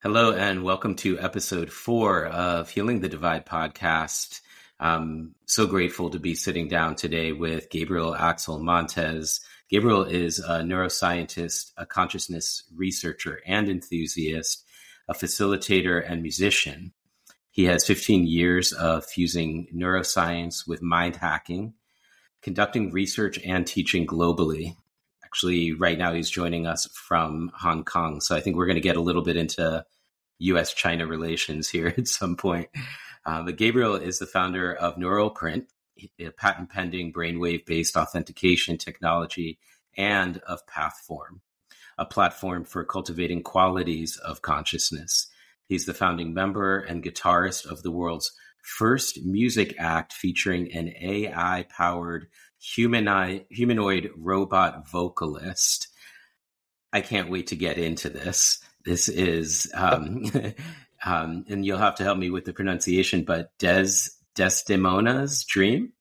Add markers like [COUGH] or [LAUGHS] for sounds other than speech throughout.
Hello, and welcome to episode four of Healing the Divide podcast. I'm so grateful to be sitting down today with Gabriel Axel Montes. Gabriel is a neuroscientist, a consciousness researcher and enthusiast, a facilitator and musician. He has 15 years of fusing neuroscience with mind hacking, conducting research and teaching globally actually right now he's joining us from Hong Kong. So I think we're going to get a little bit into U.S. China relations here [LAUGHS] at some point. Uh, but Gabriel is the founder of Neuralprint, a patent pending brainwave based authentication technology, and of Pathform, a platform for cultivating qualities of consciousness. He's the founding member and guitarist of the world's first music act featuring an AI powered humanoid robot vocalist. I can't wait to get into this. This is, um, [LAUGHS] um, and you'll have to help me with the pronunciation, but Des Desdemona's Dream.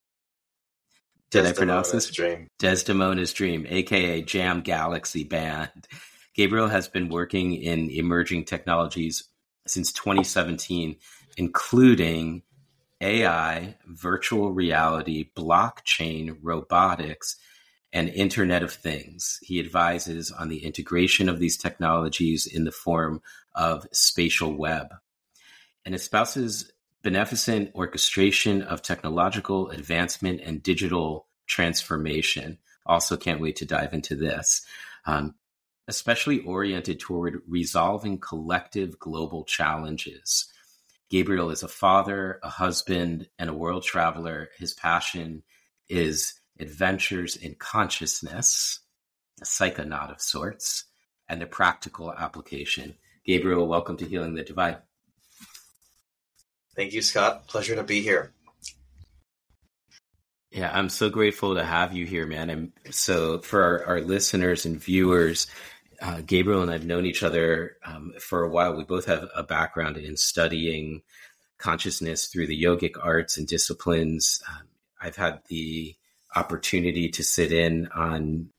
Did I pronounce this? Dream. Desdemona's Dream, aka Jam Galaxy Band. Gabriel has been working in emerging technologies since 2017, including AI, virtual reality, blockchain, robotics, and Internet of Things. He advises on the integration of these technologies in the form of spatial web and espouses beneficent orchestration of technological advancement and digital transformation. Also, can't wait to dive into this. Um, especially oriented toward resolving collective global challenges. Gabriel is a father, a husband, and a world traveler. His passion is adventures in consciousness, a psychonaut of sorts, and a practical application. Gabriel, welcome to Healing the Divide. Thank you, Scott. Pleasure to be here. Yeah, I'm so grateful to have you here, man. And so, for our, our listeners and viewers, uh, Gabriel and I've known each other um, for a while. We both have a background in studying consciousness through the yogic arts and disciplines. Um, I've had the opportunity to sit in on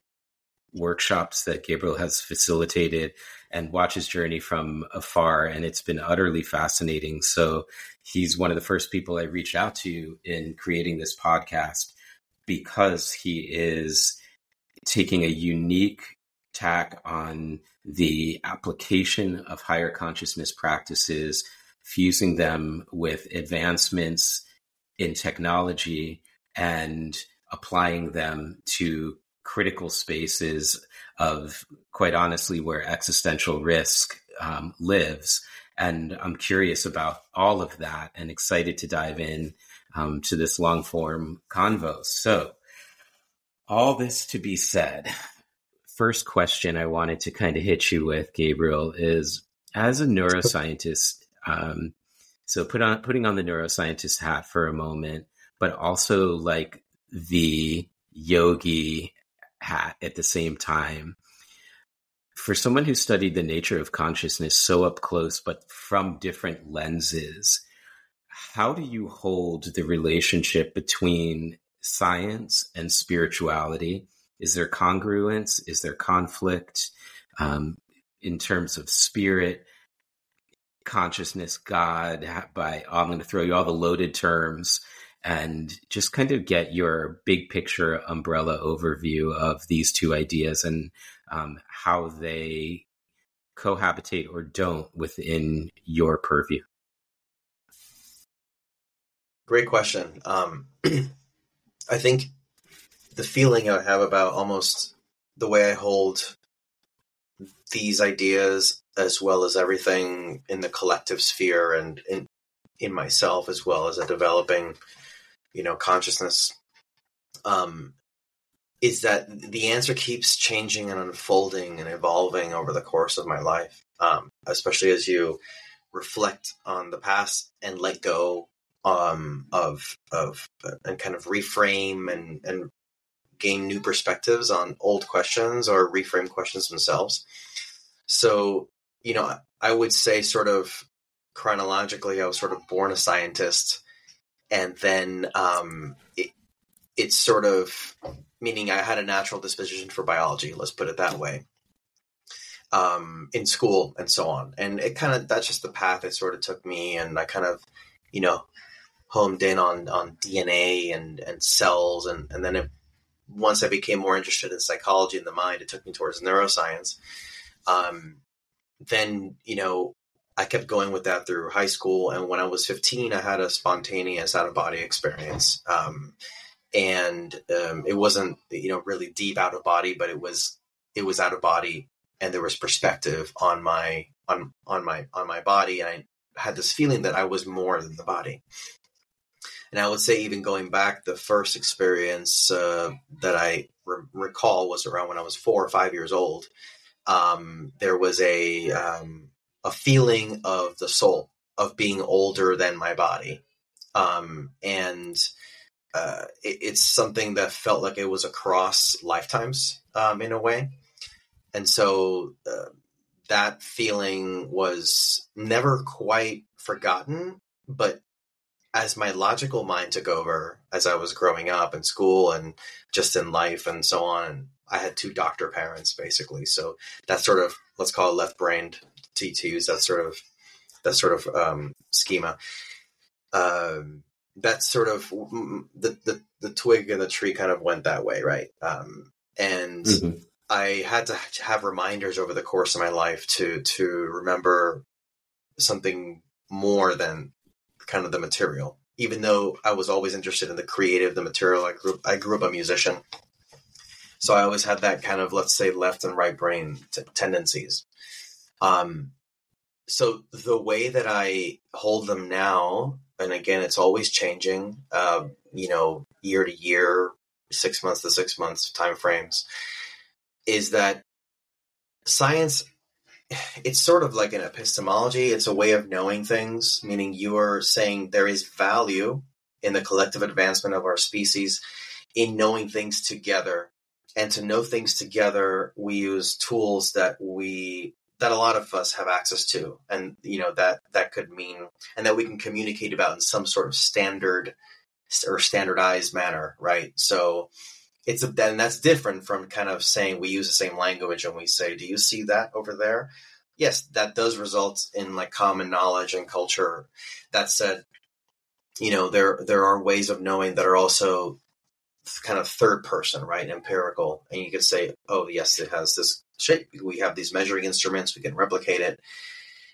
workshops that Gabriel has facilitated and watch his journey from afar. And it's been utterly fascinating. So he's one of the first people I reached out to in creating this podcast because he is taking a unique tack on the application of higher consciousness practices, fusing them with advancements in technology and applying them to critical spaces of, quite honestly, where existential risk um, lives. And I'm curious about all of that and excited to dive in um, to this long form convo. So, all this to be said, first question I wanted to kind of hit you with, Gabriel, is as a neuroscientist, um, so put on putting on the neuroscientist hat for a moment, but also like the yogi hat at the same time. For someone who studied the nature of consciousness so up close, but from different lenses, how do you hold the relationship between science and spirituality? Is there congruence? Is there conflict um, in terms of spirit, consciousness, God? By I'm going to throw you all the loaded terms and just kind of get your big picture umbrella overview of these two ideas and um, how they cohabitate or don't within your purview. Great question. Um, [CLEARS THROAT] I think the feeling I have about almost the way I hold these ideas as well as everything in the collective sphere and in in myself as well as a developing you know consciousness um is that the answer keeps changing and unfolding and evolving over the course of my life um especially as you reflect on the past and let go um of of and kind of reframe and and gain new perspectives on old questions or reframe questions themselves. So, you know, I would say sort of chronologically, I was sort of born a scientist, and then um, it, it's sort of meaning I had a natural disposition for biology. Let's put it that way. um, in school and so on. And it kind of that's just the path it sort of took me, and I kind of you know homed in on on DNA and and cells, and and then it, once I became more interested in psychology and the mind, it took me towards neuroscience. Um, then you know I kept going with that through high school, and when I was 15, I had a spontaneous out of body experience. Um, and um, it wasn't you know really deep out of body, but it was it was out of body, and there was perspective on my on on my on my body, and I had this feeling that I was more than the body. And I would say, even going back, the first experience uh, that I re- recall was around when I was four or five years old. Um, there was a um, a feeling of the soul of being older than my body, um, and uh, it, it's something that felt like it was across lifetimes um, in a way. And so uh, that feeling was never quite forgotten, but as my logical mind took over as I was growing up in school and just in life and so on, I had two doctor parents basically. So that sort of let's call it left brained T2s. That sort of that sort of um, schema. Um, that's sort of the, the, the twig and the tree kind of went that way, right? Um, and mm-hmm. I had to have reminders over the course of my life to to remember something more than kind of the material. Even though I was always interested in the creative, the material. I grew I grew up a musician, so I always had that kind of let's say left and right brain t- tendencies. Um, so the way that I hold them now and again, it's always changing. Uh, you know, year to year, six months to six months time frames. Is that science? It's sort of like an epistemology. It's a way of knowing things, meaning you are saying there is value in the collective advancement of our species in knowing things together. And to know things together, we use tools that we that a lot of us have access to and you know that that could mean and that we can communicate about in some sort of standard or standardized manner right so it's a, and that's different from kind of saying we use the same language and we say do you see that over there yes that does result in like common knowledge and culture that said you know there there are ways of knowing that are also kind of third person right empirical and you could say oh yes it has this shape. We have these measuring instruments, we can replicate it.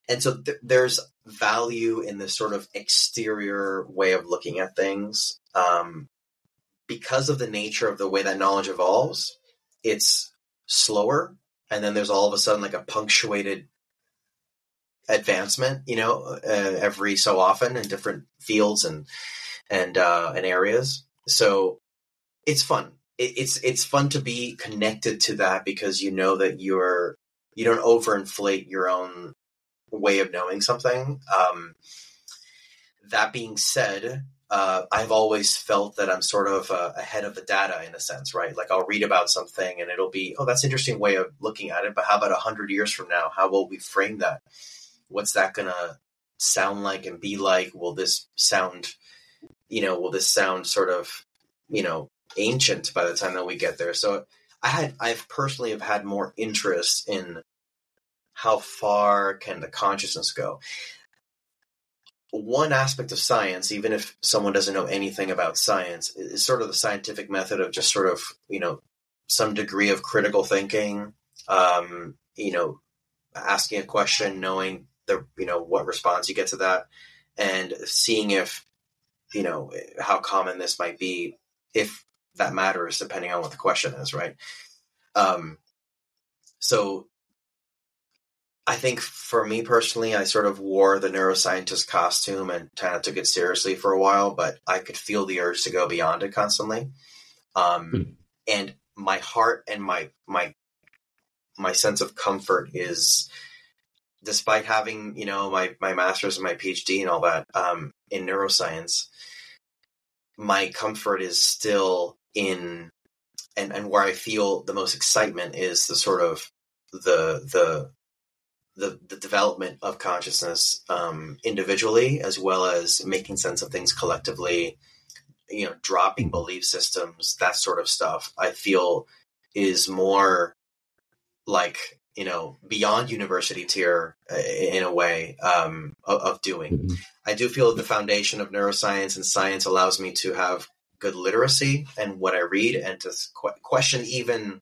And so th- there's value in this sort of exterior way of looking at things. Um, because of the nature of the way that knowledge evolves, it's slower. And then there's all of a sudden like a punctuated advancement, you know, uh, every so often in different fields and and uh, and areas. So it's fun it's it's fun to be connected to that because you know that you're you don't overinflate your own way of knowing something. Um, that being said, uh, I've always felt that I'm sort of uh, ahead of the data in a sense, right? Like I'll read about something and it'll be, oh, that's an interesting way of looking at it. But how about a hundred years from now? How will we frame that? What's that gonna sound like and be like? Will this sound, you know, will this sound sort of, you know, ancient by the time that we get there. So I had I've personally have had more interest in how far can the consciousness go. One aspect of science, even if someone doesn't know anything about science, is sort of the scientific method of just sort of you know some degree of critical thinking. Um, you know, asking a question, knowing the you know what response you get to that, and seeing if you know how common this might be if that matters depending on what the question is, right? Um, so I think for me personally, I sort of wore the neuroscientist costume and kind of took it seriously for a while, but I could feel the urge to go beyond it constantly. Um, mm. And my heart and my my my sense of comfort is, despite having you know my my master's and my PhD and all that um, in neuroscience, my comfort is still in and and where I feel the most excitement is the sort of the the the, the development of consciousness um, individually as well as making sense of things collectively you know dropping belief systems that sort of stuff i feel is more like you know beyond university tier uh, in a way um, of, of, doing. Mm-hmm. I do feel that the foundation of neuroscience and science allows me to have good literacy and what I read and to question even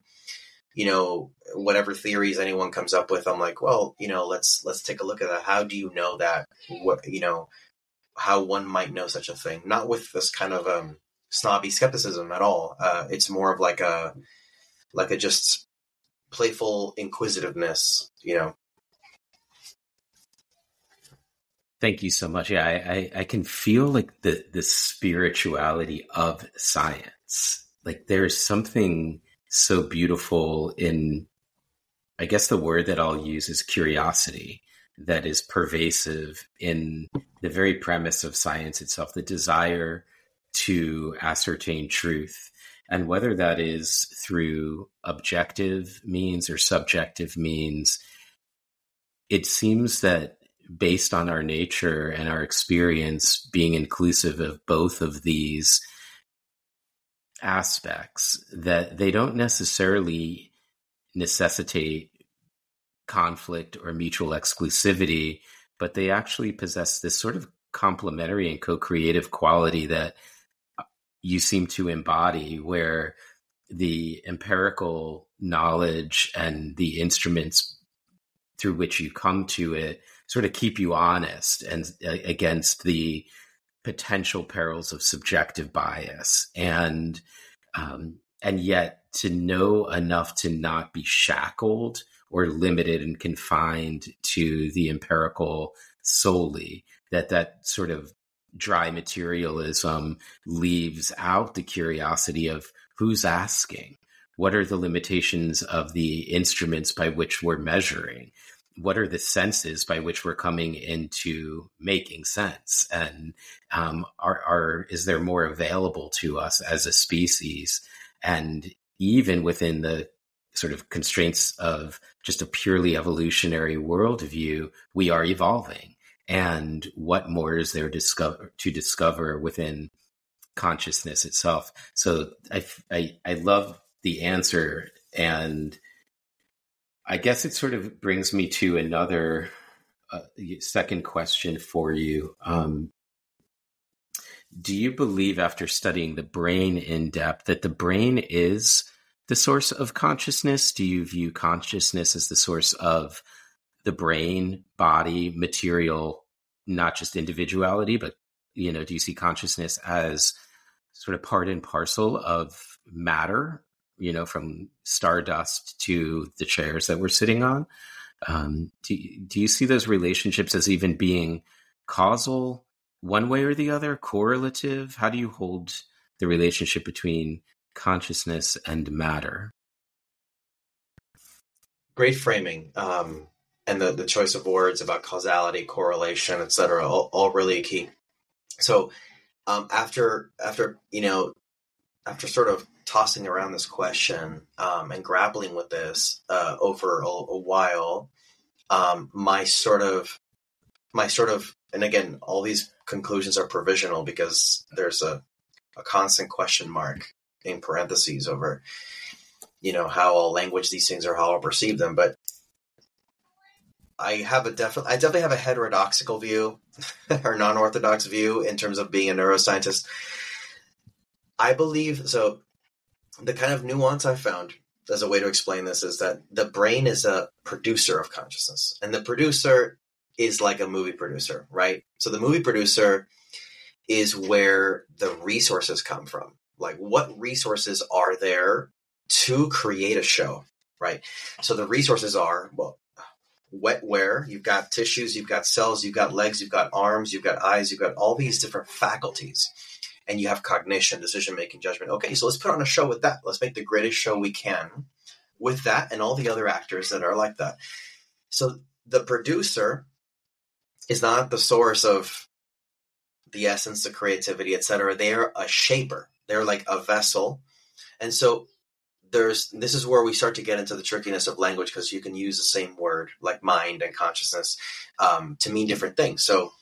you know whatever theories anyone comes up with i'm like well you know let's let's take a look at that. How do you know that? What you know how one might know such a thing? Not with this kind of um snobby skepticism at all. Uh it's more of like a like a just playful inquisitiveness you know? Thank you so much. Yeah i i, I can feel like the the spirituality of science. Like there's something so beautiful in I guess the word that I'll use is curiosity that is pervasive in the very premise of science itself, the desire to ascertain truth. And whether that is through objective means or subjective means, it seems that based on our nature and our experience being inclusive of both of these aspects that they don't necessarily necessitate conflict or mutual exclusivity, but they actually possess this sort of complementary and co creative quality that you seem to embody, where the empirical knowledge and the instruments through which you come to it sort of keep you honest and uh, against the potential perils of subjective bias and um, and yet to know enough to not be shackled or limited and confined to the empirical solely that that sort of dry materialism leaves out the curiosity of who's asking? What are the limitations of the instruments by which we're measuring what are the senses by which we're coming into making sense? And um, are, are is there more available to us as a species? And even within the sort of constraints of just a purely evolutionary worldview we are evolving. And what more is there discover, to discover within consciousness itself? So I, I i love the answer and I guess it sort of brings me to another uh, second question for you. Um, do you believe, after studying the brain in depth, that the brain is the source of consciousness? Do you view consciousness as the source of the brain, body, material, not just individuality, but you know, do you see consciousness as sort of part and parcel of matter you know, from stardust to the chairs that we're sitting on. Um, do, do you see those relationships as even being causal one way or the other, correlative? How do you hold the relationship between consciousness and matter? Great framing. Um, and the, the choice of words about causality, correlation, etc., all, all really key. So um, after after you know after sort of tossing around this question um, and grappling with this uh, over a, a while, um, my sort of my sort of and again, all these conclusions are provisional because there's a, a constant question mark in parentheses over you know how all language these things are how I'll perceive them, but I have a definite I definitely have a heterodoxical view [LAUGHS] or non-orthodox view in terms of being a neuroscientist. I believe so the kind of nuance I found as a way to explain this is that the brain is a producer of consciousness, and the producer is like a movie producer, right? So the movie producer is where the resources come from. Like, what resources are there to create a show, right? So the resources are, well, wetware, you've got tissues, you've got cells, you've got legs, you've got arms, you've got eyes, you've got all these different faculties and you have cognition, decision making, judgment. Okay, so let's put on a show with that. Let's make the greatest show we can with that and all the other actors that are like that. So the producer is not the source of the essence, the creativity, etc. They're a shaper. They're like a vessel. And so there's this is where we start to get into the trickiness of language because you can use the same word like mind and consciousness um, to mean different things. So,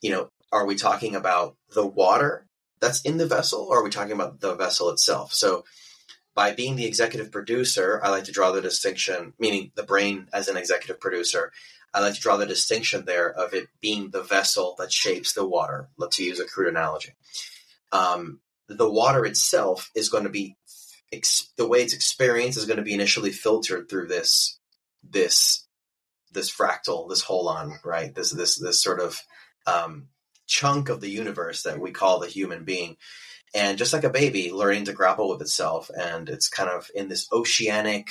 you know, are we talking about the water that's in the vessel, or are we talking about the vessel itself? So, by being the executive producer, I like to draw the distinction, meaning the brain as an executive producer. I like to draw the distinction there of it being the vessel that shapes the water. Let's use a crude analogy. Um, the water itself is going to be the way it's experienced is going to be initially filtered through this this this fractal, this holon, right? This this this sort of um, chunk of the universe that we call the human being. And just like a baby learning to grapple with itself, and it's kind of in this oceanic,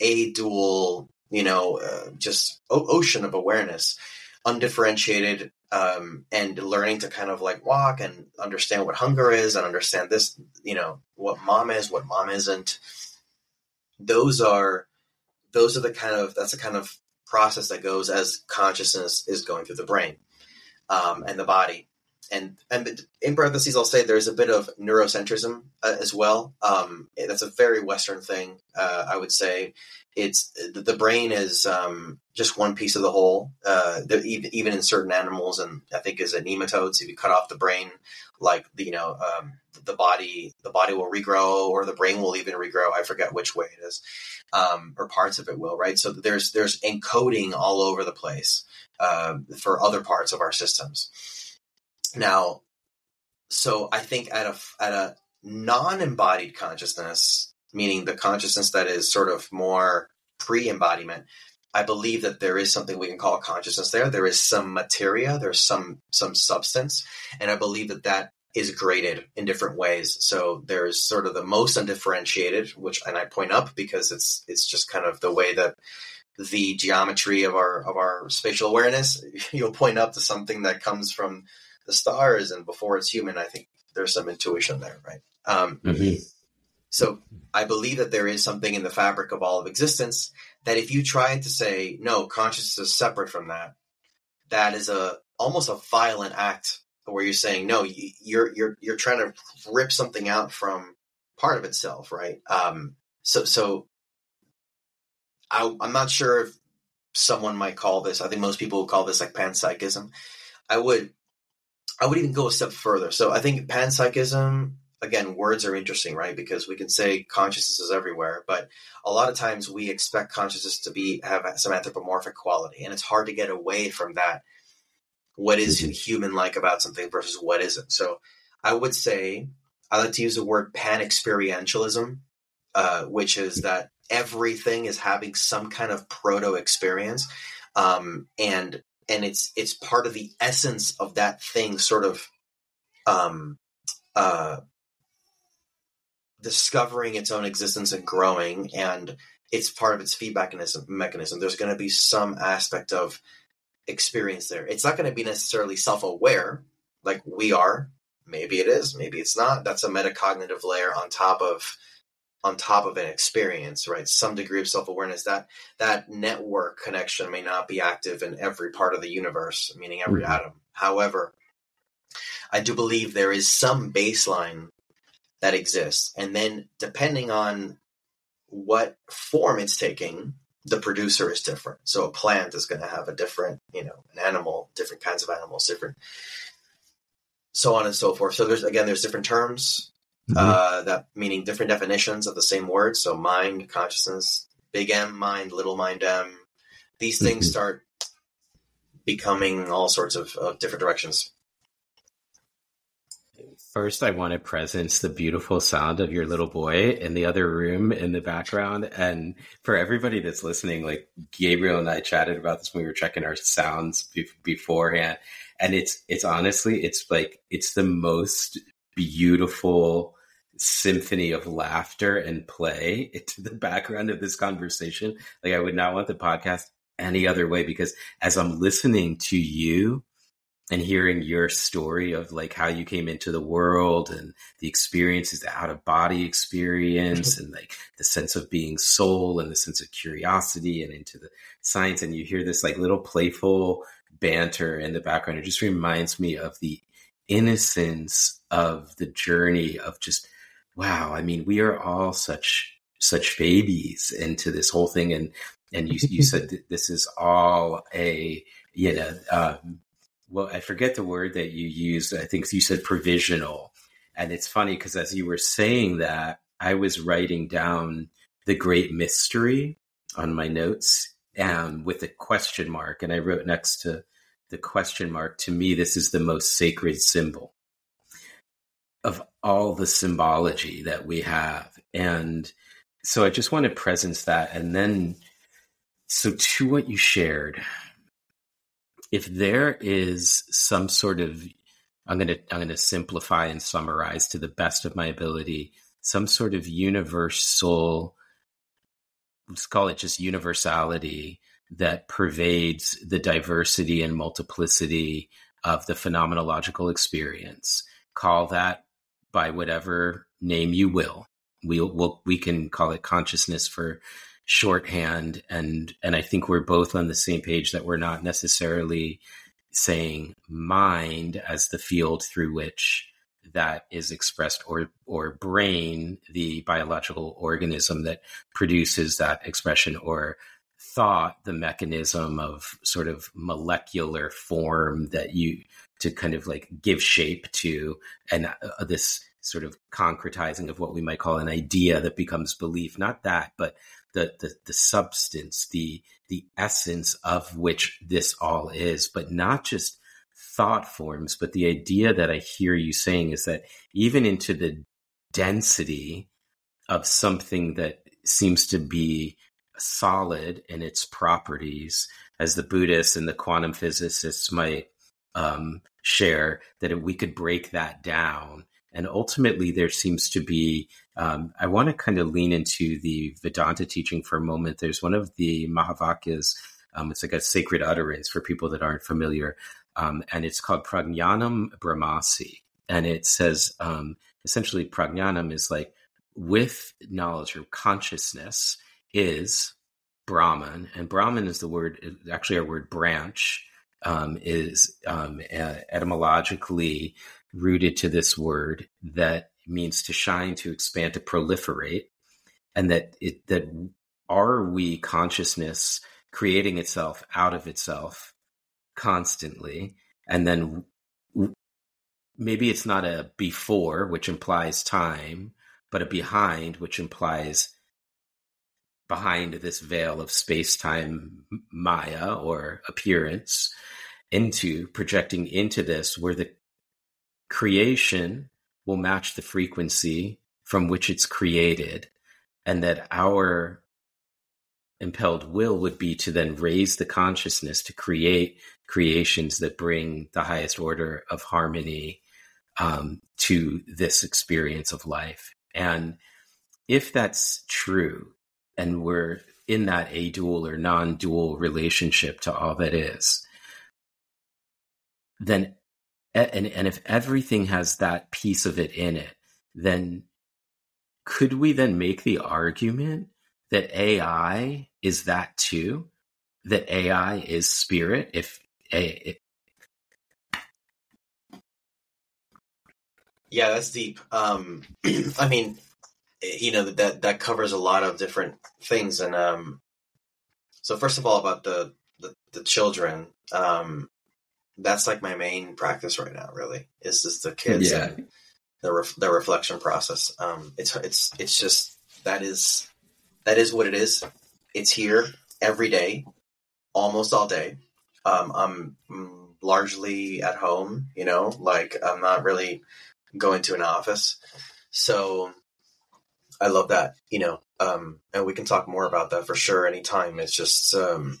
a dual, you know, uh, just o- ocean of awareness, undifferentiated, um, and learning to kind of like walk and understand what hunger is and understand this, you know, what mom is, what mom isn't. Those are those are the kind of that's the kind of process that goes as consciousness is going through the brain um, and the body. And and in parentheses, I'll say there's a bit of neurocentrism uh, as well. Um, that's a very Western thing, uh, I would say. It's the brain is um, just one piece of the whole. Uh, the, even in certain animals, and I think as a nematodes, if you cut off the brain, like the, you know, um, the body, the body will regrow, or the brain will even regrow. I forget which way it is, um, or parts of it will. Right. So there's there's encoding all over the place uh, for other parts of our systems. Now, so I think at a at a non-embodied consciousness, meaning the consciousness that is sort of more pre-embodiment, I believe that there is something we can call consciousness there. There is some materia, there's some some substance, and I believe that that is graded in different ways. So there's sort of the most undifferentiated, which and I point up because it's it's just kind of the way that the geometry of our of our spatial awareness. [LAUGHS] You'll point up to something that comes from the stars and before it's human. I think there's some intuition there, right? Um, mm-hmm. So I believe that there is something in the fabric of all of existence that if you try to say no, consciousness is separate from that, that is a almost a violent act where you're saying no, you're you're you're trying to rip something out from part of itself, right? Um, so so I, I'm not sure if someone might call this. I think most people would call this like panpsychism. I would I would even go a step further. So I think panpsychism, again, words are interesting, right? Because we can say consciousness is everywhere, but a lot of times we expect consciousness to be have some anthropomorphic quality, and it's hard to get away from that. What is human like about something versus what isn't? So I would say I like to use the word pan experientialism, uh, which is that everything is having some kind of proto experience. Um, and and it's it's part of the essence of that thing sort of um uh discovering its own existence and growing and it's part of its feedback mechanism there's going to be some aspect of experience there. It's not going to be necessarily self-aware like we are. Maybe it is maybe it's not. That's a metacognitive layer on top of on top of an experience, right? Some degree of self awareness. That that network connection may not be active in every part of the universe, meaning every mm-hmm. atom. However, I do believe there is some baseline that exists, and then depending on what form it's taking, the producer is different. So a plant is going to have a different, you know, an animal, different kinds of animals, different, so on and so forth. So there's again, there's different terms Mm-hmm. Uh, that meaning different definitions of the same word. So mind, consciousness, big M mind, little mind M. These things mm-hmm. start becoming all sorts of, of different directions. First, I want to presence the beautiful sound of your little boy in the other room in the background. And for everybody that's listening, like Gabriel and I chatted about this when we were checking our sounds be- beforehand. And it's, it's honestly, it's like, it's the most beautiful symphony of laughter and play into the background of this conversation. Like I would not want the podcast any other way because as I'm listening to you and hearing your story of like how you came into the world and the experiences, the out of body experience and like the sense of being soul and the sense of curiosity and into the science. And you hear this like little playful banter in the background. It just reminds me of the innocence of the journey of just wow, I mean, we are all such such babies into this whole thing, and and you you said this is all a you know, um, well, I forget the word that you used. I think you said provisional, and it's funny because as you were saying that, I was writing down the great mystery on my notes and with a question mark. And I wrote next to the question mark, to me, this is the most sacred symbol of all the symbology that we have. And so I just want to presence that. And then, so to what you shared, if there is some sort of I'm going to I'm going to simplify and summarize to the best of my ability some sort of universal let's call it just universality that pervades the diversity and multiplicity of the phenomenological experience. Call that by whatever name you will. We'll, we'll, we can call it consciousness for shorthand, and and I think we're both on the same page that we're not necessarily saying mind as the field through which that is expressed or or brain the biological organism that produces that expression or thought the mechanism of sort of molecular form that you to kind of like give shape to and uh, this sort of concretizing of what we might call an idea that becomes belief. Not that but the the, the substance the the essence of which this all is. But not just thought forms but the idea that i hear you saying is that even into the density of something that seems to be solid in its properties, as the Buddhists and the quantum physicists might um, share, that we could break that down. And ultimately, there seems to be, um, I want to kind of lean into the Vedanta teaching for a moment. There's one of the Mahavakyas, um, it's like a sacred utterance for people that aren't familiar, um, and it's called Prajnanam Brahmasi. And it says um, essentially, Prajnanam is like with knowledge or consciousness is Brahman, and Brahman is the word, actually, our word branch um, is um, etymologically rooted to this word that means to shine, to expand, to proliferate, and that it that are we consciousness creating itself out of itself constantly, and then maybe it's not a before, which implies time, but a behind, which implies behind this veil of space time Maya or appearance into projecting into this where the creation will match the frequency from which it's created and that our impelled will would be to then raise the consciousness to create creations that bring the highest order of harmony um, to this experience of life. And if that's true and we're in that a dual or non dual relationship to all that is, then, and, and if everything has that piece of it in it, then could we then make the argument that AI is that too? That AI is spirit? If a, yeah, that's deep. Um, [CLEARS THROAT] I mean, you know that that covers a lot of different things. And um so first of all about the the, the children um that's like my main practice right now really is just the kids yeah. and the ref, the reflection process. Um it's it's it's just that is that is what it is. It's here every day almost all day. Um i'm largely at home you know like i'm not really going to an office. So I love that, you know, um, and we can talk more about that for sure anytime. It's just um,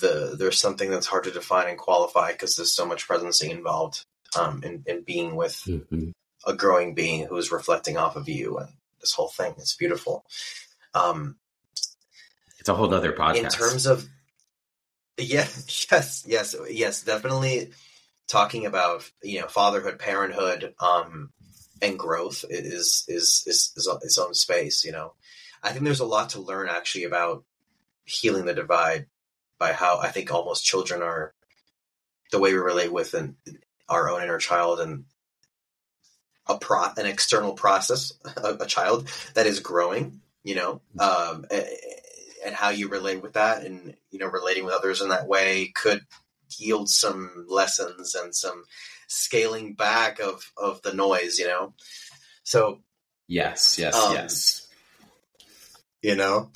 the there's something that's hard to define and qualify because there's so much presencing involved um, in, in being with mm-hmm. a growing being who is reflecting off of you and this whole thing. It's beautiful. Um, it's a whole other podcast. In terms of yeah, [LAUGHS] yes, yes, yes, definitely talking about you know fatherhood, parenthood, um, and growth is is is, is its own space. You know, I think there's a lot to learn actually about healing the divide by how I think almost children are the way we relate with an, our own inner child and a pro an external process [LAUGHS] a, a child that is growing. You know, um, and how you relate with that, and you know, relating with others in that way could yield some lessons and some scaling back of of the noise, you know. So Yes, yes, um, yes. You know,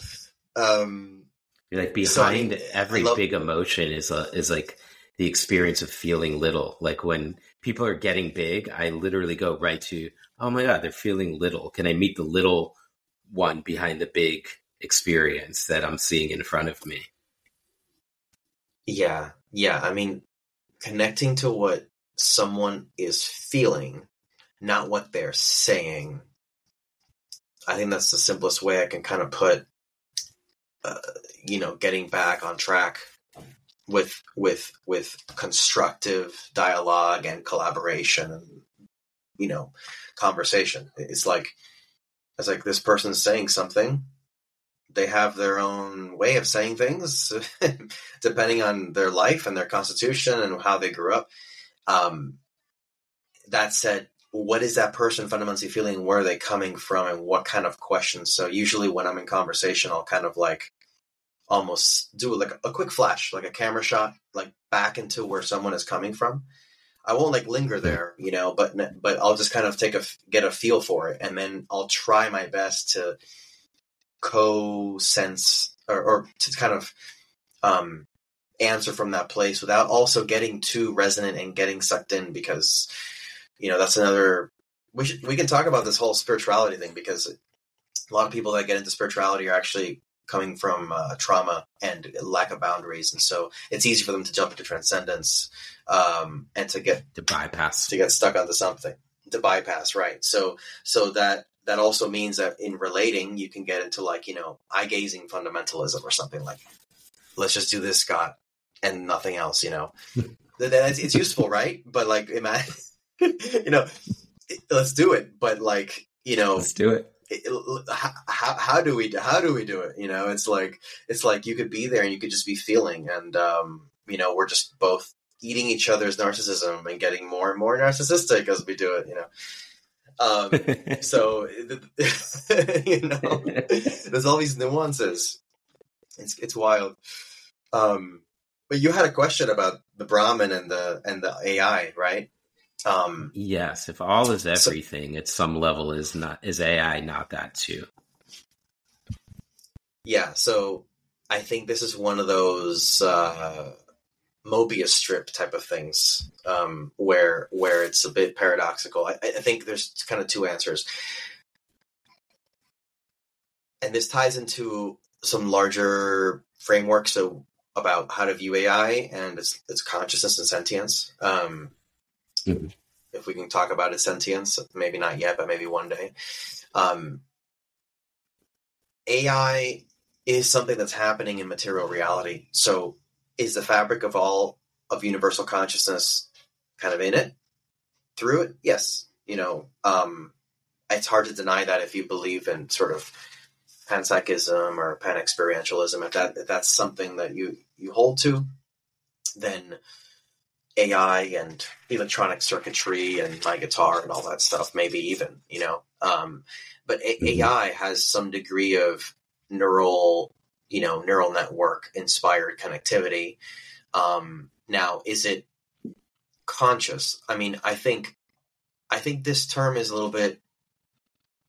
um, You're like behind so every love- big emotion is a is like the experience of feeling little. Like when people are getting big, I literally go right to, oh my god, they're feeling little. Can I meet the little one behind the big experience that I'm seeing in front of me? Yeah, yeah. I mean, connecting to what someone is feeling, not what they're saying. I think that's the simplest way I can kind of put, uh, you know, getting back on track with with with constructive dialogue and collaboration and you know conversation. It's like it's like this person's saying something they have their own way of saying things [LAUGHS] depending on their life and their constitution and how they grew up. Um, that said, what is that person fundamentally feeling? Where are they coming from? And what kind of questions? So usually when I'm in conversation, I'll kind of like almost do like a quick flash, like a camera shot, like back into where someone is coming from. I won't like linger there, you know, but but I'll just kind of take a get a feel for it, and then I'll try my best to co-sense or, or to kind of um, answer from that place without also getting too resonant and getting sucked in because you know that's another we should, we can talk about this whole spirituality thing because a lot of people that get into spirituality are actually coming from uh, trauma and lack of boundaries. And so it's easy for them to jump into transcendence um, and to get to bypass. to get stuck onto something to bypass right. So so that that also means that in relating, you can get into like, you know, eye gazing fundamentalism or something like, let's just do this, Scott, and nothing else, you know. [LAUGHS] it's, it's useful, right? But like, imagine, [LAUGHS] you know, let's do it. But like, you know, let's do it. how, how do we how do we do it you know it's like it's like you could be there and you could just be feeling and um you know we're just both eating each other's narcissism and getting more and more narcissistic as we do it you know um, [LAUGHS] so, [LAUGHS] you know, there's all these nuances. It's it's wild. Um, but you had a question about the Brahman and the and the AI, right? Um, yes, if all is everything, so, at some level, is not is AI not that too? Yeah, so I think this is one of those uh, Mobius strip type of things, um, where where it's a bit paradoxical. I, I think there's kind of two answers, and this ties into some larger frameworks so about how to view AI and its, its consciousness and sentience. Um, mm-hmm. If we can talk about its sentience, maybe not yet, but maybe one day. Um, AI is something that's happening in material reality. So is the fabric of all of universal consciousness kind of in it? Through it? Yes. You know um it's hard to deny that if you believe in sort of panpsychism or panexperientialism if that if that's something that you you hold to then ai and electronic circuitry and my guitar and all that stuff maybe even you know um but A- ai mm-hmm. has some degree of neural you know neural network inspired connectivity. Um, now, is it conscious? I mean, I think I think this term is a little bit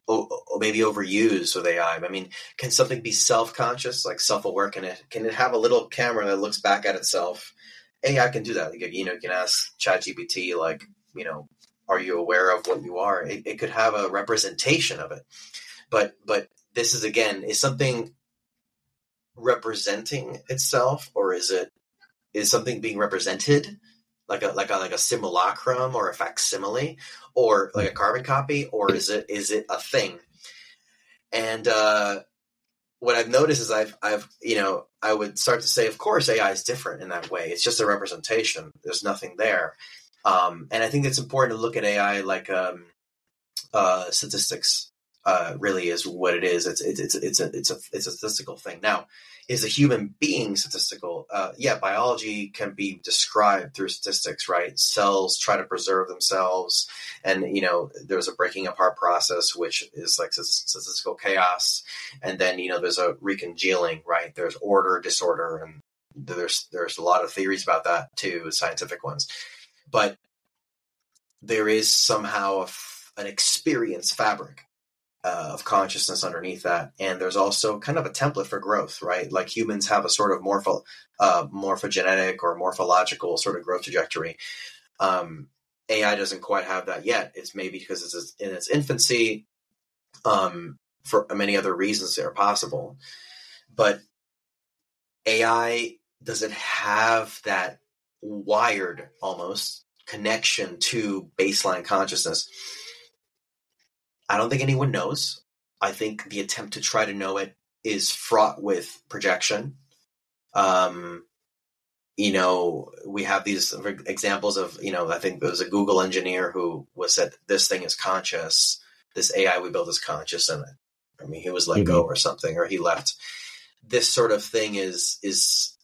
oh, maybe overused with AI. I mean, can something be self-conscious, like self-aware? Can it can it have a little camera that looks back at itself? AI can do that. You know, you can ask ChatGPT, like, you know, are you aware of what you are? It, it could have a representation of it, but but this is again is something representing itself, or is it is something being represented, like a like a like a simulacrum or a facsimile, or like a carbon copy, or is it is it a thing? And uh, what I've noticed is I've I've you know I would start to say, of course, AI is different in that way. It's just a representation. There's nothing there, um, and I think it's important to look at AI like um, uh, statistics uh, really is what it is. It's it's it's it's a it's a it's a statistical thing. Now, is a human being statistical? Uh, yeah, biology can be described through statistics, right? Cells try to preserve themselves, and you know there's a breaking apart process, which is like statistical chaos, and then you know there's a recongealing, right? There's order, disorder, and there's there's a lot of theories about that too, scientific ones, but there is somehow an experience fabric uh, of consciousness underneath that, and there's also kind of a template for growth, right? Like humans have a sort of morpho uh, morphogenetic or morphological sort of growth trajectory. Um, AI doesn't quite have that yet. It's maybe because it's in its infancy, um, for many other reasons that are possible. But AI does it have that wired almost connection to baseline consciousness? I don't think anyone knows. I think the attempt to try to know it is fraught with projection. Um, you know, we have these examples of, you know, I think there was a Google engineer who was said this thing is conscious. This AI we built is conscious, and I mean, he was let mm-hmm. go or something, or he left. This sort of thing is is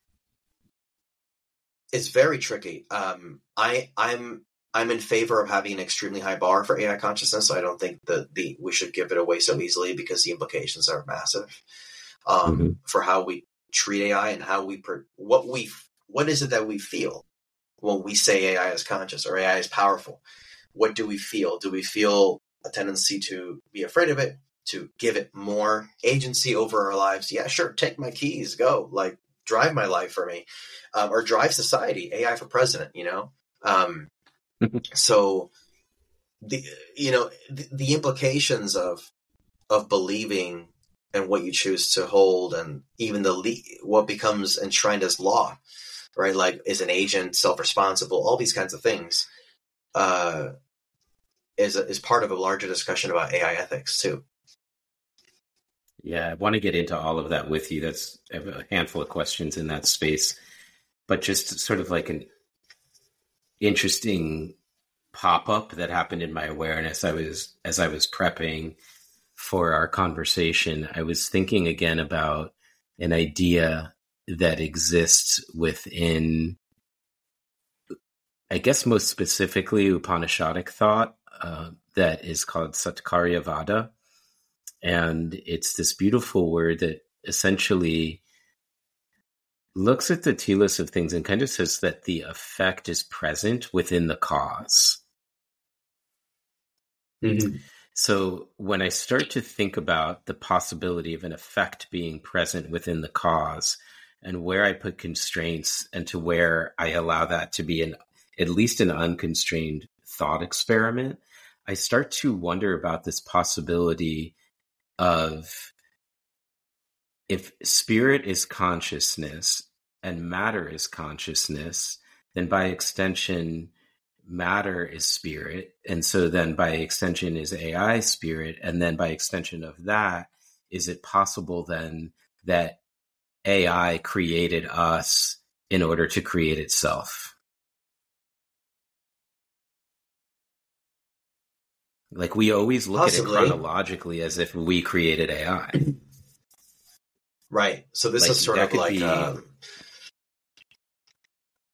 it's very tricky. Um, I I'm I'm in favor of having an extremely high bar for AI consciousness. So I don't think that the we should give it away so easily because the implications are massive um, mm-hmm. for how we treat AI and how we per, what we what is it that we feel when we say AI is conscious or AI is powerful. What do we feel? Do we feel a tendency to be afraid of it? To give it more agency over our lives? Yeah, sure. Take my keys, go. Like drive my life for me, um, or drive society. AI for president. You know. Um, [LAUGHS] so the you know the, the, implications of of believing and what you choose to hold and even the le- what becomes enshrined as law right? Like is an agent self-responsible? All these kinds of things uh is is part of a larger discussion about ai ethics too. Yeah i want to get into all of that with you. That's a handful of questions in that space. But just sort of like an interesting pop up that happened in my awareness. I was as I was prepping for our conversation, I was thinking again about an idea that exists within I guess most specifically Upanishadic thought uh, that is called Satkarya Vada. And it's this beautiful word that essentially looks at the tea list of things and kind of says that the effect is present within the cause. Mm-hmm. So when I start to think about the possibility of an effect being present within the cause and where I put constraints and to where I allow that to be an at least an unconstrained thought experiment, I start to wonder about this possibility of if spirit is consciousness and matter is consciousness, then by extension, matter is spirit. And so then by extension is AI spirit. And then by extension of that, is it possible then that AI created us in order to create itself? Like we always look Possibly. at it chronologically as if we created AI. [CLEARS THROAT] Right. So this like, is sort of like be... um,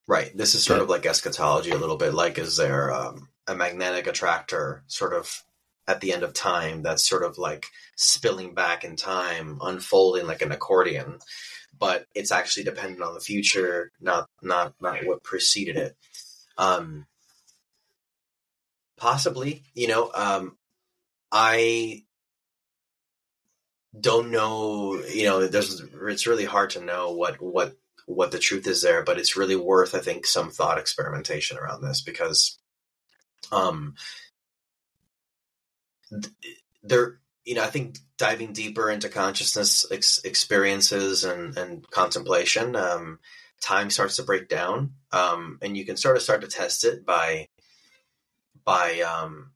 right. This is sort of like eschatology a little bit. Like, is there um, a magnetic attractor sort of at the end of time that's sort of like spilling back in time, unfolding like an accordion, but it's actually dependent on the future, not not not what preceded it. Um, possibly, you know, um, I don't know you know there's it's really hard to know what what what the truth is there but it's really worth i think some thought experimentation around this because um there you know i think diving deeper into consciousness ex- experiences and and contemplation um time starts to break down um and you can sort of start to test it by by um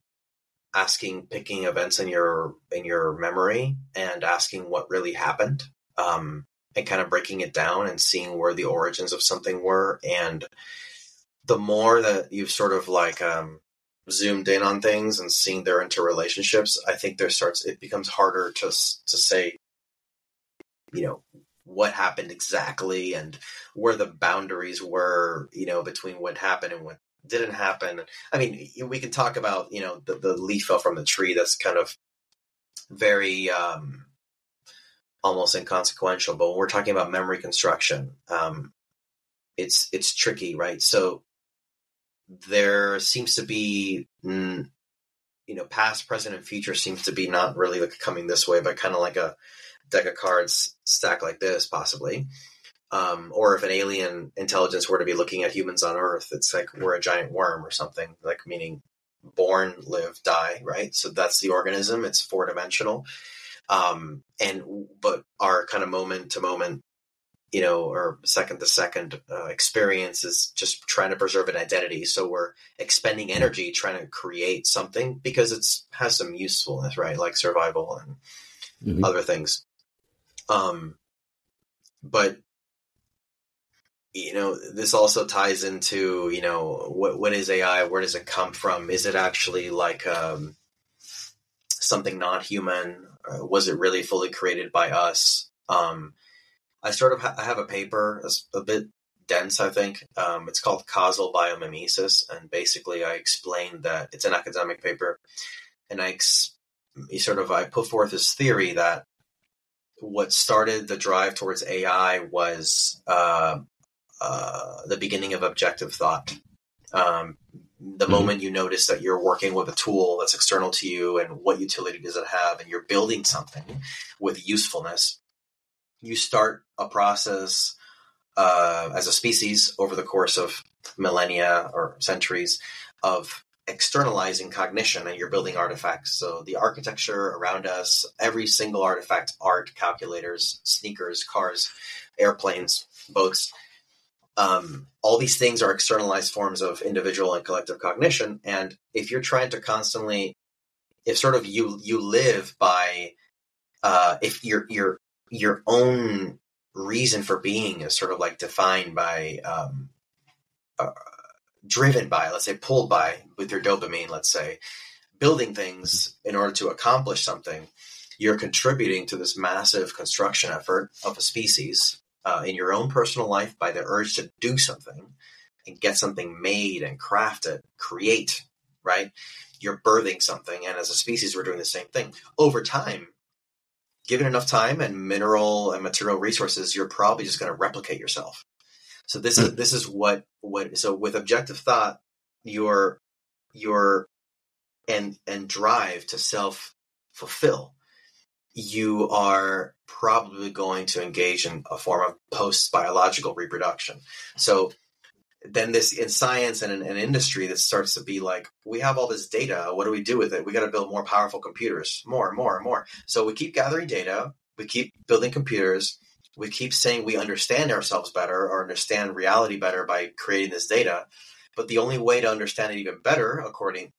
asking picking events in your in your memory and asking what really happened um, and kind of breaking it down and seeing where the origins of something were and the more that you've sort of like um, zoomed in on things and seeing their interrelationships i think there starts it becomes harder to to say you know what happened exactly and where the boundaries were you know between what happened and what didn't happen. I mean, we can talk about you know the, the leaf fell from the tree. That's kind of very um, almost inconsequential. But when we're talking about memory construction, um, it's it's tricky, right? So there seems to be, you know, past, present, and future seems to be not really like coming this way, but kind of like a deck of cards stacked like this, possibly. Um, or if an alien intelligence were to be looking at humans on Earth, it's like we're a giant worm or something, like meaning born, live, die, right? So that's the organism. It's four dimensional. Um, and but our kind of moment to moment you know, or second to second uh, experience is just trying to preserve an identity. So we're expending energy trying to create something because it's has some usefulness, right? Like survival and mm-hmm. other things. Um, but you know, this also ties into you know what what is AI? Where does it come from? Is it actually like um, something not human? Uh, was it really fully created by us? Um, I sort of ha- I have a paper, it's a bit dense, I think. Um, it's called Causal Biomimesis, and basically I explained that it's an academic paper, and I ex- sort of I put forth this theory that what started the drive towards AI was uh, uh, the beginning of objective thought. Um, the mm-hmm. moment you notice that you're working with a tool that's external to you and what utility does it have, and you're building something with usefulness, you start a process uh, as a species over the course of millennia or centuries of externalizing cognition and you're building artifacts. So the architecture around us, every single artifact, art, calculators, sneakers, cars, airplanes, boats, um, all these things are externalized forms of individual and collective cognition. And if you're trying to constantly, if sort of you you live by, uh, if you're you're your own reason for being is sort of like defined by um, uh, driven by let's say pulled by with your dopamine let's say building things in order to accomplish something you're contributing to this massive construction effort of a species uh, in your own personal life by the urge to do something and get something made and crafted create right you're birthing something and as a species we're doing the same thing over time given enough time and mineral and material resources, you're probably just going to replicate yourself. So this is hmm. this is what what so with objective thought, your your and and drive to self fulfill, you are probably going to engage in a form of post biological reproduction. So then this in science and in, in industry that starts to be like we have all this data. What do we do with it? We got to build more powerful computers more and more and more. So we keep gathering data. We keep building computers. We keep saying we understand ourselves better or understand reality better by creating this data. But the only way to understand it even better according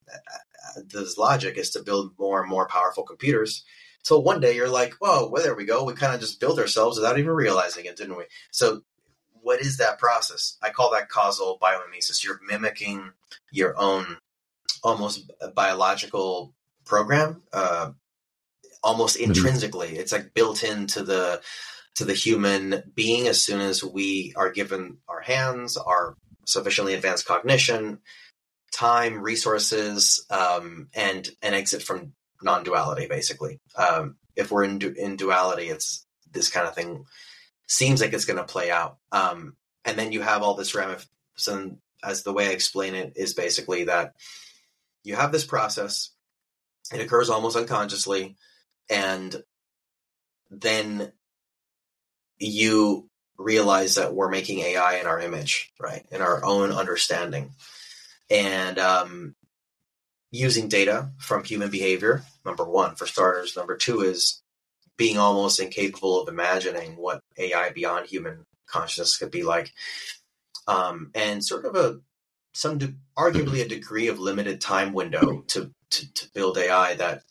to this logic is to build more and more powerful computers till one day you're like whoa well there we go we kind of just built ourselves without even realizing it didn't we so what is that process? I call that causal biomimesis. You're mimicking your own almost biological program, uh, almost mm-hmm. intrinsically. Mm-hmm. It's like built into the to the human being as soon as we are given our hands, our sufficiently advanced cognition, time, resources, um, and an exit from non-duality. Basically, um, if we're in, du- in duality, it's this kind of thing seems like it's going to play out. Um, and then you have all this ramification. As the way I explain it is basically that you have this process. It occurs almost unconsciously, and then you realize that we're making AI in our image, right, in our own understanding, and um, using data from human behavior. Number one, for starters. Number two is being almost incapable of imagining what AI beyond human consciousness could be like, um, and sort of a some de- arguably a degree of limited time window to, to, to build AI that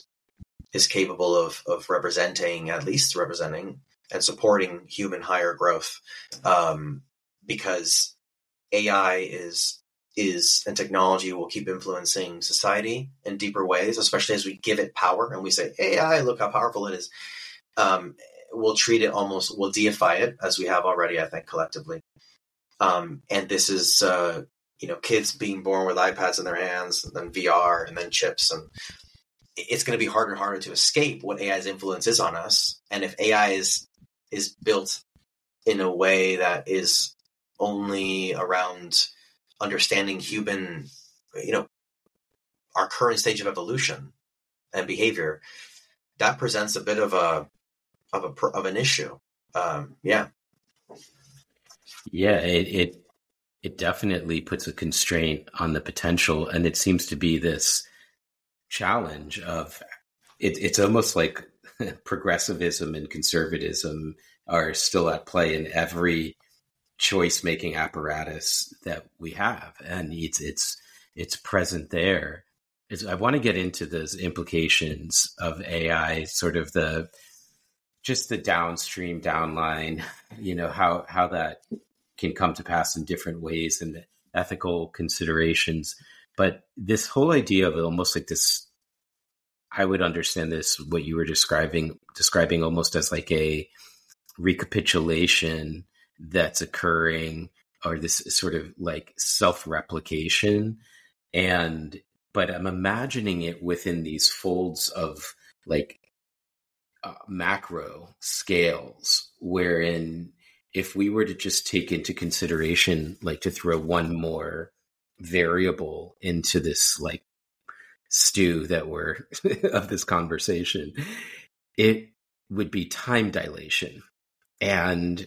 is capable of of representing at least representing and supporting human higher growth, um, because AI is is and technology will keep influencing society in deeper ways, especially as we give it power and we say AI, look how powerful it is um, we'll treat it almost, we'll deify it as we have already, I think, collectively. Um, and this is, uh, you know, kids being born with iPads in their hands, and then VR, and then chips, and it's going to be harder and harder to escape what AI's influence is on us. And if AI is is built in a way that is only around understanding human, you know, our current stage of evolution and behavior, that presents a bit of a of a of an issue. Um, yeah, yeah, it, it it definitely puts a constraint on the potential, and it seems to be this challenge of it, it's almost like [LAUGHS] progressivism and conservatism are still at play in every choice making apparatus that we have and it's it's it's present there. It's, i want to get into those implications of ai sort of the just the downstream downline you know how how that can come to pass in different ways and ethical considerations. But this whole idea of almost like this I would understand this what you were describing describing almost as like a recapitulation that's occurring or this sort of like self-replication and but I'm imagining it within these folds of like uh, macro scales wherein if we were to just take into consideration like to throw one more variable into this like stew that we're [LAUGHS] of this conversation, it would be time dilation. And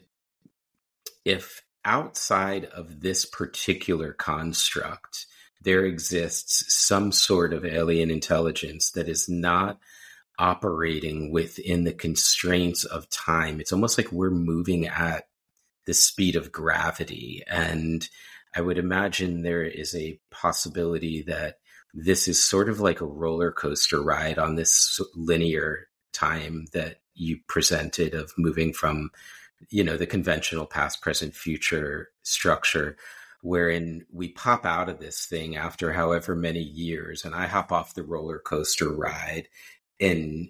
if outside of this particular construct, there exists some sort of alien intelligence that is not operating within the constraints of time. It's almost like we're moving at the speed of gravity. And I would imagine there is a possibility that this is sort of like a roller coaster ride on this linear time that you presented of moving from you know the conventional past present future structure wherein we pop out of this thing after however many years and i hop off the roller coaster ride in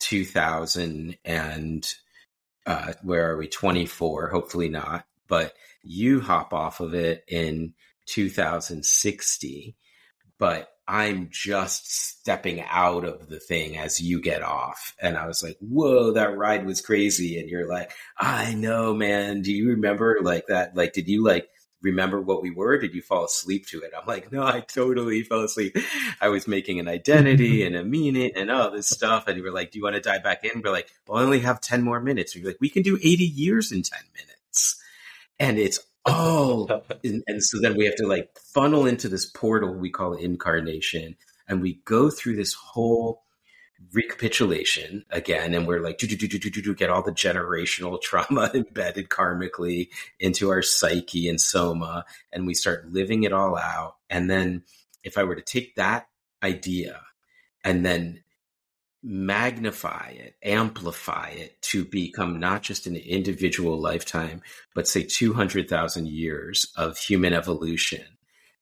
2000 and uh, where are we? 24 hopefully not but you hop off of it in 2060 but I'm just stepping out of the thing as you get off. And I was like, whoa, that ride was crazy. And you're like, I know, man. Do you remember like that? Like, did you like remember what we were? Did you fall asleep to it? I'm like, no, I totally [LAUGHS] fell asleep. I was making an identity [LAUGHS] and a meaning and all this stuff. And you were like, do you want to dive back in? We're like, well, I only have 10 more minutes. And you're like, we can do 80 years in 10 minutes. And it's oh. [LAUGHS] And, and, so then we have to like funnel into this portal we call incarnation and we go through this whole recapitulation again and we're like do, do, do, do, do, do, get all the generational [LAUGHS] trauma embedded karmically into our psyche and soma and we start living it all out. And then if i were to take that idea and then magnify it, amplify it to become not just an individual lifetime, but say 200,000 years of human evolution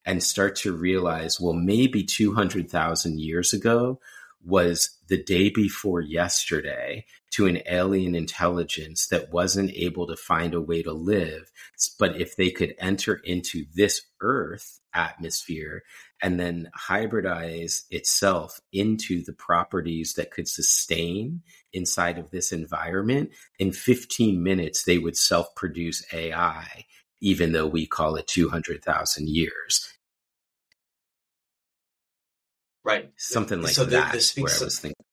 and start to realize, well, maybe 200,000 years ago was the day before yesterday to an alien intelligence that wasn't able to find a way to live. But if they could enter into this Earth atmosphere and then hybridize itself into the properties that could sustain inside of this environment, in 15 minutes, they would self produce AI, even though we call it 200,000 years. Right. Something like so that. This where I was thinking.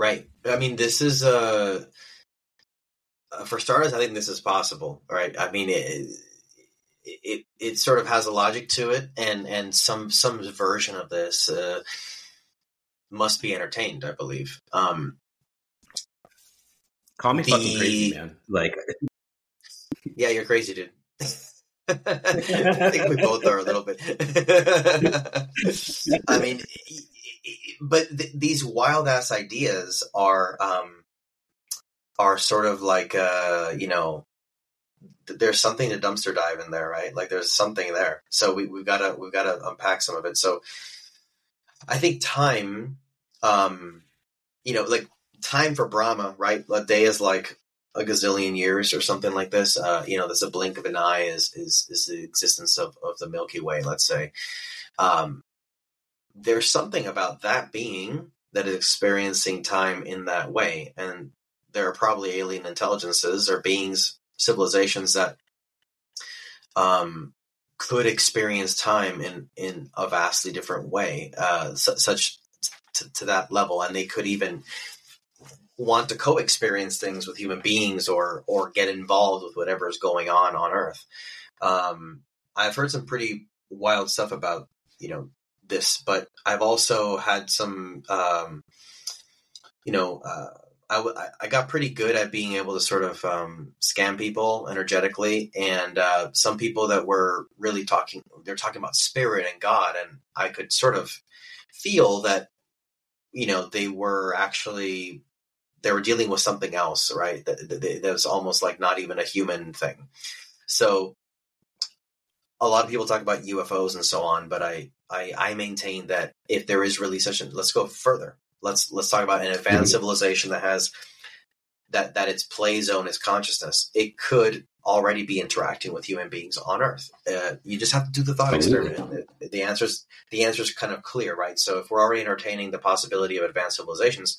Right. I mean, this is uh, uh, for starters. I think this is possible. Right. I mean, it, it it sort of has a logic to it, and and some some version of this uh, must be entertained. I believe. Um, Call me the, fucking crazy, man. Like, yeah, you're crazy, dude. [LAUGHS] I think we both are a little bit. [LAUGHS] I mean, but th- these wild ass ideas are um, are sort of like uh, you know there's something to dumpster dive in there, right? Like there's something there. So we, we've got to, we've got to unpack some of it. So I think time, um, you know, like time for Brahma, right? A day is like a gazillion years or something like this. Uh, you know, there's a blink of an eye is, is, is the existence of, of the Milky Way, let's say. Um, there's something about that being that is experiencing time in that way. And there are probably alien intelligences or beings civilizations that um, could experience time in in a vastly different way, uh, su- such to, to that level, and they could even want to co-experience things with human beings or or get involved with whatever is going on on Earth. Um, I've heard some pretty wild stuff about you know this, but I've also had some um, you know. Uh, I, I got pretty good at being able to sort of um, scam people energetically, and uh, some people that were really talking, they're talking about spirit and God, and I could sort of feel that, you know, they were actually they were dealing with something else, right? That, that, that was almost like not even a human thing. So, a lot of people talk about UFOs and so on, but I I, I maintain that if there is really such a let's go further let's let's talk about an advanced mm-hmm. civilization that has that that its play zone is consciousness. It could already be interacting with human beings on Earth. Uh, you just have to do the thought experiment. The, the answers the answer's kind of clear, right? So if we're already entertaining the possibility of advanced civilizations,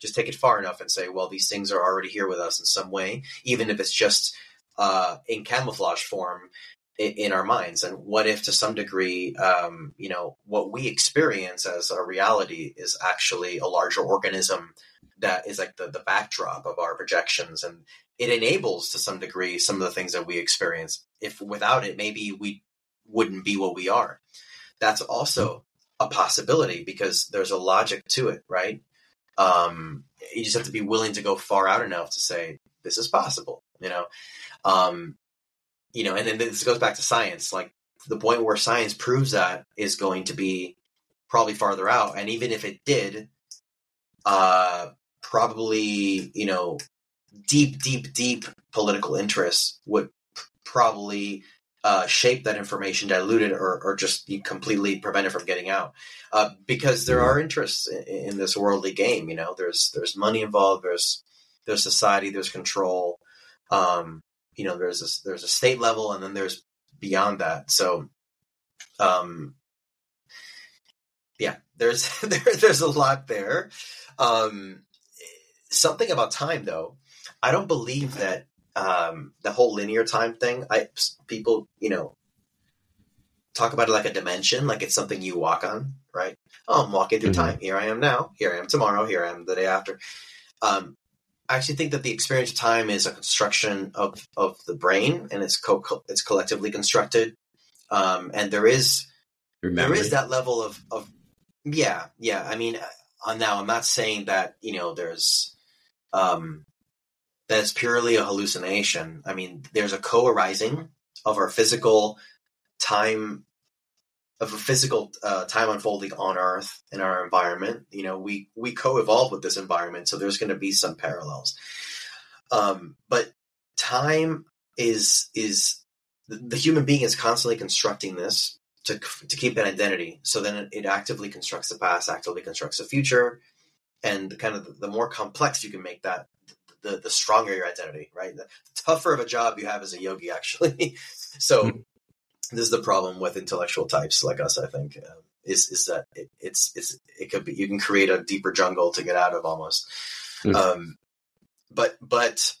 just take it far enough and say, well, these things are already here with us in some way, even if it's just uh, in camouflage form in our minds. And what if to some degree um, you know what we experience as a reality is actually a larger organism that is like the, the backdrop of our projections. And it enables to some degree some of the things that we experience. If without it maybe we wouldn't be what we are. That's also a possibility because there's a logic to it right? Um, you just have to be willing to go far out enough to say this is possible you know? Um, you know, and then this goes back to science. Like the point where science proves that is going to be probably farther out, and even if it did, uh, probably you know, deep, deep, deep political interests would probably uh, shape that information, dilute it, or, or just completely prevent it from getting out. Uh, because there are interests in, in, this worldly game. You know, there's there's money involved. There's there's society. There's control. Um, you know there's a, there's a state level and then there's beyond that. So um yeah there's [LAUGHS] there, there's a lot there. Um something about time though. I don't believe that um the whole linear time thing i people you know talk about it like a dimension like it's something you walk on right? Oh i'm walking through mm-hmm. time. Here i am now. Here i am tomorrow. Here i am the day after. Um I actually think that the experience of time is a construction of, of the brain, and it's co- it's collectively constructed. Um, and there is there is that level of, of yeah yeah. I mean, uh, now I'm not saying that you know there's um, that's purely a hallucination. I mean, there's a co-arising of our physical time of a physical uh, time unfolding on Earth in our environment. You know, we we co-evolve with this environment, so there's going to be some parallels. Um, but time is is the human being is constantly constructing this to to keep an identity. So then it, actively constructs the past, actively constructs the future, and kind of the, the more complex you can make that, the the stronger your identity. Right, the tougher of a job you have as a yogi, actually. [LAUGHS] so. This is the problem with intellectual types like us. I think uh, is is that it, it's it's it could be you can create a deeper jungle to get out of almost. Mm. Um, but but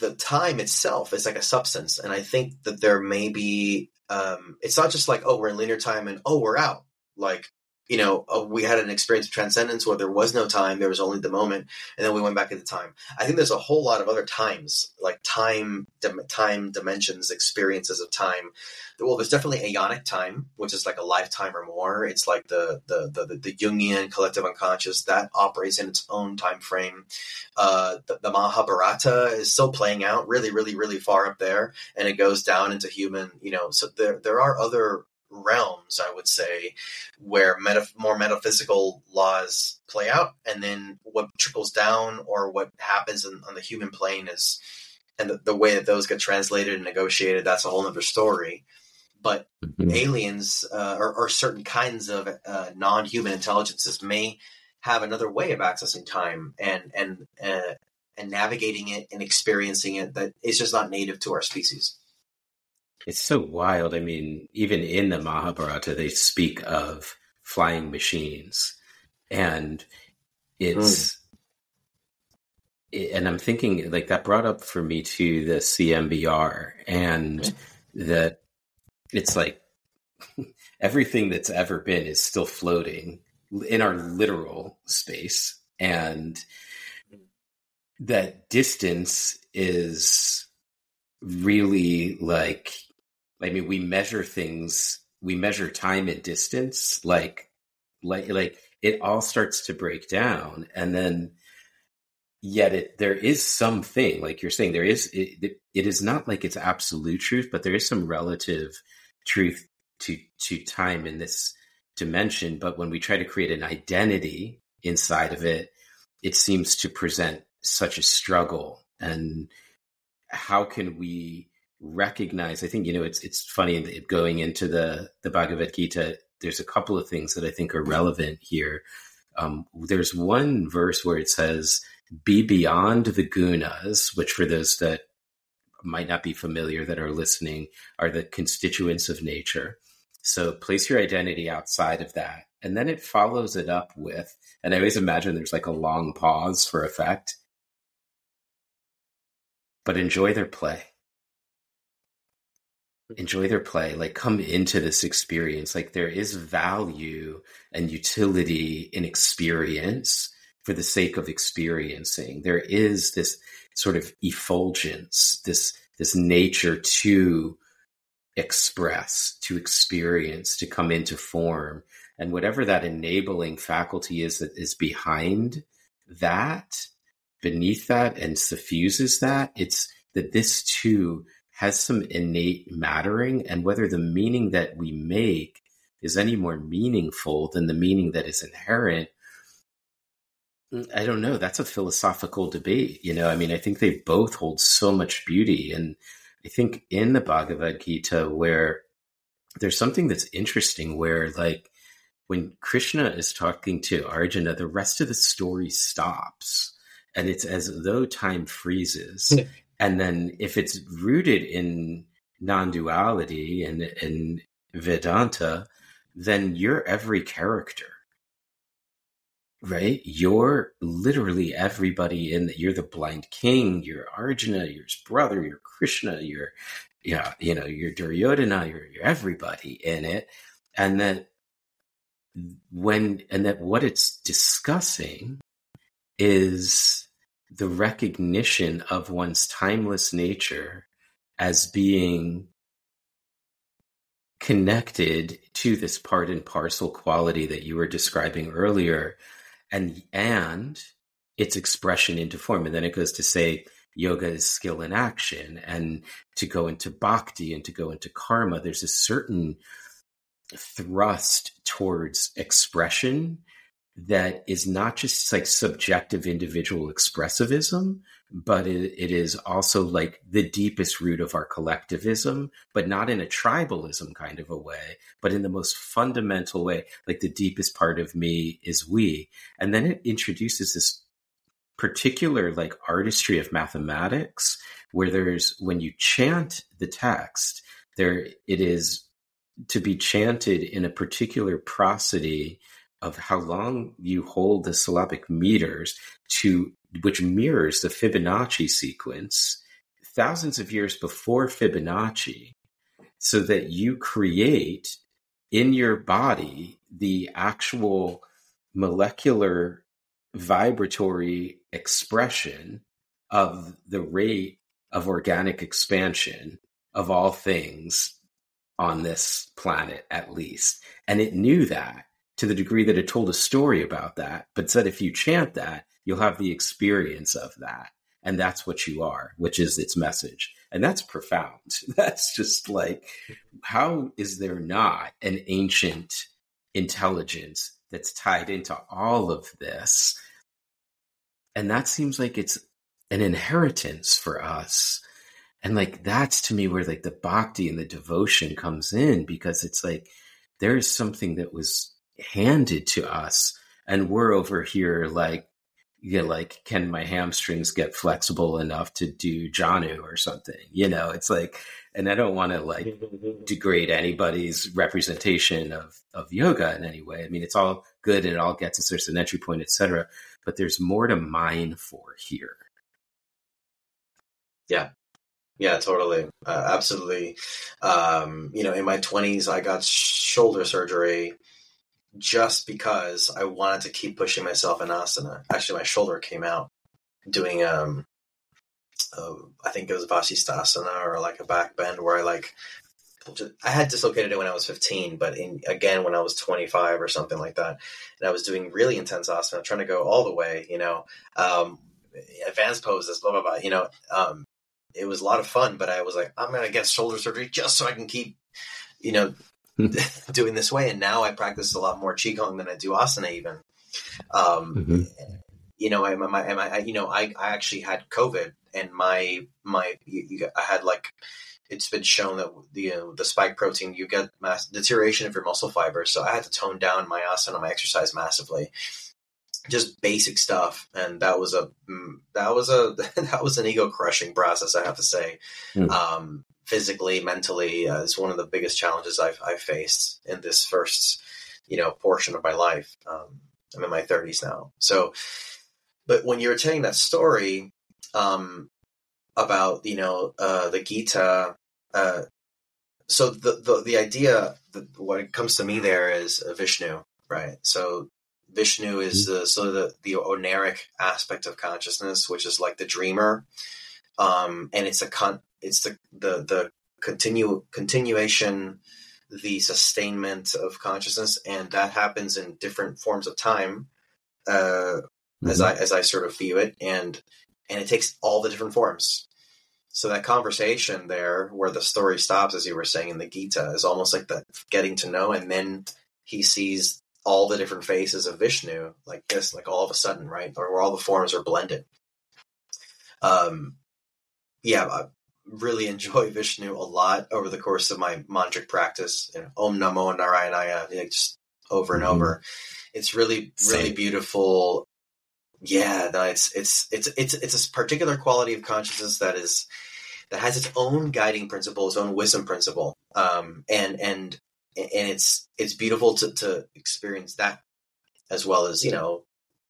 the time itself is like a substance, and I think that there may be. Um, it's not just like oh we're in linear time and oh we're out. Like you know, uh, we had an experience of transcendence where there was no time, there was only the moment, and then we went back into time. I think there's a whole lot of other times, like time, time dimensions, experiences of time. Well, there's definitely aeonic time, which is like a lifetime or more. It's like the the the, the Jungian collective unconscious that operates in its own time frame. Uh, the, the Mahabharata is still playing out, really, really, really far up there, and it goes down into human. You know, so there there are other realms, I would say, where meta- more metaphysical laws play out, and then what trickles down or what happens in, on the human plane is, and the, the, way that those get translated and negotiated, that's a whole other story. But mm-hmm. aliens uh, or, or, certain kinds of uh, non-human intelligences may have another way of accessing time and and uh, and navigating it and experiencing it that is just not native to our species. It's so wild. I mean, even in the Mahabharata, they speak of flying machines, and it's. Mm. and I'm thinking like that brought up for me to the CMBR and that it's like [LAUGHS] everything that's ever been is still floating in our literal space and that distance is really like i mean we measure things we measure time and distance like like like it all starts to break down and then yet it there is something like you're saying there is it, it is not like it's absolute truth but there is some relative truth to to time in this dimension. But when we try to create an identity inside of it it seems to present such a struggle. And how can we recognize i think you know it's it's funny going into the the bhagavad gita there's a couple of things that i think are relevant here. Um, there's one verse where it says be beyond the gunas which for those that might not be familiar that are listening are the constituents of nature. So place your identity outside of that. And then it follows it up with and i always imagine there's like a long pause for effect. But enjoy their play. Enjoy their play. Like, come into this experience. Like, there is value and utility in experience for the sake of experiencing. There is this sort of effulgence, this this nature to express, to experience, to come into form. And whatever that enabling faculty is that is behind that, beneath that and suffuses that. It's that this too has some innate mattering, and whether the meaning that we make is any more meaningful than the meaning that is inherent. Mm, I don't know. That's a philosophical debate. You know, I mean, I think they both hold so much beauty. And I think in the Bhagavad Gita, where there's something that's interesting, where like when Krishna is talking to Arjuna, the rest of the story stops and it's as though time freezes. Hmm. And then if it's rooted in non-duality and in Vedanta, then you're every character. Right? You're literally everybody in the, you're the blind king, you're Arjuna, you're his brother, you're Krishna, you're yeah, you know, you're Duryodhana, you're, you're everybody in it. And that when and that what it's discussing is the recognition of one's timeless nature as being connected to this part and parcel quality that you were describing earlier and and its expression into form. And then it goes to say yoga is skill in action and to go into bhakti and to go into karma there's a certain thrust towards expression that is not just like subjective individual expressivism, but it, it is also like the deepest root of our collectivism, but not in a tribalism kind of a way, but in the most fundamental way. Like the deepest part of me is we. And then it introduces this particular like artistry of mathematics where there's when you chant the text, there it is to be chanted in a particular prosody of how long you hold the syllabic meters to which mirrors the Fibonacci sequence thousands of years before Fibonacci so that you create in your body the actual molecular vibratory expression of the rate of organic expansion of all things on this planet at least. And it knew that to the degree that it told a story about that, but said if you chant that, you'll have the experience of that. And that's what you are, which is its message. And that's profound. [LAUGHS] That's just like, how is there not an ancient intelligence that's tied into all of this? And that seems like it's an inheritance for us. And like, that's to me where like the bhakti and the devotion comes in because it's like, there is something that was handed to us and we're over here like you know, like can my hamstrings get flexible enough to do janu or something you know it's like and i don't want to like [LAUGHS] degrade anybody's representation of of yoga in any way i mean it's all good and it all gets us there's an entry point etc but there's more to mine for here yeah Yeah, totally. Uh, absolutely. Um, you know, in my 20s, I got shoulder surgery just because I wanted to keep pushing myself in asana. Actually, my shoulder came out doing, um, uh, I think it was Vasisthasana or like a back bend where I like, I had dislocated it when I was 15, but in, again, when I was 25 or something like that, and I was doing really intense asana, trying to go all the way, you know, um, advanced poses, blah, blah, blah, you know, um, it was a lot of fun, but I was like, I'm to get shoulder surgery just so I can keep, you know, [LAUGHS] doing this way. And now I practice a lot more qigong than I do asana even. Um, mm-hmm. You know, I, my, I, you know, I, I actually had COVID and my, my, you, you, I had like, it's been shown that the uh, the spike protein you get mass deterioration of your muscle fibers. So I had to tone down my asana, my exercise massively, just basic stuff, and that was a mm, that was a [LAUGHS] that was an ego crushing process. I have to say, mm. um, physically, mentally, uh, it's one of the biggest challenges I've I've faced in this first you know portion of my life. Um, I'm in my 30s now, so. But when you were telling that story, um, about you know uh, the Gita. Uh, so the, the the idea, that what comes to me there is Vishnu, right? So Vishnu is mm-hmm. the sort of the, the oneiric aspect of consciousness, which is like the dreamer, um, and it's a con- it's the the the continue continuation, the sustainment of consciousness, and that happens in different forms of time, uh, mm-hmm. as I as I sort of view it, and and it takes all the different forms. So that conversation there, where the story stops, as you were saying in the Gita, is almost like that getting to know, and then he sees all the different faces of Vishnu like this, like all of a sudden, right, or where all the forms are blended. Um, yeah, I really enjoy Vishnu a lot over the course of my mantric practice. You know, Om Namo Narayanaya, you know, just over and mm-hmm. over. It's really, really Same. beautiful yeah, no, it's it's it's it's it's a particular quality of consciousness that is that has its own guiding principle, its own wisdom principle, um, and and and it's it's beautiful to to experience that as well as you know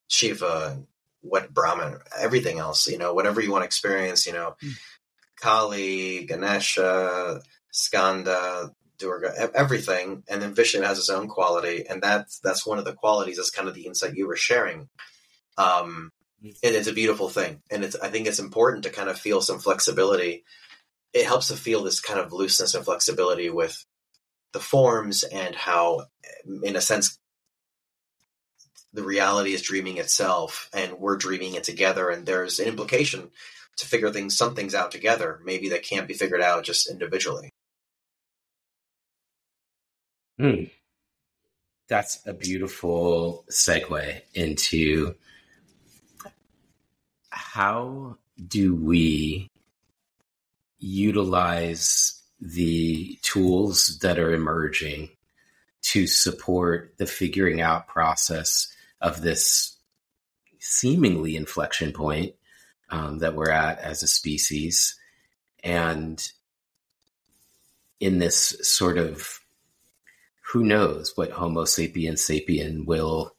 Shiva, and what Brahman, everything else, you know, whatever you want to experience, you know, mm. Kali, Ganesha, Skanda, Durga, everything, and then Vishnu has its own quality, and that's that's one of the qualities. That's kind of the insight you were sharing um, and it's a beautiful thing. And it's, I think it's important to kind of feel some flexibility. It helps to feel this kind of looseness and flexibility with the forms and how, in a sense, the reality is dreaming itself and we're dreaming it together. And there's an implication to figure things, some things out together, maybe that can't be figured out just individually. Hmm. That's a beautiful segue into how do we utilize the tools that are emerging to support the figuring out process of this seemingly inflection point um, that we're at as a species. And in this sort of who knows what homo sapiens sapien will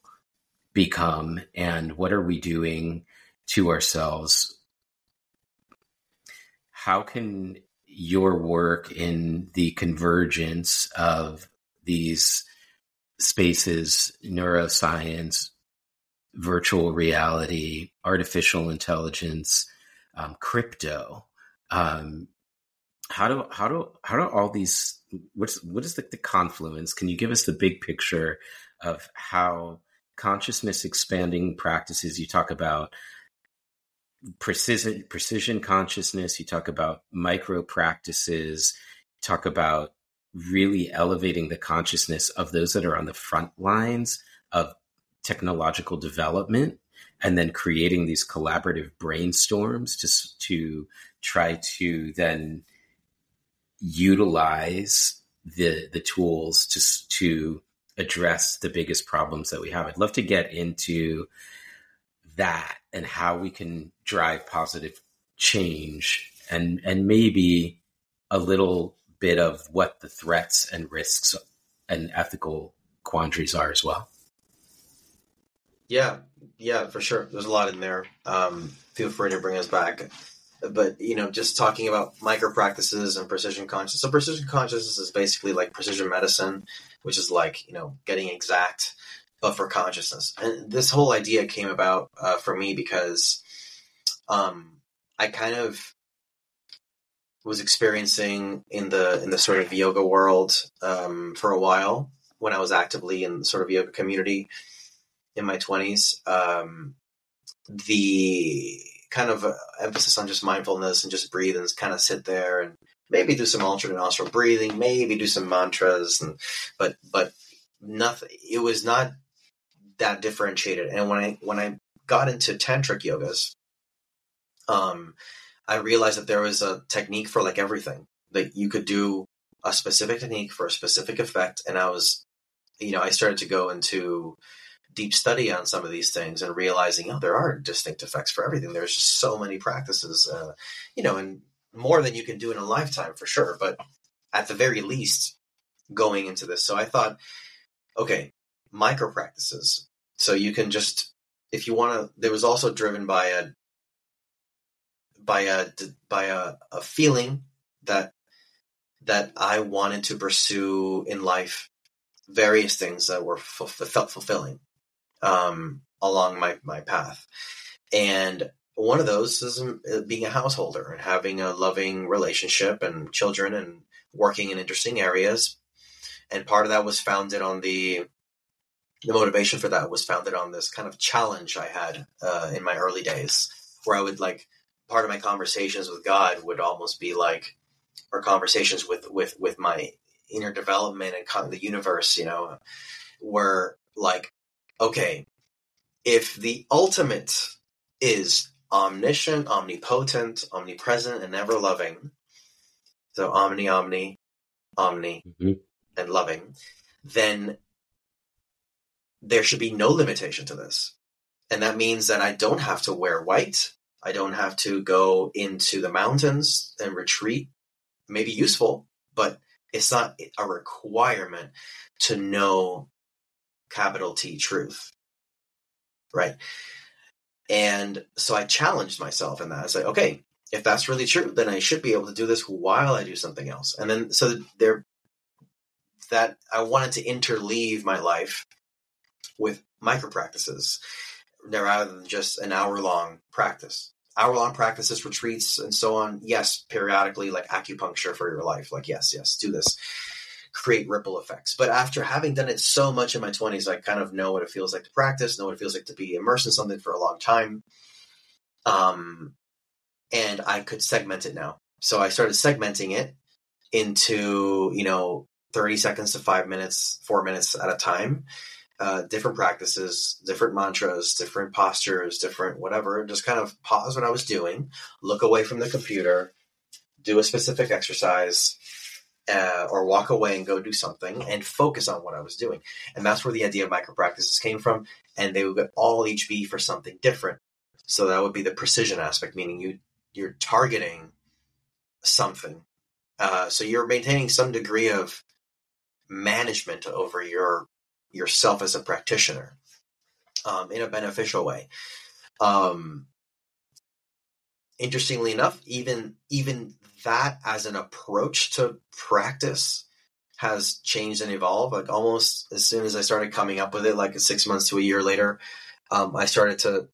become and what are we doing to ourselves? How can your work in the convergence of these spaces neuroscience virtual reality artificial intelligence um, crypto. Um, how do how do how do all these what's what is the, the confluence? Can you give us the big picture of how consciousness expanding practices you talk about precision precision consciousness you talk about micro practices talk about really elevating the consciousness of those that are on the front lines of technological development and then creating these collaborative brainstorms to to try to then utilize the the tools to to address the biggest problems that we have. I'd love to get into that and how we can drive positive change and and maybe a little bit of what the threats and risks and ethical quandaries are as well. Yeah, yeah, for sure. There's a lot in there. Um, feel free to bring us back. but you know, just talking about micro practices and precision consciousness. So precision consciousness is basically like precision medicine, which is like you know getting exact, but for consciousness. And this whole idea came about uh, for me because um, I kind of was experiencing in the in the sort of yoga world um, for a while when I was actively in the sort of yoga community in my twenties. Um, the kind of uh, emphasis on just mindfulness and just breathe and kind of sit there and maybe do some alternate nostril breathing, maybe do some mantras, and but but nothing. It was not that differentiated. And when I when I got into tantric yogas, um, I realized that there was a technique for like everything that you could do a specific technique for a specific effect. And I was, you know, I started to go into deep study on some of these things and realizing, oh, there are distinct effects for everything. There's just so many practices, uh, you know, and more than you can do in a lifetime for sure. But at the very least, going into this. So I thought, okay, micro practices. So you can just, if you want to, there was also driven by a, by a, by a, a feeling that, that I wanted to pursue in life various things that were felt fulfilling um, along my, my path. And one of those is um, being a householder and having a loving relationship and children and working in interesting areas. And part of that was founded on the the motivation for that was founded on this kind of challenge I had uh, in my early days, where I would like part of my conversations with God would almost be like, or conversations with with with my inner development and kind of the universe, you know, were like, okay, if the ultimate is omniscient, omnipotent, omnipresent, and ever loving, so omni, omni, omni, mm-hmm. and loving, then there should be no limitation to this. And that means that I don't have to wear white. I don't have to go into the mountains and retreat. Maybe useful, but it's not a requirement to know capital T truth. Right. And so I challenged myself in that. I said, okay, if that's really true, then I should be able to do this while I do something else. And then so there that I wanted to interleave my life with micro practices rather than just an hour long practice. Hour long practices, retreats, and so on. Yes, periodically, like acupuncture for your life. Like, yes, yes, do this. Create ripple effects. But after having done it so much in my 20s, I kind of know what it feels like to practice, know what it feels like to be immersed in something for a long time. Um, and I could segment it now. So I started segmenting it into, you know, 30 seconds to five minutes, four minutes at a time uh, different practices, different mantras, different postures, different whatever. Just kind of pause what I was doing, look away from the computer, do a specific exercise, uh, or walk away and go do something and focus on what I was doing. And that's where the idea of micro practices came from. And they would all each be for something different. So that would be the precision aspect, meaning you you're targeting something. Uh, so you're maintaining some degree of management over your yourself as a practitioner um, in a beneficial way. Um, interestingly enough, even even that as an approach to practice has changed and evolved. Like almost as soon as I started coming up with it, like six months to a year later, um, I started to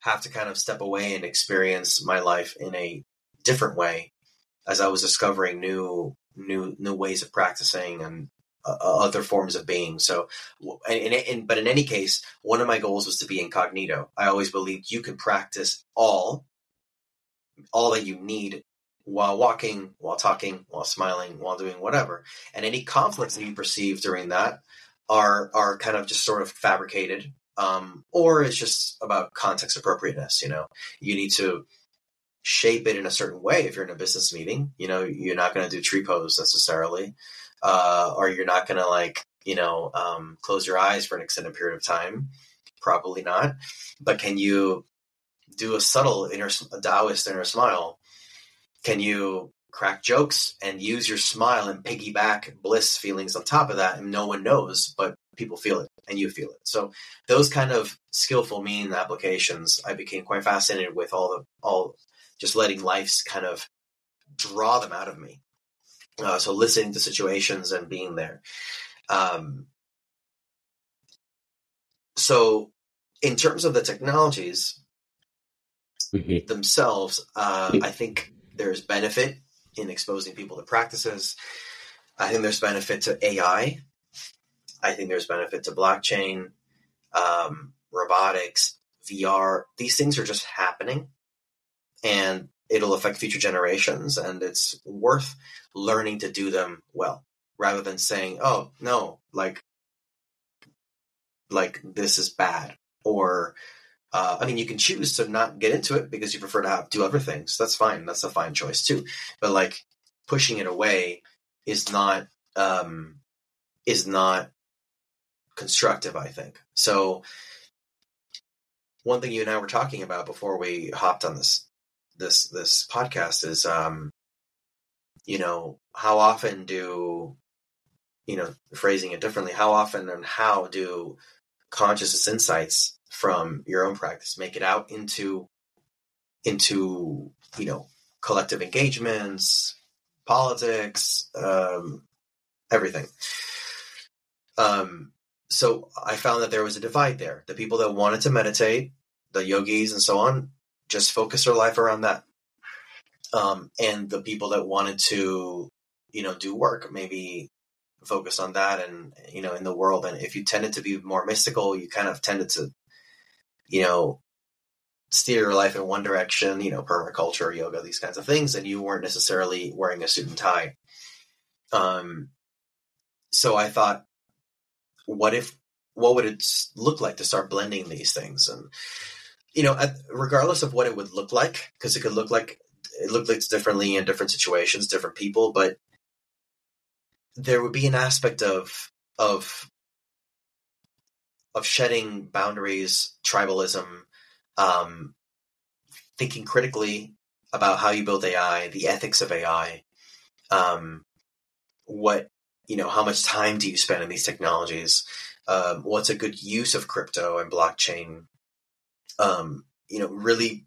have to kind of step away and experience my life in a different way as I was discovering new new new ways of practicing and uh, other forms of being. So, and, and, but in any case, one of my goals was to be incognito. I always believed you can practice all, all that you need while walking, while talking, while smiling, while doing whatever. And any conflicts that you perceive during that are are kind of just sort of fabricated, um, or it's just about context appropriateness. You know, you need to shape it in a certain way. If you're in a business meeting, you know, you're not going to do tree pose necessarily uh, or you're not going to like you know um, close your eyes for an extended period of time. Probably not. But can you do a subtle inner a Taoist inner smile? Can you crack jokes and use your smile and piggyback bliss feelings on top of that and no one knows but people feel it and you feel it so those kind of skillful mean applications i became quite fascinated with all the all just letting life's kind of draw them out of me. Uh, so listening to situations and being there. Um, so in terms of the technologies mm-hmm. themselves, uh, I think there's benefit in exposing people to practices. I think there's benefit to AI. I think there's benefit to blockchain, um, robotics, VR. These things are just happening, and it'll affect future generations. And it's worth learning to do them well, rather than saying, "Oh no, like, like this is bad," or uh, I mean, you can choose to not get into it because you prefer to have do other things. That's fine. That's a fine choice too. But like pushing it away is not um, is not constructive. I think so. One thing you and I were talking about before we hopped on this this this podcast is, um, you know, how often do you know phrasing it differently? How often and how do consciousness insights from your own practice make it out into into you know collective engagements politics um, everything. Um, so i found that there was a divide there. The people that wanted to meditate the yogis and so on just focus their life around that. Um, and the people that wanted to you know do work maybe focus on that and you know in the world. And if you tended to be more mystical you kind of tended to you know, steer your life in one direction, you know, permaculture, yoga, these kinds of things, and you weren't necessarily wearing a suit and tie. Um, so I thought, what if, what would it look like to start blending these things? And, you know, regardless of what it would look like, because it could look like, it looked like differently in different situations, different people, but there would be an aspect of, of of shedding boundaries, tribalism, um, thinking critically about how you build AI, the ethics of AI, um, what you know, how much time do you spend in these technologies? Um, what's a good use of crypto and blockchain? Um, you know, really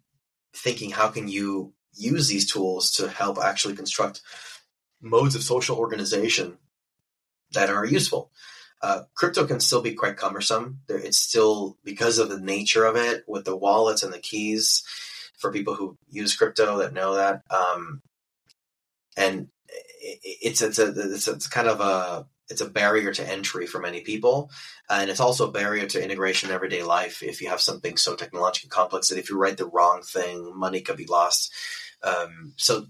thinking how can you use these tools to help actually construct modes of social organization that are useful. Uh, crypto can still be quite cumbersome. It's still because of the nature of it with the wallets and the keys for people who use crypto that know that. Um, and it's it's a, it's a, it's kind of a it's a barrier to entry for many people, and it's also a barrier to integration in everyday life. If you have something so technologically complex that if you write the wrong thing, money could be lost. Um, so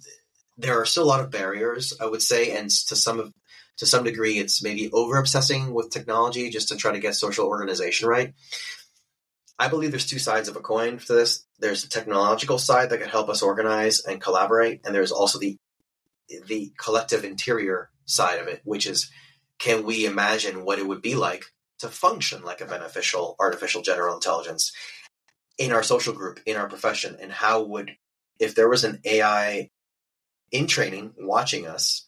there are still a lot of barriers, I would say, and to some of to some degree, it's maybe over obsessing with technology just to try to get social organization right. I believe there's two sides of a coin to this. There's the technological side that can help us organize and collaborate, and there's also the the collective interior side of it, which is can we imagine what it would be like to function like a beneficial artificial general intelligence in our social group, in our profession, and how would if there was an AI in training watching us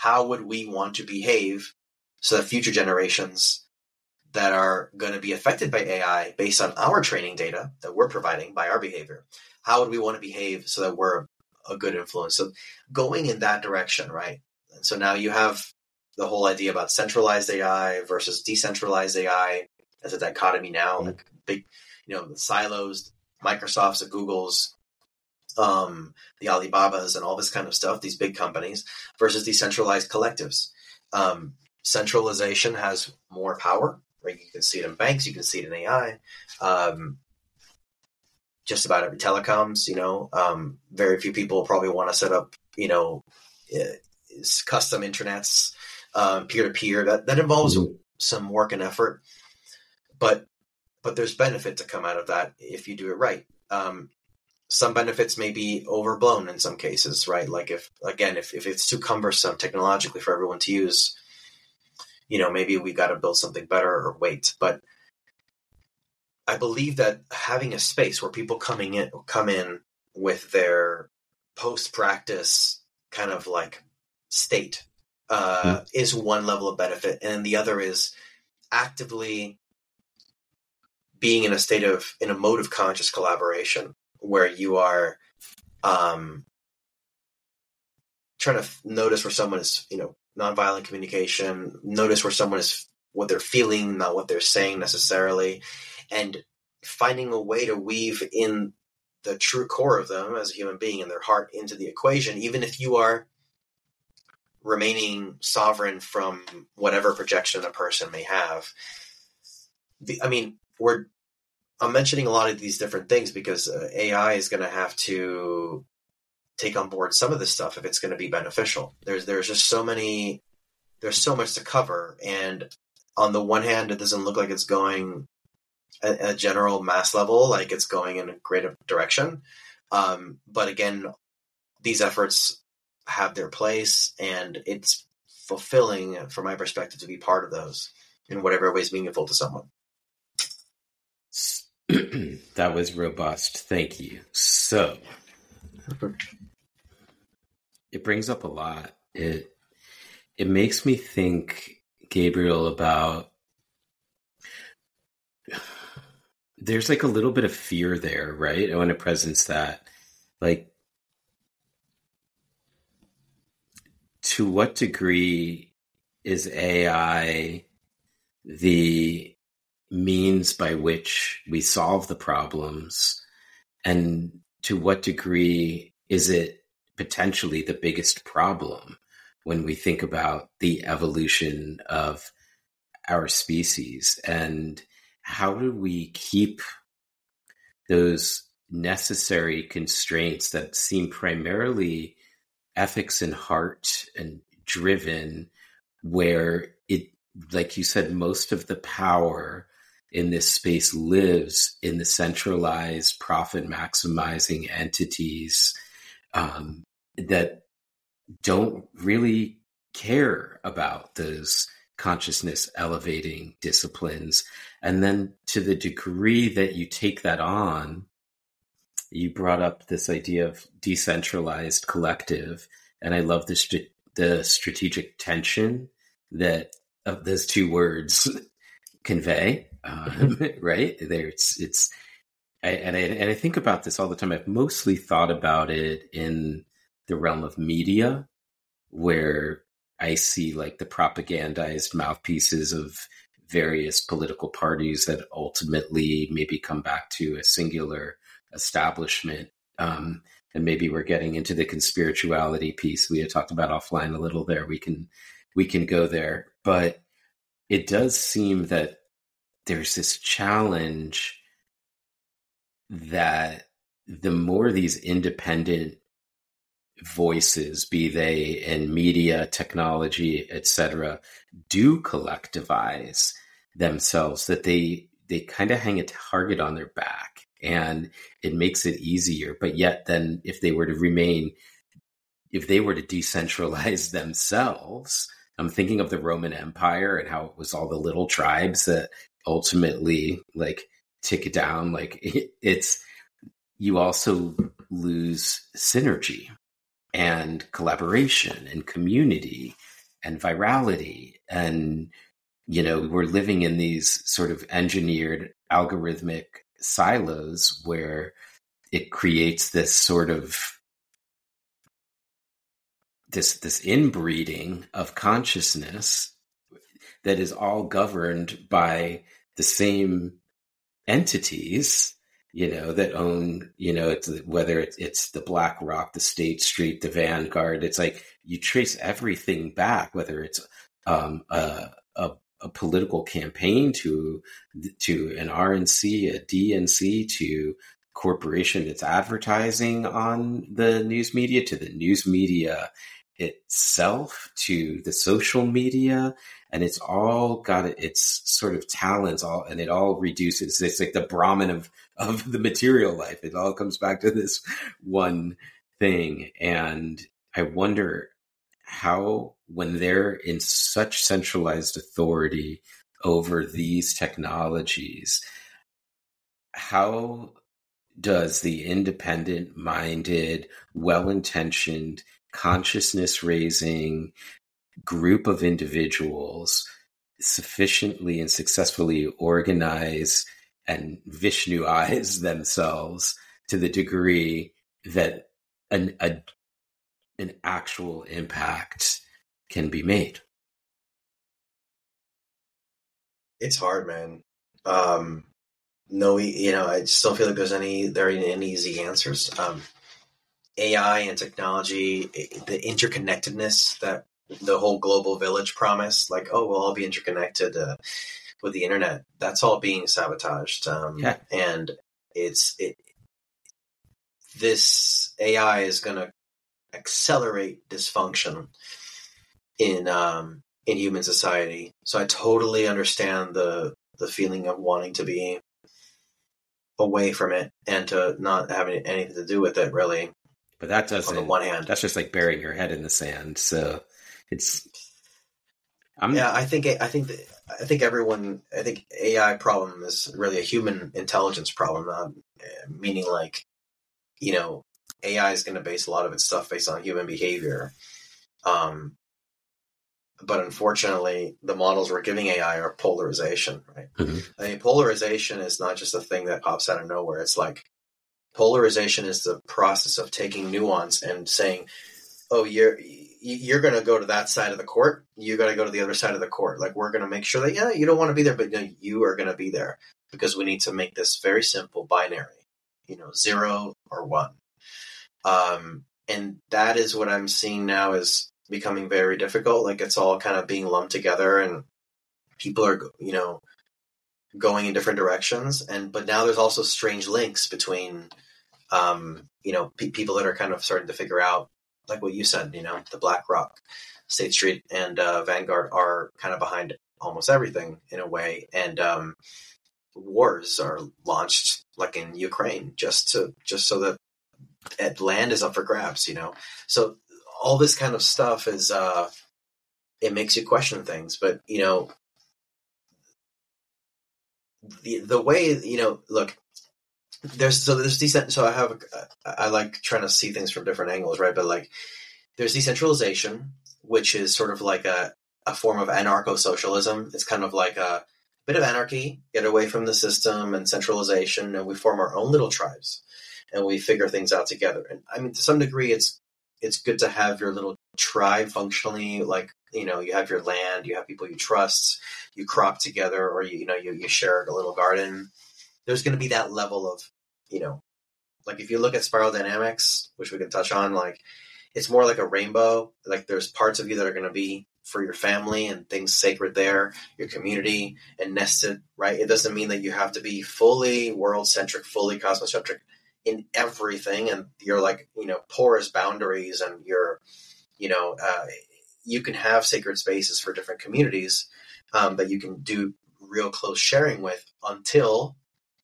how would we want to behave so that future generations that are going to be affected by AI based on our training data that we're providing by our behavior, how would we want to behave so that we're a good influence? So going in that direction, right? And so now you have the whole idea about centralized AI versus decentralized AI as a dichotomy now, mm-hmm. like big, you know, the silos, Microsofts, the Googles, um, the Alibabas and all this kind of stuff, these big companies, versus these decentralized collectives. Um, centralization has more power. Right? You can see it in banks, you can see it in AI. Um, just about every telecoms, you know, um, very few people probably want to set up, you know, uh, custom internets, peer to peer. That that involves mm-hmm. some work and effort, but but there's benefit to come out of that if you do it right. Um, some benefits may be overblown in some cases, right? Like if again, if, if it's too cumbersome technologically for everyone to use, you know, maybe we got to build something better or wait. But I believe that having a space where people coming in come in with their post practice kind of like state uh, mm. is one level of benefit, and the other is actively being in a state of in a mode of conscious collaboration where you are um, trying to f- notice where someone is, you know, nonviolent communication, notice where someone is, what they're feeling, not what they're saying necessarily, and finding a way to weave in the true core of them as a human being and their heart into the equation, even if you are remaining sovereign from whatever projection a person may have. The, I mean, we're I'm mentioning a lot of these different things because uh, AI is going to have to take on board some of this stuff if it's going to be beneficial. There's there's just so many there's so much to cover and on the one hand it doesn't look like it's going at a general mass level like it's going in a greater direction. Um, but again these efforts have their place and it's fulfilling from my perspective to be part of those in whatever way is meaningful to someone. [CLEARS THROAT] that was robust. Thank you. So it brings up a lot. It it makes me think, Gabriel, about [SIGHS] there's like a little bit of fear there, right? I want a presence that like to what degree is AI the means by which we solve the problems and to what degree is it potentially the biggest problem when we think about the evolution of our species? And how do we keep those necessary constraints that seem primarily ethics and heart and driven where it like you said most of the power in this space lives in the centralized profit maximizing entities um, that don't really care about those consciousness elevating disciplines. And then to the degree that you take that on, you brought up this idea of decentralized collective. And I love the, st- the strategic tension that of those two words [LAUGHS] convey um, [LAUGHS] right there it's it's I, and I and I think about this all the time. I've mostly thought about it in the realm of media, where I see like the propagandized mouthpieces of various political parties that ultimately maybe come back to a singular establishment. Um, and maybe we're getting into the conspirituality piece we had talked about offline a little there. We can we can go there, but it does seem that there's this challenge that the more these independent voices, be they in media, technology, etc., do collectivize themselves, that they they kind of hang a target on their back, and it makes it easier. But yet, then if they were to remain, if they were to decentralize [LAUGHS] themselves, I'm thinking of the Roman Empire and how it was all the little tribes that ultimately like tick it down like it, [LAUGHS] it's you also lose synergy and collaboration and community and virality and you know we're living in these sort of engineered algorithmic silos where it creates this sort of this this inbreeding of consciousness that is all governed by the same entities you know that own you know it's whether it's, it's the blackrock the state street the vanguard it's like you trace everything back whether it's um, a, a, a, political campaign to to an rnc a dnc to corporation that's advertising on the news media to the news media itself to the social media and it's all got its sort of talents all and it all reduces it's like the brahman of of the material life. It all comes back to this one thing and i wonder how when they're in such centralized authority over these technologies how does the independent minded well intentioned consciousness raising group of individuals sufficiently and successfully organize and Vishnuize [LAUGHS] themselves to the degree that an a, an actual impact can be made. It's hard, man. Um, no, you know, I just don't feel like there's any there are any easy answers. Um, AI and technology, the interconnectedness that the whole global village promise, like, oh, we'll all be interconnected uh, with the internet. That's all being sabotaged. Um, yeah. And it's it. This AI is going to accelerate dysfunction in um, in human society. So I totally understand the the feeling of wanting to be away from it and to not having anything to do with it, really. But that doesn't. On the one hand, that's just like burying your head in the sand. So it's. I'm, yeah, I think I think I think everyone I think AI problem is really a human intelligence problem, not meaning like you know AI is going to base a lot of its stuff based on human behavior. Um, but unfortunately, the models we're giving AI are polarization, right? Mm-hmm. I mean, polarization is not just a thing that pops out of nowhere. It's like polarization is the process of taking nuance and saying, "Oh, you're you're going to go to that side of the court. You got to go to the other side of the court. Like we're going to make sure that yeah, you don't want to be there, but you are going to be there because we need to make this very simple binary, you know, zero or one." Um, and that is what I'm seeing now is becoming very difficult. Like it's all kind of being lumped together, and people are you know going in different directions. And but now there's also strange links between um, you know pe- people that are kind of starting to figure out, like what you said, you know, the BlackRock, State Street, and uh, Vanguard are kind of behind almost everything in a way, and um, wars are launched like in Ukraine just to just so that land is up for grabs, you know. So all this kind of stuff is uh it makes you question things but you know the the way you know look there's so there's decent so i have uh, i like trying to see things from different angles right? But like there's decentralization which is sort of like a a form of anarcho-socialism. It's kind of like a bit of anarchy get away from the system and centralization and we form our own little tribes and we figure things out together. And i mean to some degree it's it's good to have your little tribe functionally like you know you have your land you have people you trust you crop together or you, you know you, you share a little garden there's going to be that level of you know like if you look at spiral dynamics which we can touch on like it's more like a rainbow. Like there's parts of you that are going to be for your family and things sacred there your community and nested right? It doesn't mean that you have to be fully world centric fully cosmocentric in everything and you're like you know porous boundaries and you're you know uh, you can have sacred spaces for different communities um, that you can do real close sharing with until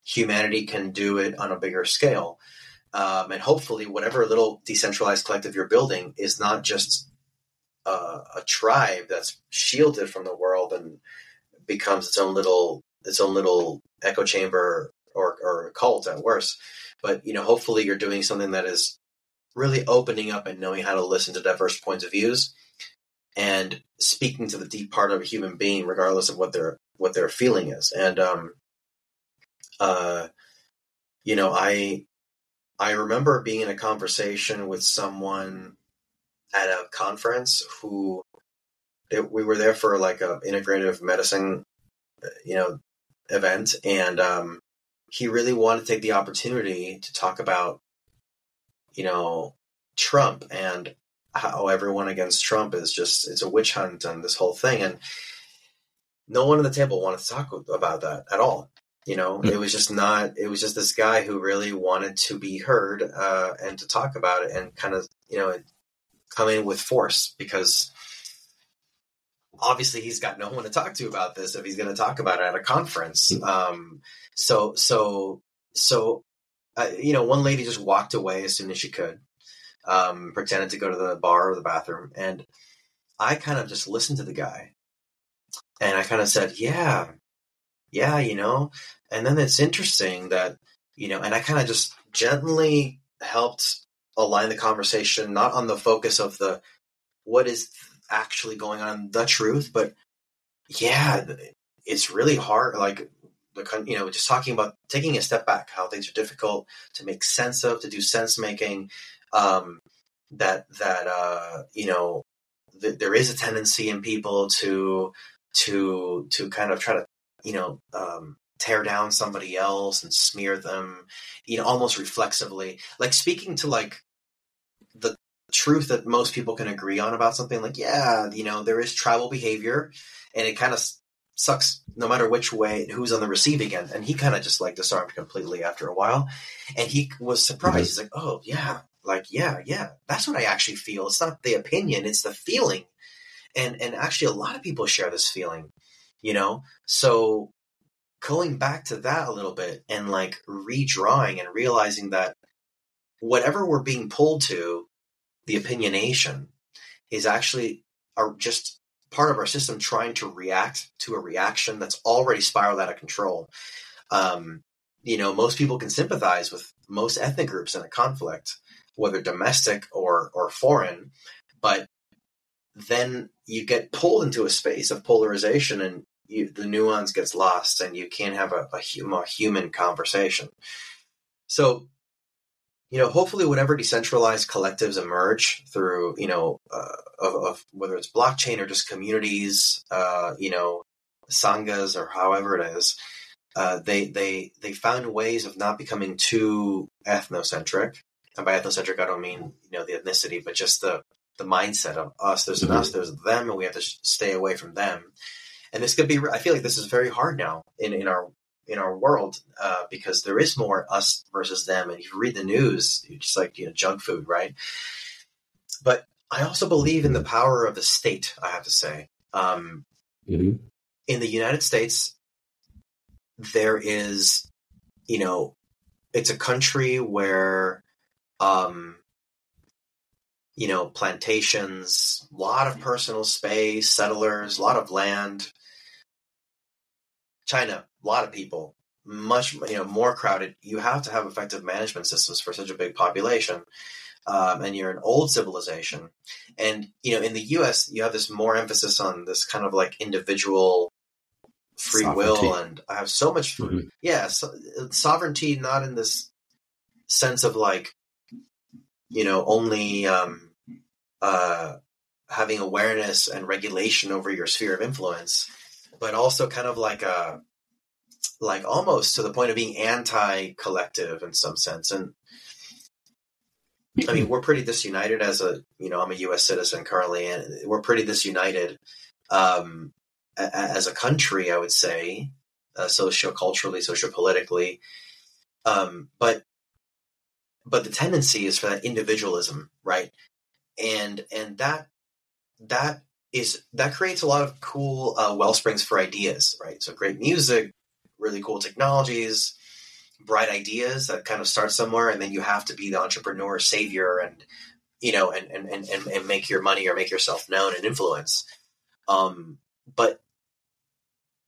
humanity can do it on a bigger scale um, and hopefully whatever little decentralized collective you're building is not just a tribe that's shielded from the world and becomes its own little its own little echo chamber or, or cult at worst but you know, hopefully you're doing something that is really opening up and knowing how to listen to diverse points of views and speaking to the deep part of a human being, regardless of what their what their feeling is. And um, uh, you know, I I remember being in a conversation with someone at a conference who it, we were there for like a integrative medicine, you know, event, and um, he really wanted to take the opportunity to talk about, you know, Trump and how everyone against Trump is just it's a witch hunt and this whole thing. And no one at the table wanted to talk about that at all. You know, mm-hmm. it was just not. It was just this guy who really wanted to be heard uh, and to talk about it and kind of you know come in with force because obviously he's got no one to talk to about this if he's going to talk about it at a conference. Mm-hmm. Um, so, so, so, uh, you know, one lady just walked away as soon as she could, um, pretended to go to the bar or the bathroom. And I kind of just listened to the guy and I kind of said, yeah, yeah, you know, and then it's interesting that, you know, and I kind of just gently helped align the conversation, not on the focus of the, what is actually going on, the truth, but yeah, it's really hard. Like the you know just talking about taking a step back, how things are difficult to make sense of, to do sense making, Um, that that uh, you know th- there is a tendency in people to to to kind of try to you know um, tear down somebody else and smear them, you know, almost reflexively. Like speaking to like the truth that most people can agree on about something. Like, yeah, you know, there is tribal behavior, and it kind of sucks no matter which way who's on the receiving end and he kind of just like disarmed completely after a while and he was surprised mm-hmm. he's like oh yeah like yeah yeah that's what i actually feel it's not the opinion it's the feeling and and actually a lot of people share this feeling you know so going back to that a little bit and like redrawing and realizing that whatever we're being pulled to the opinionation is actually are just part of our system trying to react to a reaction that's already spiraled out of control. Um, you know, most people can sympathize with most ethnic groups in a conflict, whether domestic or or foreign, but then you get pulled into a space of polarization and you, the nuance gets lost and you can't have a, a, hum, a human conversation. So you know, hopefully, whatever decentralized collectives emerge through, you know, uh, of, of, whether it's blockchain or just communities, uh, you know, sanghas or however it is, uh, they they they found ways of not becoming too ethnocentric. And by ethnocentric, I don't mean you know the ethnicity, but just the the mindset of us. There's mm-hmm. us, there's them, and we have to stay away from them. And this could be. I feel like this is very hard now in in our in our world uh, because there is more us versus them. And if you read the news, you just like you know junk food, right? But I also believe in the power of the state. I have to say, um, mm-hmm. in the United States, there is, you know, it's a country where, um, you know, plantations, a lot of personal space, settlers, a lot of land. China, a lot of people, much you know more crowded. You have to have effective management systems for such a big population. Um, and you're an old civilization, and you know in the U.S. you have this more emphasis on this kind of like individual free sovereignty. will, and I have so much, mm-hmm. yeah, so, sovereignty, not in this sense of like, you know, only um, uh, having awareness and regulation over your sphere of influence, but also kind of like a like almost to the point of being anti-collective in some sense. And I mean, we're pretty disunited as a, you know, I'm a U.S. citizen currently, and we're pretty disunited um, as a country, I would say, uh, socio-culturally, socio-politically. Um, but but the tendency is for that individualism, right? And and that that is that creates a lot of cool uh, well springs for ideas, right? So great music, really cool technologies, bright ideas that kind of start somewhere, and then you have to be the entrepreneur savior and you know and and and, and make your money or make yourself known and influence. Um, but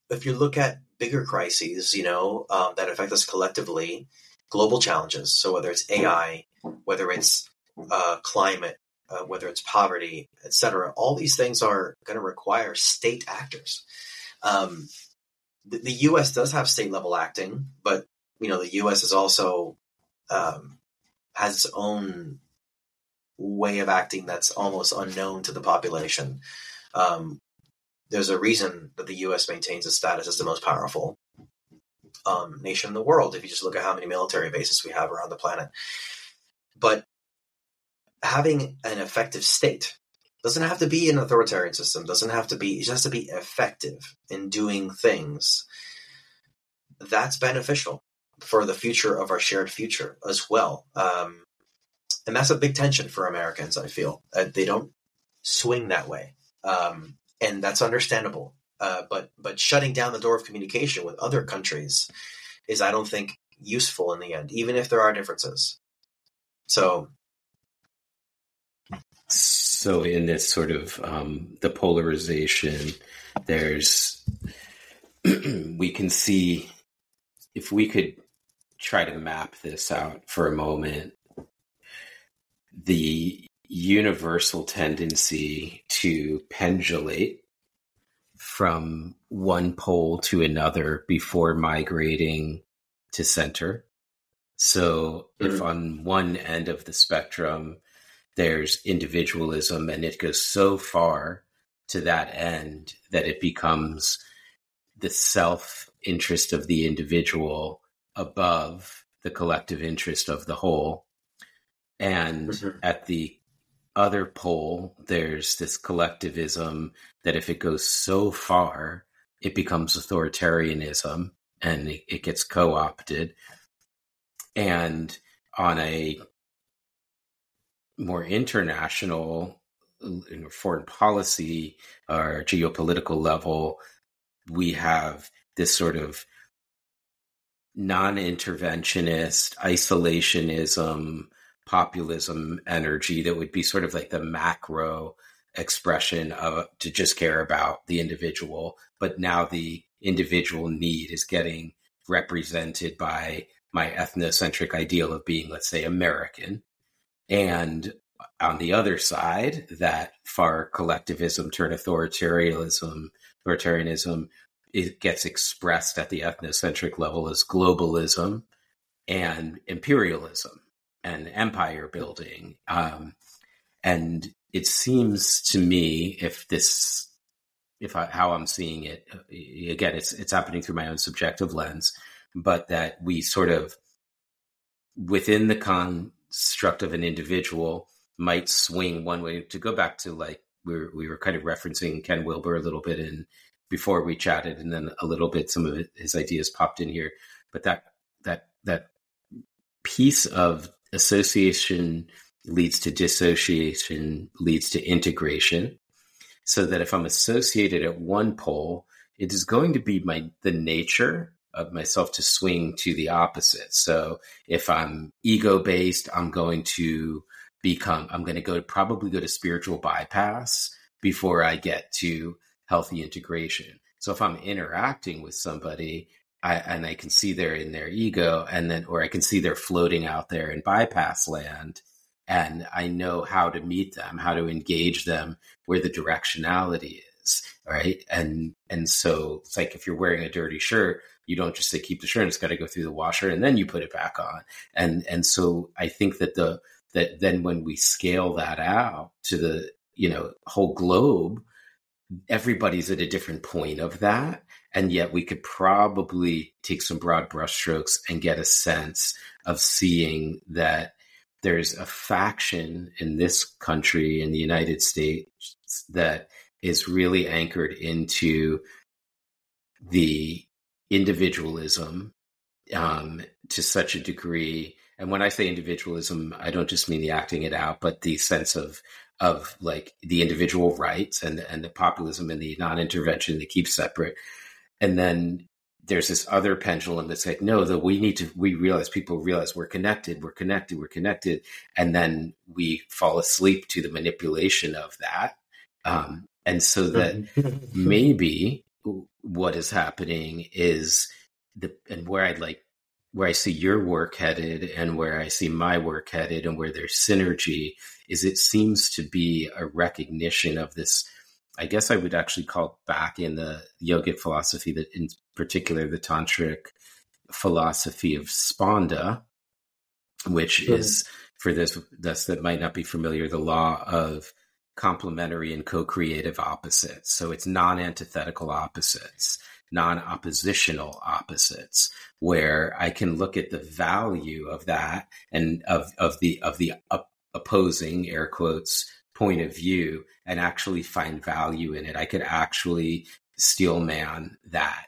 if you look at bigger crises, you know um, that affect us collectively, global challenges. So whether it's AI, whether it's uh, climate, uh, whether it's poverty, etc. All these things are going to require state actors. Um, the, the U.S. does have state level acting, but you know the U.S. is also um, has its own way of acting that's almost unknown to the population. Um, there's a reason that the U.S. maintains its status as the most powerful um, nation in the world. If you just look at how many military bases we have around the planet, but having an effective state. Doesn't have to be an authoritarian system. Doesn't have to be it just has to be effective in doing things that's beneficial for the future of our shared future as well. Um, and that's a big tension for americans i feel. Uh, they don't swing that way. Um, and that's understandable. Uh, but but shutting down the door of communication with other countries is i don't think useful in the end even if there are differences. So so in this sort of um, the polarization, there's [CLEARS THROAT] we can see if we could try to map this out for a moment, the universal tendency to pendulate from one pole to another before migrating to center. So mm-hmm. if on one end of the spectrum, there's individualism and it goes so far to that end that it becomes the self interest of the individual above the collective interest of the whole. And mm-hmm. at the other pole, there's this collectivism that if it goes so far, it becomes authoritarianism and it, it gets co opted. And on a more international foreign policy or geopolitical level, we have this sort of non-interventionist isolationism populism energy that would be sort of like the macro expression of to just care about the individual. But now the individual need is getting represented by my ethnocentric ideal of being let's say american and on the other side, that far collectivism turned authoritarianism, authoritarianism, it gets expressed at the ethnocentric level as globalism and imperialism and empire building. Um, and it seems to me, if this, if I, how I'm seeing it, again, it's it's happening through my own subjective lens, but that we sort of within the construct of an individual might swing one way. To go back to like we were, we were kind of referencing Ken Wilber a little bit in before we chatted, and then a little bit some of his ideas popped in here. But that that that piece of association leads to dissociation, leads to integration. So that if I'm associated at one pole, it is going to be my the nature of myself to swing to the opposite. So if I'm ego based, I'm going to become i'm going to go to probably go to spiritual bypass before i get to healthy integration so if i'm interacting with somebody I, and i can see they're in their ego and then or i can see they're floating out there in bypass land and i know how to meet them how to engage them where the directionality is right and and so it's like if you're wearing a dirty shirt you don't just say keep the shirt it's got to go through the washer and then you put it back on. And and so i think that the that then when we scale that out to the you know whole globe everybody's at a different point of that. And yet we could probably take some broad brushstrokes and get a sense of seeing that there's a faction in this country in the united states that is really anchored into the individualism um, to such a degree and when I say individualism, I don't just mean the acting it out, but the sense of of like the individual rights and and the populism and the non-intervention that keeps separate. And then there's this other pendulum that's like, no, that we need to we realize people realize we're connected, we're connected, we're connected, and then we fall asleep to the manipulation of that. Um, and so that [LAUGHS] maybe what is happening is the and where I'd like where I see your work headed and where I see my work headed and where there's synergy is it seems to be a recognition of this. I guess I would actually call back in the yogic philosophy that in particular the tantric philosophy of spanda, which mm-hmm. is for this thus that might not be familiar, the law of complementary and co-creative opposites. So it's non-antithetical opposites non oppositional opposites where I can look at the value of that and of, of the, of the opposing air quotes point of view and actually find value in it. I could actually steel man that,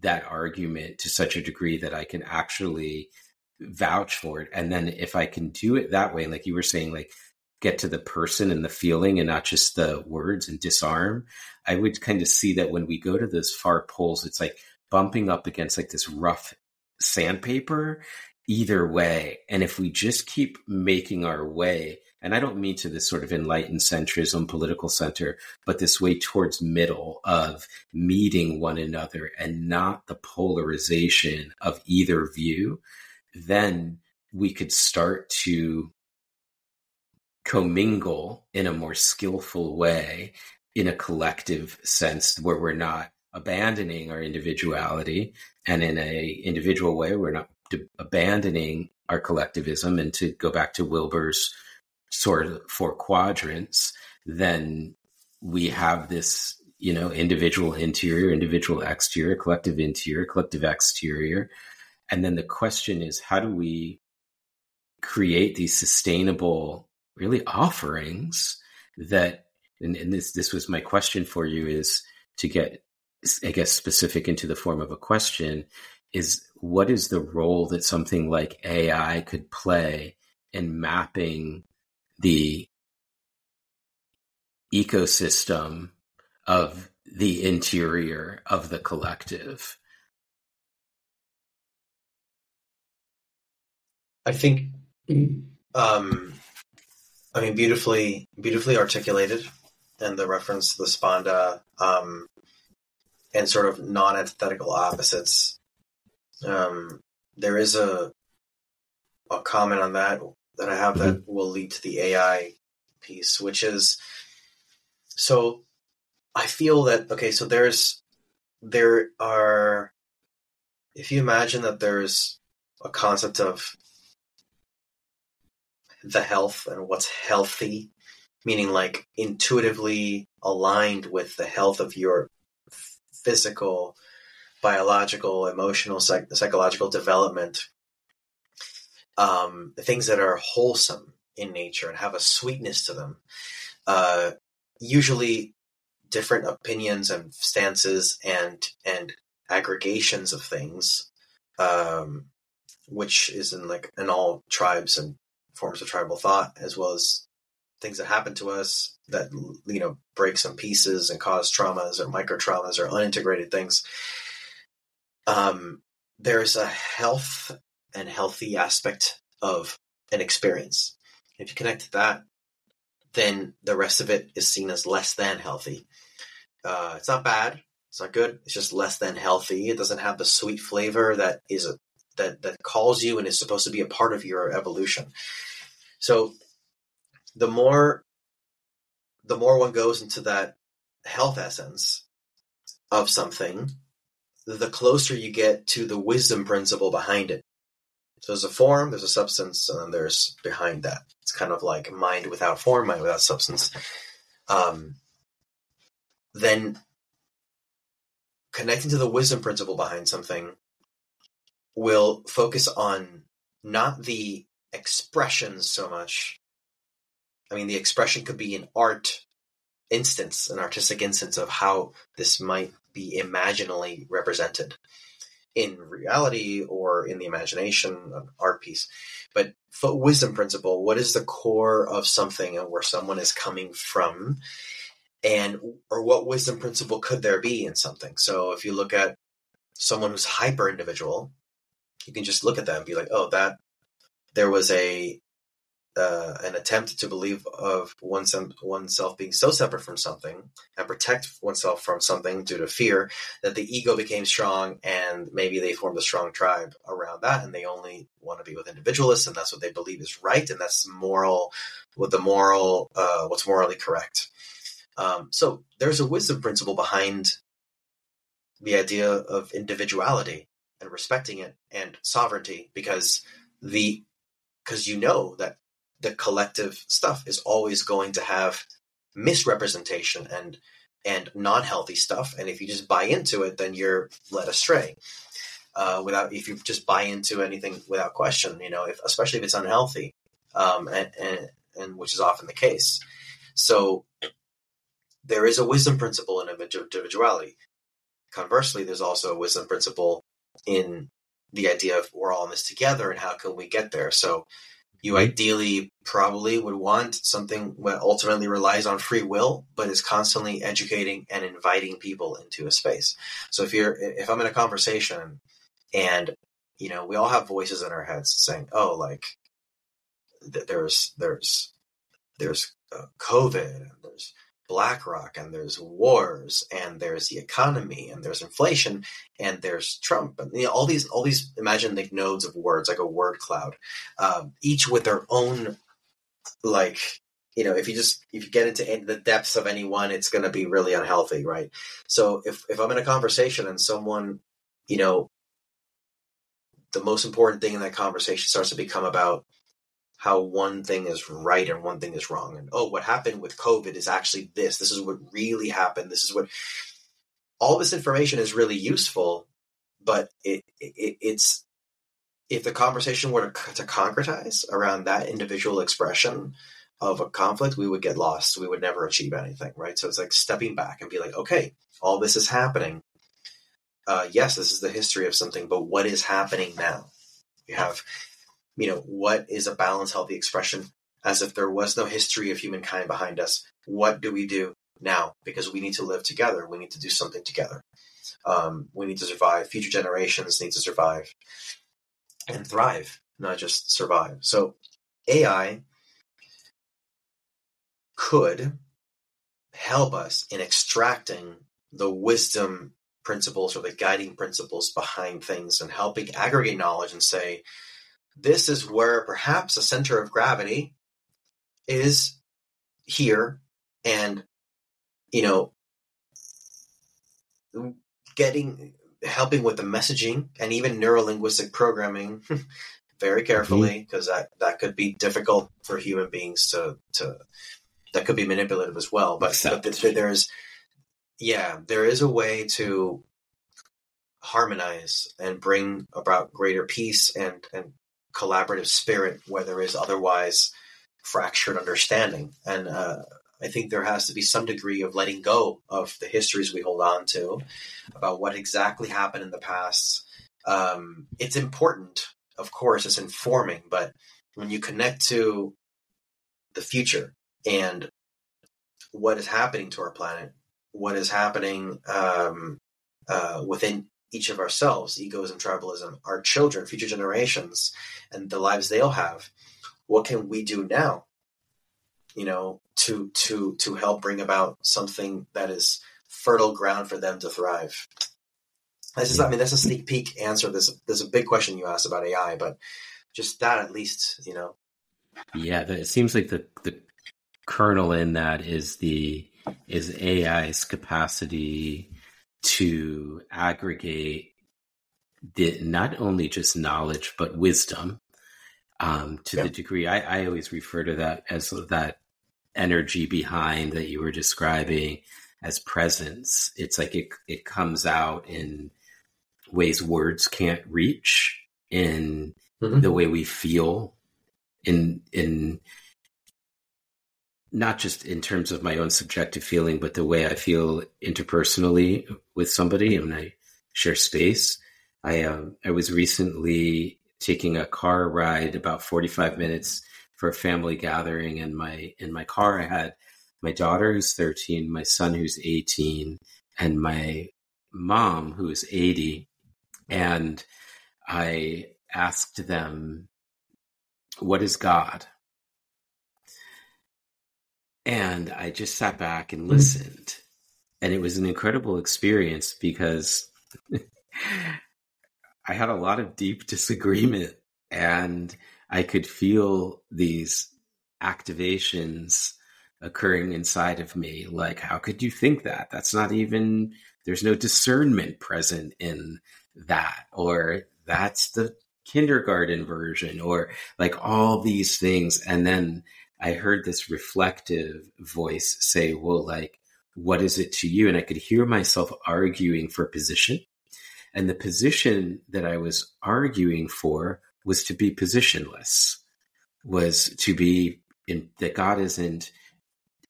that argument to such a degree that I can actually vouch for it. And then if I can do it that way, like you were saying, like get to the person and the feeling and not just the words and disarm, I would kind of see that when we go to those far poles, it's like bumping up against like this rough sandpaper either way. And if we just keep making our way, and I don't mean to this sort of enlightened centrism, political center, but this way towards middle of meeting one another and not the polarization of either view, then we could start to commingle in a more skillful way in a collective sense where we're not abandoning our individuality and in a individual way we're not abandoning our collectivism and to go back to Wilber's sort of four quadrants, then we have this, you know, individual interior, individual exterior, collective interior, collective exterior. And then the question is, how do we create these sustainable, really offerings that, and, and this, this was my question for you is to get, I guess, specific into the form of a question is what is the role that something like AI could play in mapping the ecosystem of the interior of the collective? I think, um, I mean, beautifully, beautifully articulated, and the reference to the spanda um, and sort of non-antithetical opposites. Um, there is a a comment on that that I have mm-hmm. that will lead to the AI piece, which is so I feel that okay, so there's there are if you imagine that there's a concept of the health and what's healthy, meaning like intuitively aligned with the health of your physical, biological, emotional, psych- psychological development. Um, things that are wholesome in nature and have a sweetness to them. Uh, usually, different opinions and stances and and aggregations of things, um, which is in like in all tribes and forms of tribal thought, as well as things that happen to us that you know break some pieces and cause traumas or micro traumas or unintegrated things. Um, there's a health and healthy aspect of an experience. If you connect to that, then the rest of it is seen as less than healthy. Uh, it's not bad. It's not good. It's just less than healthy. It doesn't have the sweet flavor that is that that calls you and is supposed to be a part of your evolution. So the more the more one goes into that health essence of something, the closer you get to the wisdom principle behind it. So there's a form, there's a substance, and then there's behind that. It's kind of like mind without form, mind without substance. Um, then connecting to the wisdom principle behind something will focus on not the expressions so much. I mean, the expression could be an art instance, an artistic instance of how this might be imaginally represented in reality or in the imagination, an art piece. But wisdom principle, what is the core of something and where someone is coming from? And or what wisdom principle could there be in something? So if you look at someone who's hyper individual, you can just look at them and be like, oh, that there was a uh, an attempt to believe of oneself, oneself being so separate from something and protect oneself from something due to fear that the ego became strong and maybe they formed a strong tribe around that and they only want to be with individualists and that's what they believe is right and that's moral with the moral uh, what's morally correct. Um, so there's a wisdom principle behind the idea of individuality and respecting it and sovereignty because the because you know that the collective stuff is always going to have misrepresentation and and non-healthy stuff. And if you just buy into it then you're led astray uh, without if you just buy into anything without question you know if especially if it's unhealthy um, and, and and which is often the case. So there is a wisdom principle in individuality. Conversely there's also a wisdom principle in the idea of we're all in this together and how can we get there so you mm-hmm. ideally probably would want something that ultimately relies on free will, but is constantly educating and inviting people into a space. So if you're, if I'm in a conversation and, you know, we all have voices in our heads saying, oh, like there's, there's, there's uh, COVID BlackRock and there's wars and there's the economy and there's inflation and there's Trump and you know, all these all these imagine the nodes of words like a word cloud, um, each with their own like you know if you just if you get into the depths of any one, it's going to be really unhealthy, right? So if if I'm in a conversation and someone you know the most important thing in that conversation starts to become about how one thing is right and one thing is wrong. And oh, what happened with COVID is actually this. This is what really happened. This is what all this information is really useful, but it, it it's if the conversation were to, to concretize around that individual expression of a conflict, we would get lost. We would never achieve anything, right? So it's like stepping back and be like, okay, all this is happening. Uh, yes, this is the history of something, but what is happening now? You have, you know, what is a balanced, healthy expression as if there was no history of humankind behind us? What do we do now? Because we need to live together. We need to do something together. Um, we need to survive. Future generations need to survive and thrive, not just survive. So AI could help us in extracting the wisdom principles or the guiding principles behind things and helping aggregate knowledge and say, this is where perhaps a center of gravity is here and you know getting helping with the messaging and even neurolinguistic programming [LAUGHS] very carefully because mm-hmm. that that could be difficult for human beings to to that could be manipulative as well but, but there's yeah there is a way to harmonize and bring about greater peace and and collaborative spirit where there is otherwise fractured understanding and uh, I think there has to be some degree of letting go of the histories we hold on to about what exactly happened in the past. Um, it's important, of course, it's informing, but when you connect to the future and what is happening to our planet, what is happening um, uh, within each of ourselves, egoism, tribalism, our children, future generations, and the lives they'll have, what can we do now you know, to to to help bring about something that is fertile ground for them to thrive. This is, I mean, that's a sneak peek answer. There's there's a big question you asked about AI, but just that at least, you know. Yeah, it seems like the the kernel in that is the is AI's capacity to aggregate the not only just knowledge but wisdom um, to yeah. the degree I, I always refer to that as that energy behind that you were describing as presence. It's like it it comes out in ways words can't reach in mm-hmm. the way we feel in in not just in terms of my own subjective feeling, but the way I feel interpersonally with somebody when I share space. I uh, I was recently taking a car ride about 45 minutes for a family gathering and my in my car I had my daughter who's 13, my son who's 18, and my mom who's 80 and I asked them what is God? And I just sat back and mm-hmm. listened. And it was an incredible experience because [LAUGHS] I had a lot of deep [LAUGHS] disagreement and I could feel these activations occurring inside of me. Like, how could you think that? That's not even, there's no discernment present in that. Or that's the kindergarten version, or like all these things. And then I heard this reflective voice say, well, like, what is it to you? And I could hear myself arguing for position. And the position that I was arguing for was to be positionless, was to be in that God isn't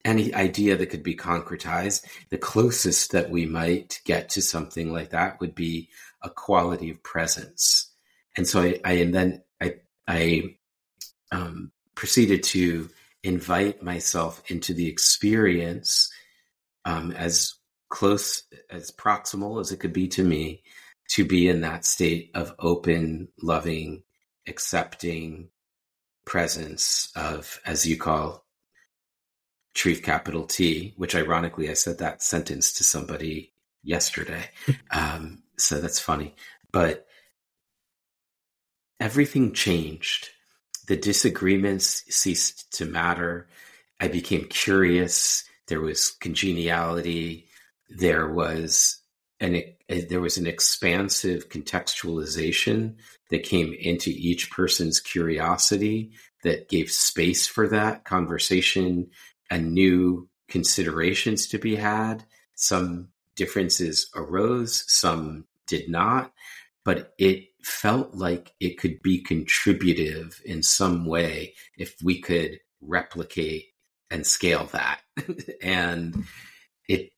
any idea that could be concretized. The closest that we might get to something like that would be a quality of presence. And so I, I and then I, I um, proceeded to invite myself into the experience um, as close as proximal as it could be to me to be in that state of open loving accepting presence of, as you call, truth capital T, which ironically I said that sentence to somebody yesterday. [LAUGHS] um, so that's funny. But everything changed. The disagreements ceased to matter. I became curious. There was congeniality. There was it, there was an expansive contextualization that came into each person's curiosity that gave space for that conversation and new considerations to be had. Some differences arose, some did not, but it felt like it could be contributive in some way if we could replicate and scale that. [LAUGHS] and it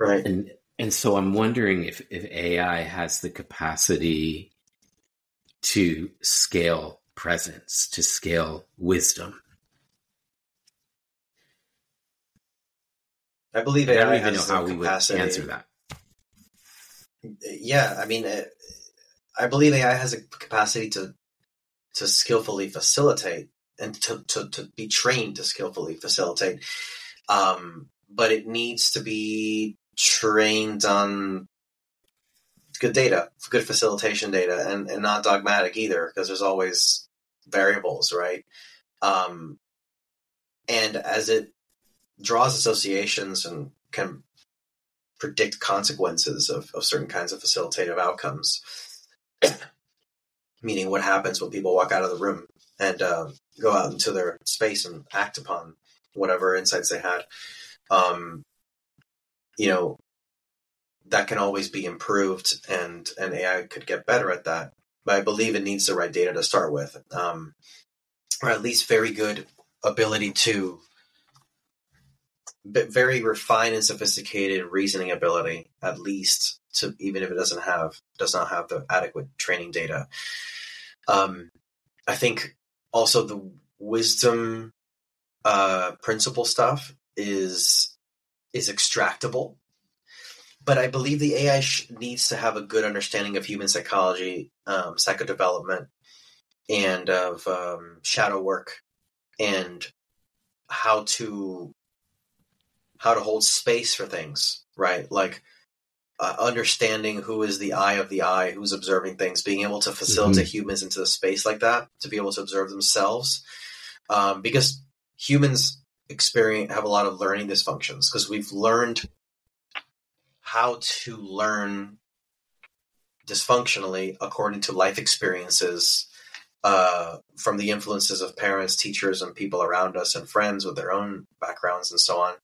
right and and so I'm wondering if if AI has the capacity to scale presence, to scale wisdom. I believe I don't AI even know has how we would answer that. Yeah, I mean, uh, I believe AI has a capacity to to skillfully facilitate and to, to, to be trained to skillfully facilitate. Um, but it needs to be trained on good data, good facilitation data, and, and not dogmatic either, because there's always variables, right? Um, and as it draws associations and can predict consequences of, of certain kinds of facilitative outcomes, meaning what happens when people walk out of the room and uh, go out into their space and act upon whatever insights they had. Um, you know, that can always be improved, and and AI could get better at that. But I believe it needs the right data to start with, um, or at least very good ability to very refined and sophisticated reasoning ability, at least to even if it doesn't have does not have the adequate training data. Um, I think also the wisdom uh, principle stuff is is extractable, but I believe the AI sh- needs to have a good understanding of human psychology, um, psychodevelopment, and of um, shadow work, and how to how to hold space for things, right? Like uh, understanding who is the eye of the eye, who's observing things, being able to facilitate mm-hmm. humans into the space like that to be able to observe themselves, um, because humans experience have a lot of learning dysfunctions because we've learned how to learn dysfunctionally according to life experiences uh, from the influences of parents, teachers, and people around us, and friends with their own backgrounds and so on.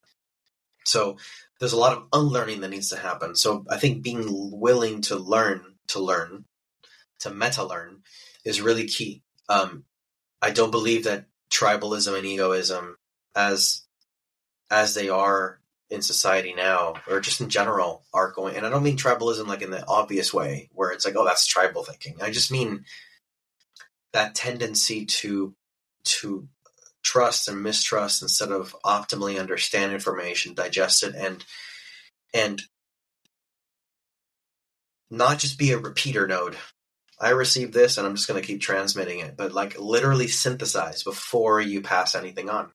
So there's a lot of unlearning that needs to happen. So I think being willing to learn to learn, to meta learn, is really key. Um, I don't believe that tribalism and egoism, as as they are in society now, or just in general, are going. And I don't mean tribalism like in the obvious way, where it's like, oh, that's tribal thinking. I just mean that tendency to to trust and mistrust instead of optimally understand information, digest it, and and not just be a repeater node. I received this and I'm just going to keep transmitting it, but like literally synthesize before you pass anything on.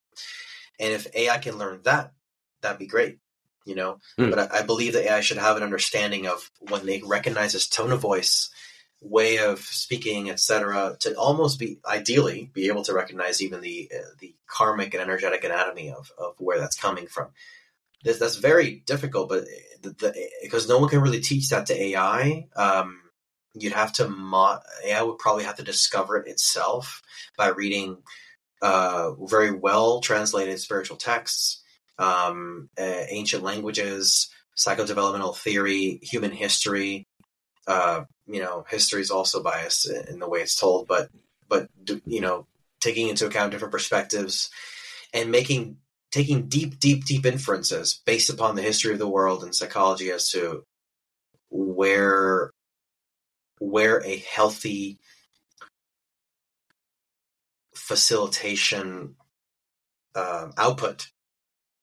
And if AI can learn that, that'd be great, you know. Mm. But I, I believe that AI should have an understanding of when they recognize this tone of voice way of speaking, etc., to almost be ideally be able to recognize even the uh, the karmic and energetic anatomy of of where that's coming from. This, that's very difficult, but the, because no one can really teach that to AI. Um, you'd have to mod, AI would probably have to discover it itself by reading uh, very well translated spiritual texts, um, uh, ancient languages, psychodevelopmental theory, human history, uh, you know, history is also biased in the way it's told, but but you know, taking into account different perspectives and making taking deep, deep, deep inferences based upon the history of the world and psychology as to where where a healthy facilitation uh, output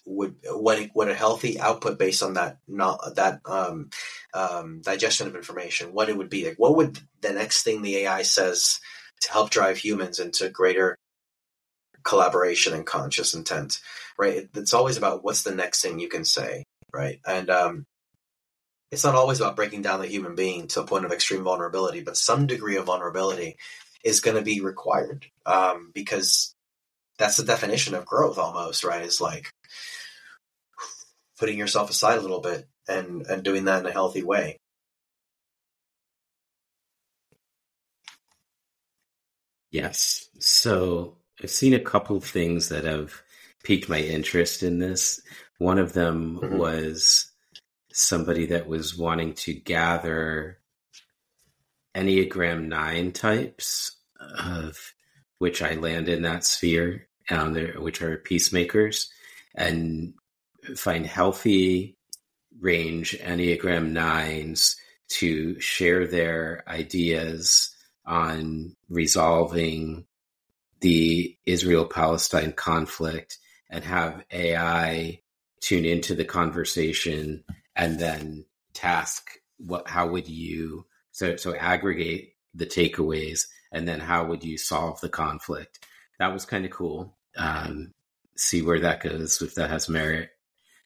would what what a healthy output based on that not that um, um, digestion of information what it would be. Like what would the next thing the AI says to help drive humans into greater collaboration and conscious intent right? It's always about what's the next thing you can say right? And um, it's not always about breaking down the human being to a point of extreme vulnerability but some degree of vulnerability is going to be required um, because that's the definition of growth almost right? Is like putting yourself aside a little bit and and doing that in a healthy way. Yes. So I've seen a couple of things that have piqued my interest in this. One of them mm-hmm. was somebody that was wanting to gather Enneagram 9 types of which I land in that sphere, um, which are peacemakers, and find healthy range Enneagram 9s to share their ideas on resolving the Israel Palestine conflict and have AI tune into the conversation and then task what how would you so so aggregate the takeaways and then how would you solve the conflict. That was kind of cool. Um, see where that goes if that has merit.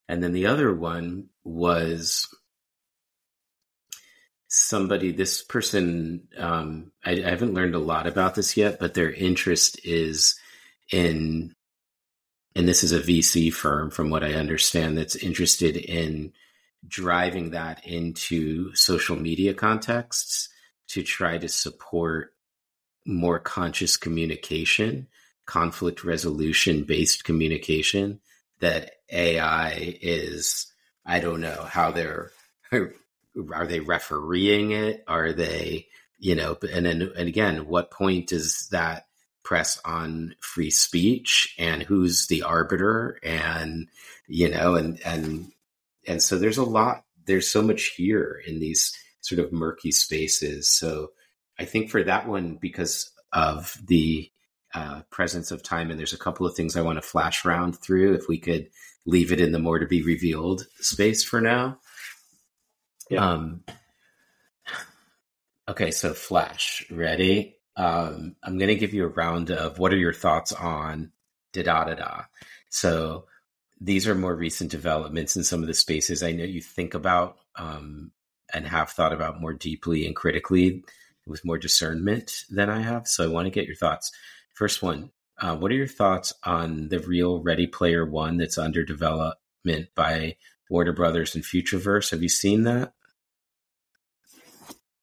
And then the other one was somebody this person um, I, I haven't learned a lot about this yet but their interest is in and this is a vc firm from what i understand that's interested in driving that into social media contexts to try to support more conscious communication, conflict resolution based communication that AI is, I don't know how they're, [LAUGHS] are they refereeing it? Are they, you know, and then, and again, what point does that press on free speech? And who's the arbiter? And, you know, and, and and so there's a lot there's so much here in these sort of murky spaces. So i think for that one because of the uh, presence of time and there's a couple of things i want to flash around through if we could leave it in the more to be revealed space for now yeah. um okay so flash ready um i'm going to give you a round of what are your thoughts on da da da da so these are more recent developments in some of the spaces I know you think about um, and have thought about more deeply and critically with more discernment than I have. So I want to get your thoughts. First one, uh, what are your thoughts on the real Ready Player One that's under development by Warner Brothers and Futureverse? Have you seen that?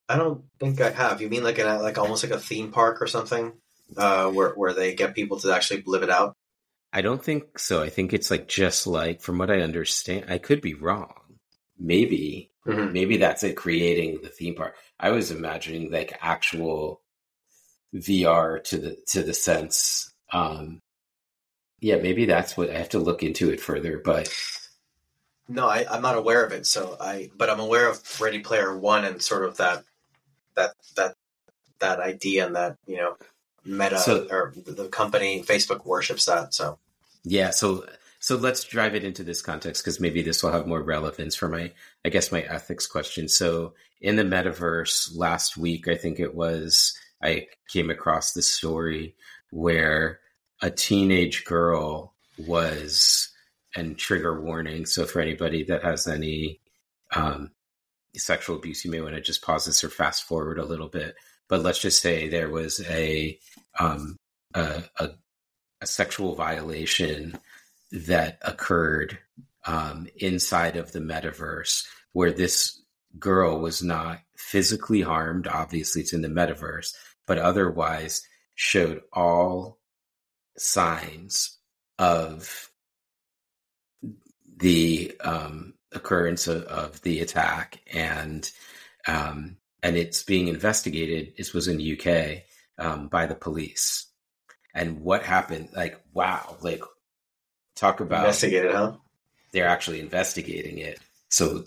I don't think I have. You mean like a like almost like a theme park or something, uh, where where they get people to actually live it out? I don't think so. I think it's like just like from what I understand. I could be wrong. Maybe mm-hmm. maybe that's it creating the theme park. I was imagining like actual VR to the to the sense. Um yeah, maybe that's what I have to look into it further, but no, I, I'm not aware of it. So I, but I'm aware of Ready Player One and sort of that, that, that, that idea and that you know, Meta so, or the company Facebook worships that. So yeah, so so let's drive it into this context because maybe this will have more relevance for my I guess my ethics question. So in the metaverse last week, I think it was I came across this story where a teenage girl was and trigger warning. So for anybody that has any um, sexual abuse, you may want to just pause this or fast forward a little bit. But let's just say there was a um, a, a a sexual violation that occurred um, inside of the metaverse where this girl was not physically harmed. Obviously, it's in the metaverse, but otherwise showed all signs of the um, occurrence of, of, the attack and um, and it's being investigated. This was in the UK um, by the police and what happened. Like, wow, like talk about investigated, huh? They're actually investigating it. So,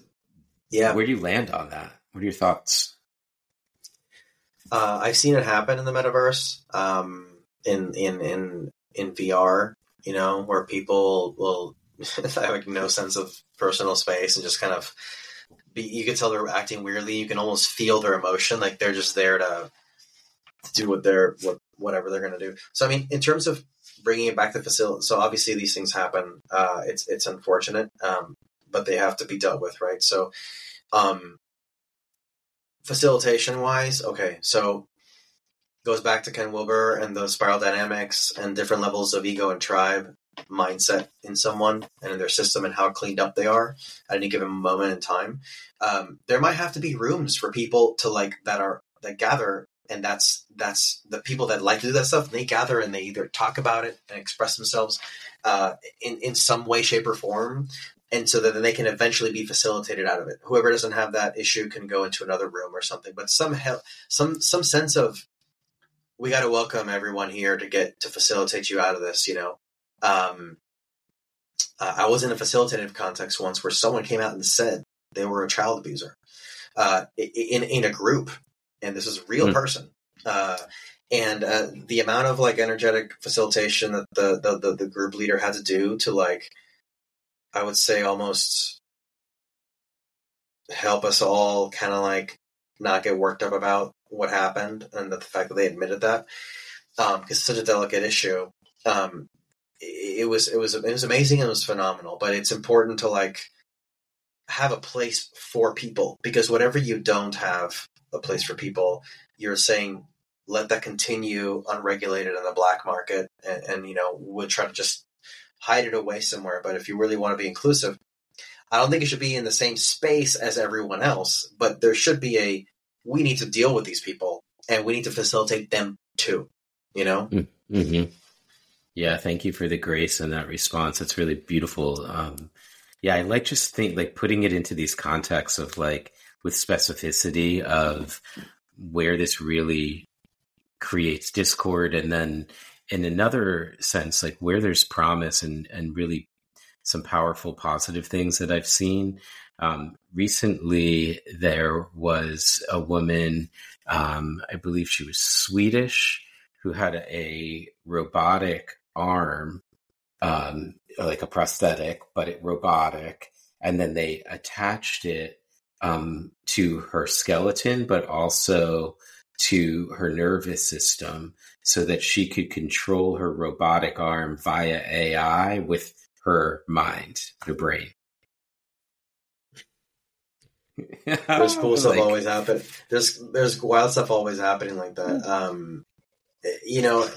yeah, where do you land on that? What are your thoughts? Uh, I've seen it happen in the metaverse, um, in in in in VR. You know, where people will [LAUGHS] have like no sense of personal space and just kind of be, you can tell they're acting weirdly. You can almost feel their emotion, like they're just there to, to do what they're what whatever they're going to do. So I mean, in terms of bringing it back to facility, so obviously these things happen. Uh, it's it's unfortunate, um, but they have to be dealt with, right? So, um, facilitation wise, okay, so goes back to Ken Wilber and the spiral dynamics and different levels of ego and tribe. mindset in someone and in their system and how cleaned up they are at any given moment in time. Um, there might have to be rooms for people to like that are that gather and that's that's the people that like to do that stuff. They gather and they either talk about it and express themselves uh, in in some way, shape, or form, and so that then they can eventually be facilitated out of it. Whoever doesn't have that issue can go into another room or something. But some hel- some some sense of we got to welcome everyone here to get to facilitate you out of this. You know, um, uh, I was in a facilitative context once where someone came out and said they were a child abuser uh, in in a group, and this is a real mm. person. Uh, and uh, the amount of like energetic facilitation that the, the, the the group leader had to do to like, I would say almost help us all kind of like not get worked up about what happened and the fact that they admitted that because um, it's such a delicate issue. Um, it, was it was it was amazing and it was phenomenal, but it's important to like have a place for people because whatever you don't have a place for people, you're saying let that continue unregulated in the black market and, and you know we'll try to just hide it away somewhere but if you really want to be inclusive i don't think it should be in the same space as everyone else but there should be a we need to deal with these people and we need to facilitate them too you know? Mm-hmm. yeah thank you for the grace in that response. It's really beautiful. Um, yeah i like just think like putting it into these contexts of like with specificity of where this really creates discord and then in another sense like where there's promise and and really some powerful positive things that i've seen um, recently there was a woman um, i believe she was swedish who had a, a robotic arm um, like a prosthetic but it robotic and then they attached it um, to her skeleton but also to her nervous system so that she could control her robotic arm via AI with her mind, her brain. [LAUGHS] there's cool stuff like, always happening. There's there's wild stuff always happening like that. Hmm. Um, you know,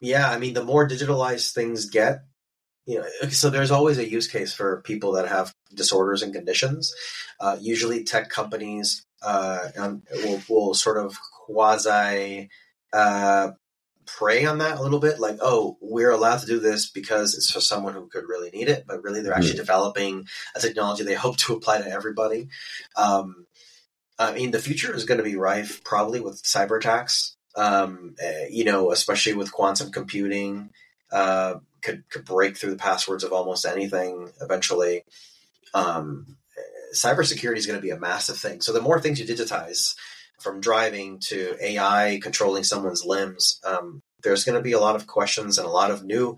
yeah. I mean, the more digitalized things get, you know, so there's always a use case for people that have disorders and conditions. Uh, usually, tech companies uh, will, will sort of quasi uh, prey on that a little bit. Like, oh, we're allowed to do this because it's for someone who could really need it, but really they're actually mm. developing a technology they hope to apply to everybody. Um, I mean, the future is going to be rife probably with cyber attacks. Um, uh, you know, especially with quantum computing, uh, could could break through the passwords of almost anything eventually. Um, cybersecurity is going to be a massive thing. So the more things you digitize, from driving to AI controlling someone's limbs, um, there's going to be a lot of questions and a lot of new,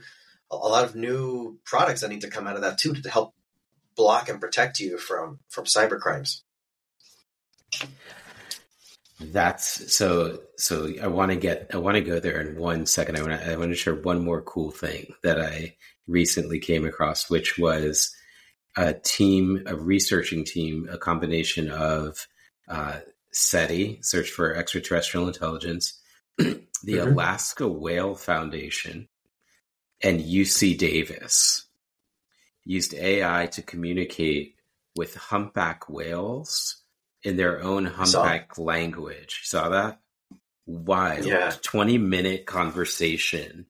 a lot of new products that need to come out of that too to help block and protect you from from cyber crimes. That's so. So I want to get. I want to go there in one second. I want to. I want to share one more cool thing that I recently came across, which was a team, a researching team, a combination of uh, SETI, Search for Extraterrestrial Intelligence, [CLEARS THROAT] the mm-hmm. Alaska Whale Foundation, and UC Davis used AI to communicate with humpback whales in their own humpback saw. language. Saw that? Wild. Yeah. 20 minute conversation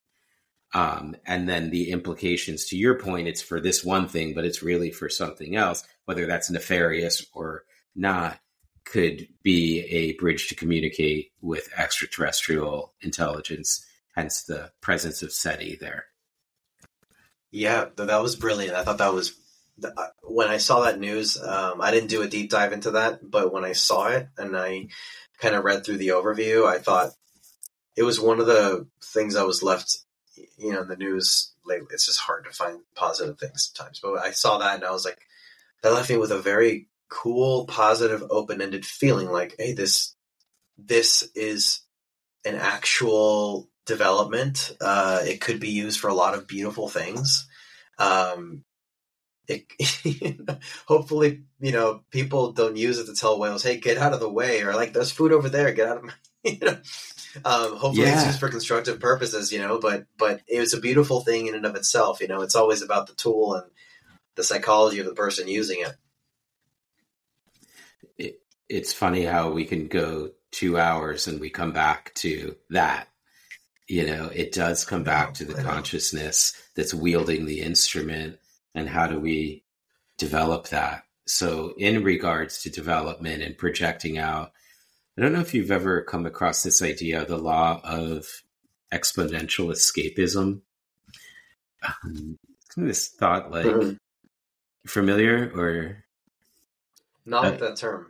um, and then the implications to your point, it's for this one thing, but it's really for something else, whether that's nefarious or not, could be a bridge to communicate with extraterrestrial intelligence, hence the presence of SETI there. Yeah, that was brilliant. I thought that was uh, when I saw that news. Um, I didn't do a deep dive into that, but when I saw it and I kind of read through the overview, I thought it was one of the things I was left you know, in the news lately, it's just hard to find positive things sometimes. But I saw that and I was like, that left me with a very cool, positive, open-ended feeling. Like, hey, this this is an actual development. Uh, it could be used for a lot of beautiful things. Um, it, [LAUGHS] hopefully, you know, people don't use it to tell whales, "Hey, get out of the way," or like, "There's food over there, get out of my," [LAUGHS] you know. Um, hopefully yeah. it's used for constructive purposes, you know. But but it was a beautiful thing in and of itself. You know, it's always about the tool and the psychology of the person using it. it it's funny how we can go two hours and we come back to that. You know, it does come back to the consciousness that's wielding the instrument, and how do we develop that? So, in regards to development and projecting out I don't know if you've ever come across this idea, the law of exponential escapism. Um, this thought like mm-hmm. familiar or not uh, that term.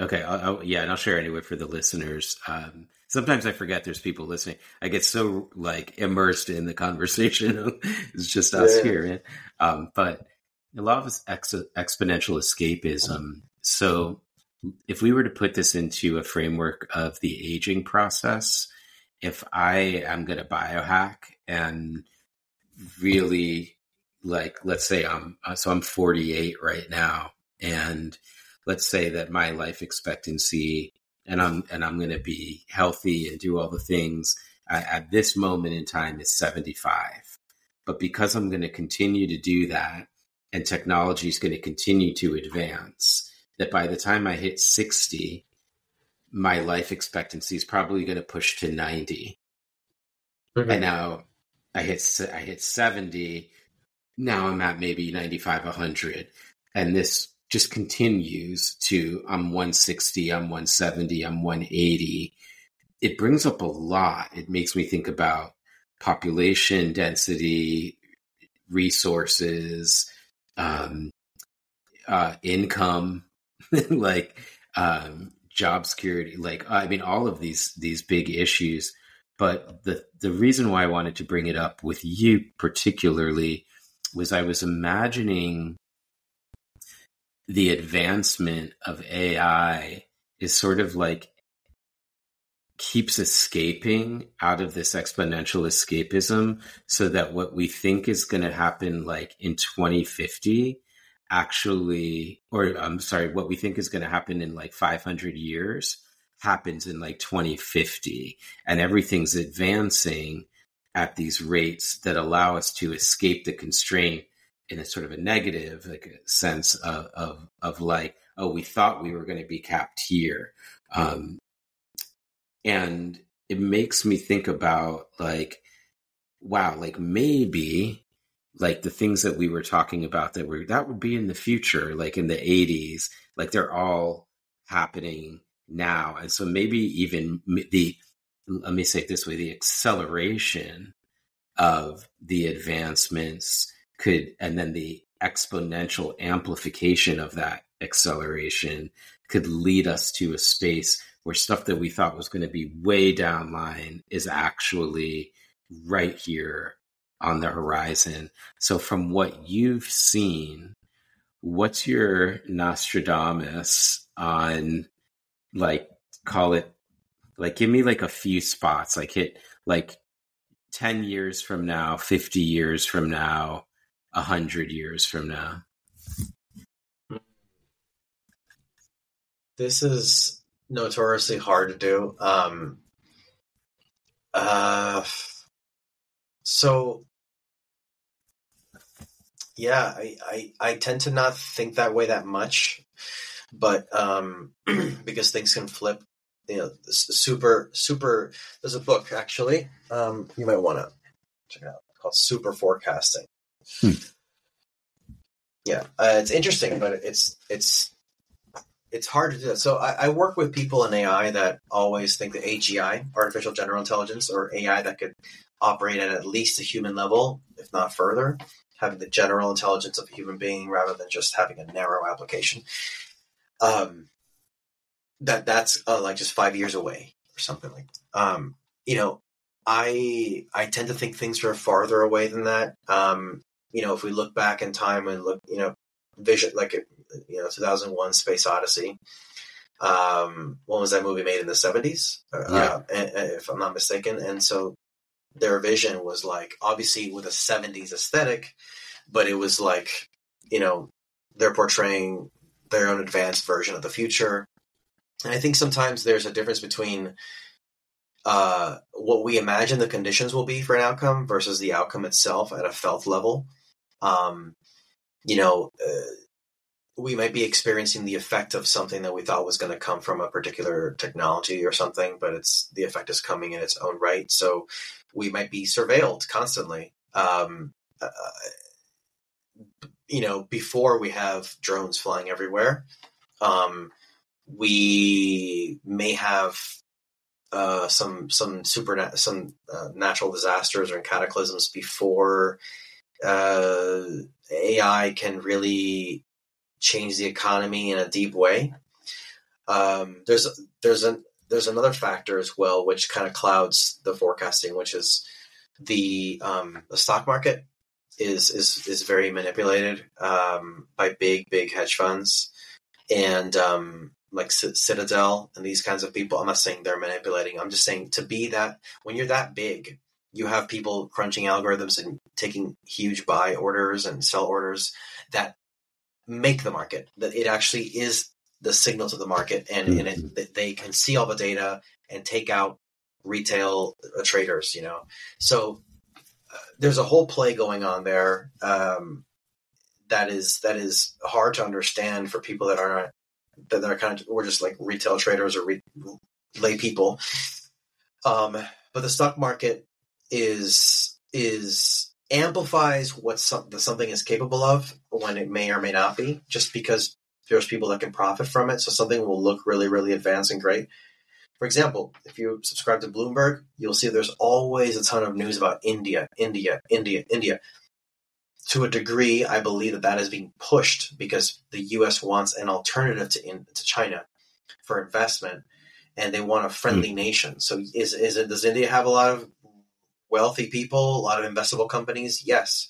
Okay, I'll, I'll, yeah, and I'll share anyway for the listeners. Um, sometimes I forget there's people listening. I get so like immersed in the conversation. [LAUGHS] it's just us yeah. here, man. Um, but a lot of ex- exponential escapism. So if we were to put this into a framework of the aging process, if I am going to biohack and really like, let's say I'm, uh, so I'm 48 right now. And let's say that my life expectancy and I'm, and I'm going to be healthy and do all the things at, at this moment in time is 75. But because I'm going to continue to do that and technology is going to continue to advance, that by the time I hit 60, my life expectancy is probably going to push to 90. Mm-hmm. And now I hit I hit 70. Now I'm at maybe 95, 100. And this just continues to I'm 160, I'm 170, I'm 180. It brings up a lot. It makes me think about population density, resources, um, uh, income, [LAUGHS] like um, job security, like I mean, all of these these big issues. But the the reason why I wanted to bring it up with you particularly was I was imagining the advancement of AI is sort of like keeps escaping out of this exponential escapism so that what we think is going to happen like in 2050 actually, or I'm sorry, what we think is going to happen in like 500 years happens in like 2050, and everything's advancing at these rates that allow us to escape the constraint in a sort of a negative like a sense of, of, of like, oh, we thought we were going to be capped here. Um, and it makes me think about like, wow, like maybe like the things that we were talking about that were that would be in the future like in the 80s like they're all happening now. And so maybe even the let me say it this way the acceleration of the advancements could and then the exponential amplification of that acceleration could lead us to a space where stuff that we thought was going to be way down line is actually right here on the horizon. So, from what you've seen, what's your Nostradamus on, like, call it, like, give me like a few spots, like, hit like 10 years from now, 50 years from now, 100 years from now? This is notoriously hard to do. Um, uh, so yeah, I, I, I tend to not think that way that much, but um, [CLEARS THROAT] because things can flip. You know, super super. There's a book actually. Um, you might want to check it out called Super Forecasting. Hmm. Yeah, uh, it's interesting, but it's it's it's hard to do that. So I, I, work with people in AI that always think that AGI, artificial general intelligence, or AI that could operate at at least a human level, if not further, having the general intelligence of a human being rather than just having a narrow application. Um, that that's uh, like just five years away or something like. Um, you know, I I tend to think things are farther away than that. Um, you know, if we look back in time and look, you know, vision like you know, 2001: Space Odyssey. Um, when was that movie made in the 70s? Uh, yeah. Uh, if I'm not mistaken, and so their vision was like obviously with a 70s aesthetic but it was like you know they're portraying their own advanced version of the future and i think sometimes there's a difference between uh, what we imagine the conditions will be for an outcome versus the outcome itself at a felt level. Um, you know, uh, we might be experiencing the effect of something that we thought was going to come from a particular technology or something, but it's the effect is coming in its own right. So we might be surveilled constantly. Um, uh, you know, before we have drones flying everywhere, um, we may have uh, some some super some uh, natural disasters or cataclysms before uh, AI can really change the economy in a deep way. Um, there's there's an there's another factor as well which kind of clouds the forecasting, which is the um, the stock market is is is very manipulated um, by big big hedge funds and um, like Citadel and these kinds of people. I'm not saying they're manipulating. I'm just saying to be that when you're that big, you have people crunching algorithms and taking huge buy orders and sell orders that make the market. That it actually is the signal to the market, and, mm-hmm. and it, mm-hmm. they can see all the data and take out retail uh, traders. You know, so uh, there's a whole play going on there. Um, that is that is hard to understand for people that aren't that are kind of we're just like retail traders or re, lay people. Um, but the stock market is is amplifies what some, the something is capable of when it may or may not be, just because there's people that can profit from it. So something will look really, really advanced and great. For example, if you subscribe to Bloomberg, you'll see there's always a ton of news about India, India, India, India to a degree, I believe that that is being pushed because the U.S. wants an alternative to in, to China for investment, and they want a friendly mm. nation. So, is is it does India have a lot of wealthy people, a lot of investable companies? Yes,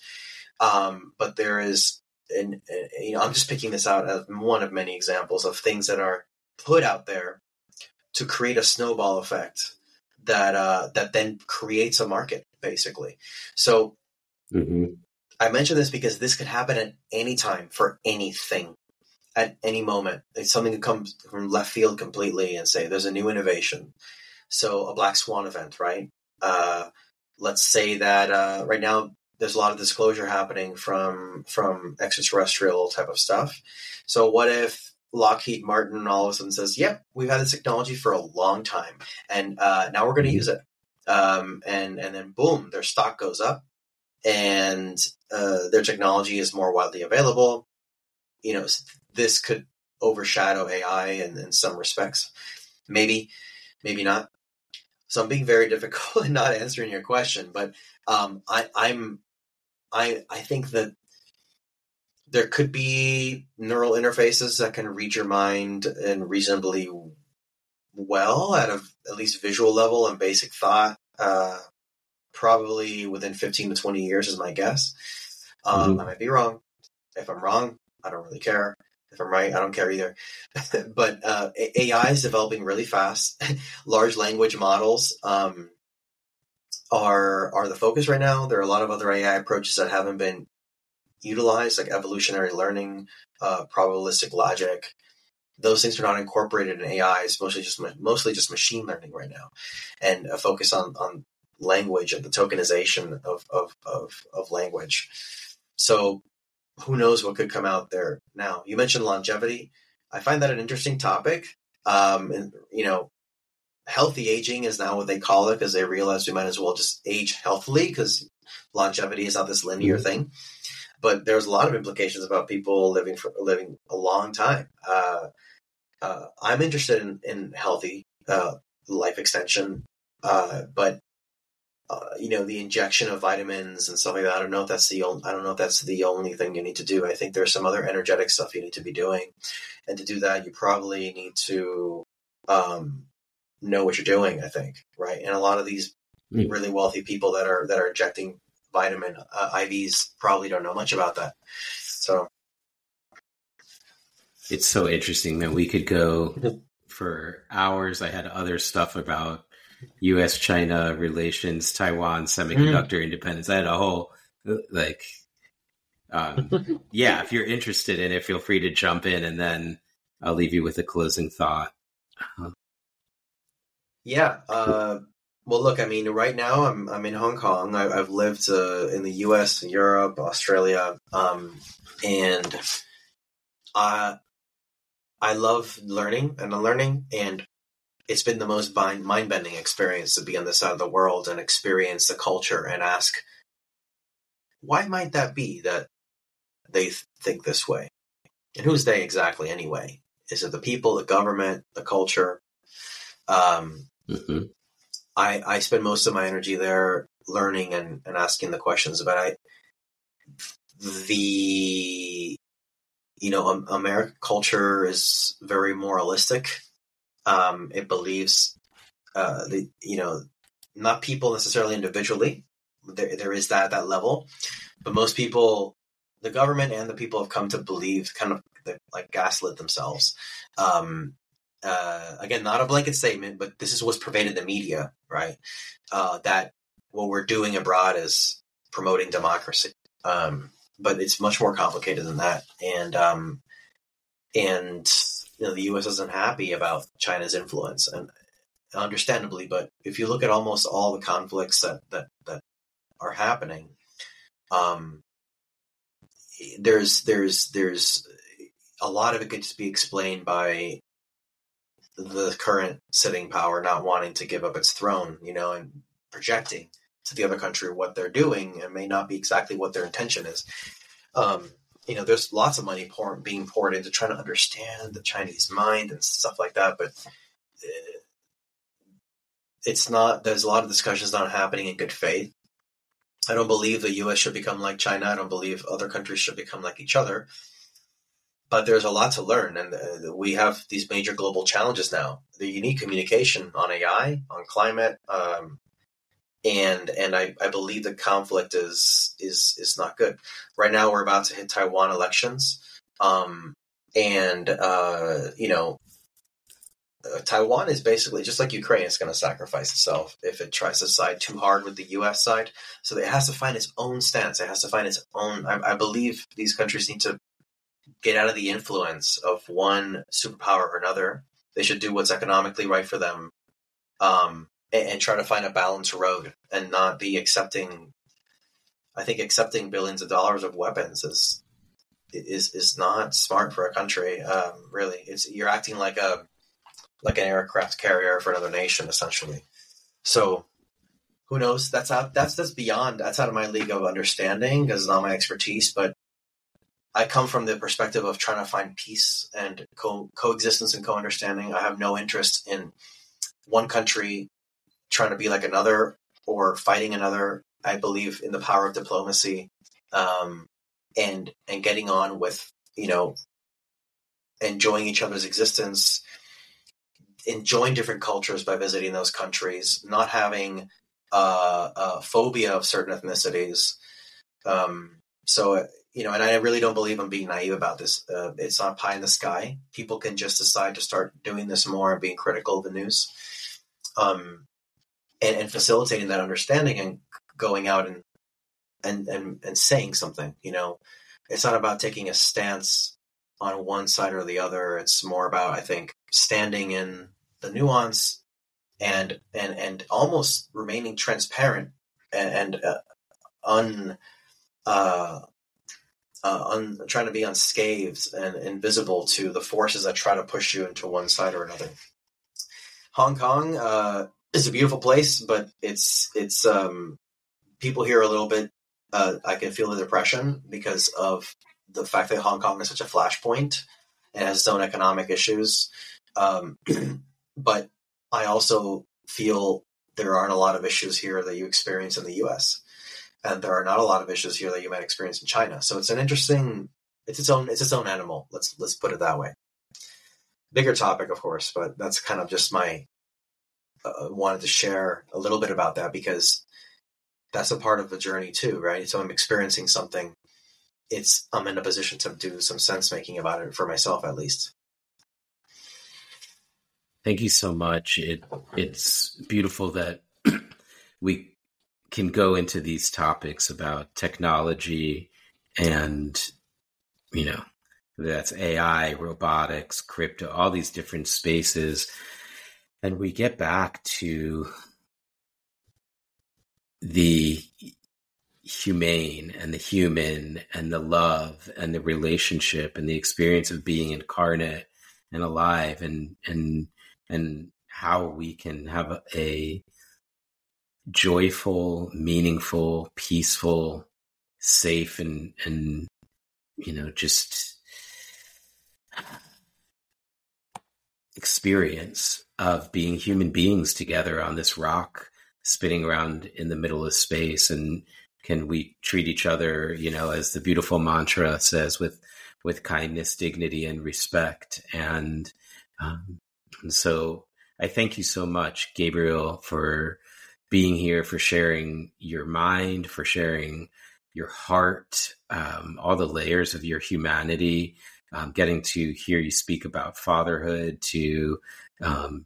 um, but there is, and you know, I'm just picking this out as one of many examples of things that are put out there to create a snowball effect that uh, that then creates a market, basically. So. Mm-hmm I mention this because this could happen at any time for anything, at any moment. It's something that comes from left field completely and say there's a new innovation. So a black swan event, right? Uh, let's say that uh, right now there's a lot of disclosure happening from from extraterrestrial type of stuff. So what if Lockheed Martin all of a sudden says, "Yep, we've had this technology for a long time, and uh, now we're going to use it," um, and and then boom, their stock goes up, and uh, their technology is more widely available. You know, this could overshadow AI in, in some respects. Maybe, maybe not. So I'm being very [LAUGHS] difficult in not answering your question, but um, I, I'm, I, I think that there could be neural interfaces that can read your mind and reasonably well at a at least visual level and basic thought. Uh, probably within 15 to 20 years is my guess. Um, mm-hmm. I might be wrong. If I'm wrong, I don't really care. If I'm right, I don't care either. [LAUGHS] but uh, AI is developing really fast. [LAUGHS] Large language models um, are are the focus right now. There are a lot of other AI approaches that haven't been utilized, like evolutionary learning, uh, probabilistic logic. Those things are not incorporated in AI. It's mostly just mostly just machine learning right now, and a focus on on language and the tokenization of, of, of, of language. So who knows what could come out there now. You mentioned longevity. I find that an interesting topic. Um, and, you know, healthy aging is now what they call it because they realize we might as well just age healthily because longevity is not this linear mm-hmm. thing. But there's a lot of implications about people living for living a long time. Uh, uh, I'm interested in, in healthy uh, life extension, uh, but uh, you know, the injection of vitamins and stuff like that. I don't know if that's the only, I don't know if that's the only thing you need to do. I think there's some other energetic stuff you need to be doing. And to do that, you probably need to, um, know what you're doing, I think. Right. And a lot of these mm. really wealthy people that are, that are injecting vitamin uh, IVs probably don't know much about that. So it's so interesting that we could go for hours. I had other stuff about U.S. China relations, Taiwan semiconductor mm. independence. I had a whole like, um, [LAUGHS] yeah. If you're interested in it, feel free to jump in, and then I'll leave you with a closing thought. Yeah, uh, Well, look, I mean, right now I'm I'm in Hong Kong. I, have lived uh, in the U.S., Europe, Australia, um, and I I love learning and I'm learning, and it's been the most mind bending experience to be on this side of the world and experience the culture and ask, why might that be that they think this way? And who's they exactly anyway? Is it the people, the government, the culture? Um, mm-hmm. I, I spend most of my energy there learning and, and asking the questions about I, the you know American culture is very moralistic. Um, it believes uh, the you know not people necessarily individually. There there is that that level, but most people, the government and the people have come to believe kind of like gaslit themselves. Um, uh, again, not a blanket statement, but this is what's pervaded the media, right? Uh, that what we're doing abroad is promoting democracy. Um, but it's much more complicated than that. And, um, and, you know, the U.S. isn't happy about China's influence and understandably, but if you look at almost all the conflicts that, that, that are happening, um, there's, there's, there's a lot of it could just be explained by the current sitting power not wanting to give up its throne, you know, and projecting to the other country what they're doing and may not be exactly what their intention is. Um, you know, there's lots of money pour, being poured into trying to understand the Chinese mind and stuff like that, but uh, it's not. There's a lot of discussions not happening in good faith. I don't believe the U.S. should become like China. I don't believe other countries should become like each other but there's a lot to learn and uh, we have these major global challenges now the unique communication on ai on climate um, and and I, I believe the conflict is is is not good right now we're about to hit taiwan elections um, and uh, you know uh, Taiwan is basically just like Ukraine. It's going to sacrifice itself if it tries to side too hard with the U.S. side. So it has to find its own stance. It has to find its own. I, I believe these countries need to get out of the influence of one superpower or another. They should do what's economically right for them, um, and, and, try to find a balanced road and not be accepting. I think accepting billions of dollars of weapons is is is not smart for a country. Um, really, it's you're acting like a like an aircraft carrier for another nation, essentially. So who knows? That's out. That's that's beyond. That's out of my league of understanding because it's not my expertise. But I come from the perspective of trying to find peace and co- coexistence and co-understanding. I have no interest in one country trying to be like another or fighting another. I believe in the power of diplomacy um, and and getting on with you know enjoying each other's existence, enjoying different cultures by visiting those countries, not having uh, a phobia of certain ethnicities. Um, so you know, and I really don't believe I'm being naive about this. Uh, it's not pie in the sky. People can just decide to start doing this more and being critical of the news, um, and, and facilitating that understanding and going out and and and and saying something. You know, it's not about taking a stance on one side or the other. It's more about, I think, standing in the nuance and and and almost remaining transparent and, and uh, un uh, uh, un, trying to be unscathed and invisible to the forces that try to push you into one side or another. Hong Kong uh, is a beautiful place, but it's it's um, people here a little bit. Uh, I can feel the depression because of the fact that Hong Kong is such a flashpoint and has its own economic issues. Um, [CLEARS THROAT] but I also feel there aren't a lot of issues here that you experience in the U.S and there are not a lot of issues here that you might experience in China. So it's an interesting, it's its own, it's its own animal. Let's let's put it that way. Bigger topic, of course, but that's kind of just my uh, wanted to share a little bit about that because that's a part of the journey too, right? So I'm experiencing something. It's I'm in a position to do some sense making about it for myself, at least. Thank you so much. It it's beautiful that [CLEARS THROAT] we can go into these topics about technology and you know that's AI, robotics, crypto, all these different spaces. And we get back to the humane and the human and the love and the relationship and the experience of being incarnate and alive and and and how we can have a, a joyful, meaningful, peaceful, safe and and you know just experience of being human beings together on this rock spinning around in the middle of space. And can we treat each other you know as the beautiful mantra says with with kindness dignity and respect. And, um, and so i thank you so much gabriel for being here for sharing your mind for sharing your heart um, all the layers of your humanity um, getting to hear you speak about fatherhood to um,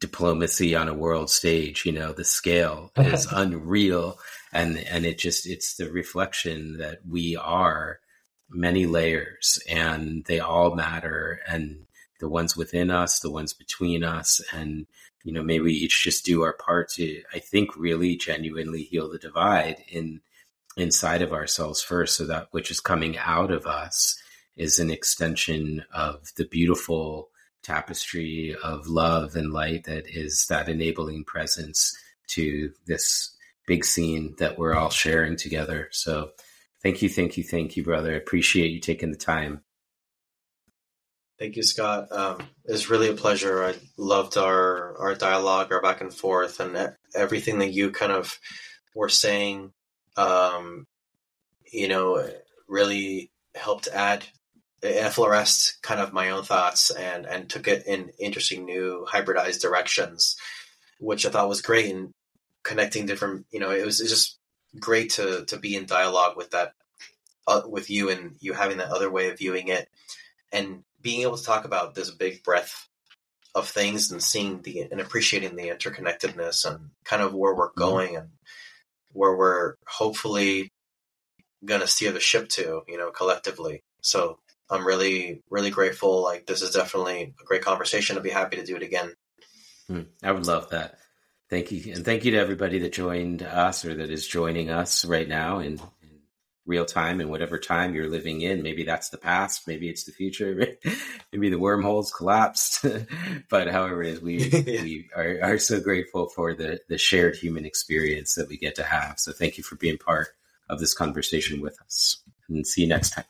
diplomacy on a world stage you know the scale [LAUGHS] is unreal. And and it just it's the reflection that we are many layers and they all matter. And the ones within us the ones between us and you know maybe we each just do our part to i think really genuinely heal the divide in inside of ourselves first so that which is coming out of us is an extension of the beautiful tapestry of love and light that is that enabling presence to this big scene that we're all sharing together. So thank you, thank you, thank you, brother. I appreciate you taking the time. Thank you, Scott. Um, it's really a pleasure. I loved our our dialogue, our back and forth, and everything that you kind of were saying. Um, you know, really helped add fluoresced kind of my own thoughts and and took it in interesting new hybridized directions, which I thought was great and connecting different. You know, it was, it was just great to to be in dialogue with that uh, with you and you having that other way of viewing it and being able to talk about this big breadth of things and seeing the and appreciating the interconnectedness and kind of where we're mm-hmm. going mm-hmm. and where we're hopefully going to steer the ship to, you know, collectively. So I'm really, really grateful. Like this is definitely a great conversation. I'd be happy to do it again. Hmm. I would love that. Thank you, and thank you to everybody that joined us or that is joining us right now in real time and whatever time you're living in. Maybe that's the past, maybe it's the future, [LAUGHS] maybe the wormholes collapsed. [LAUGHS] but however it is, we yeah. [LAUGHS] we are, are so grateful for the the shared human experience that we get to have. So thank you for being part of this conversation with us, and see you next time.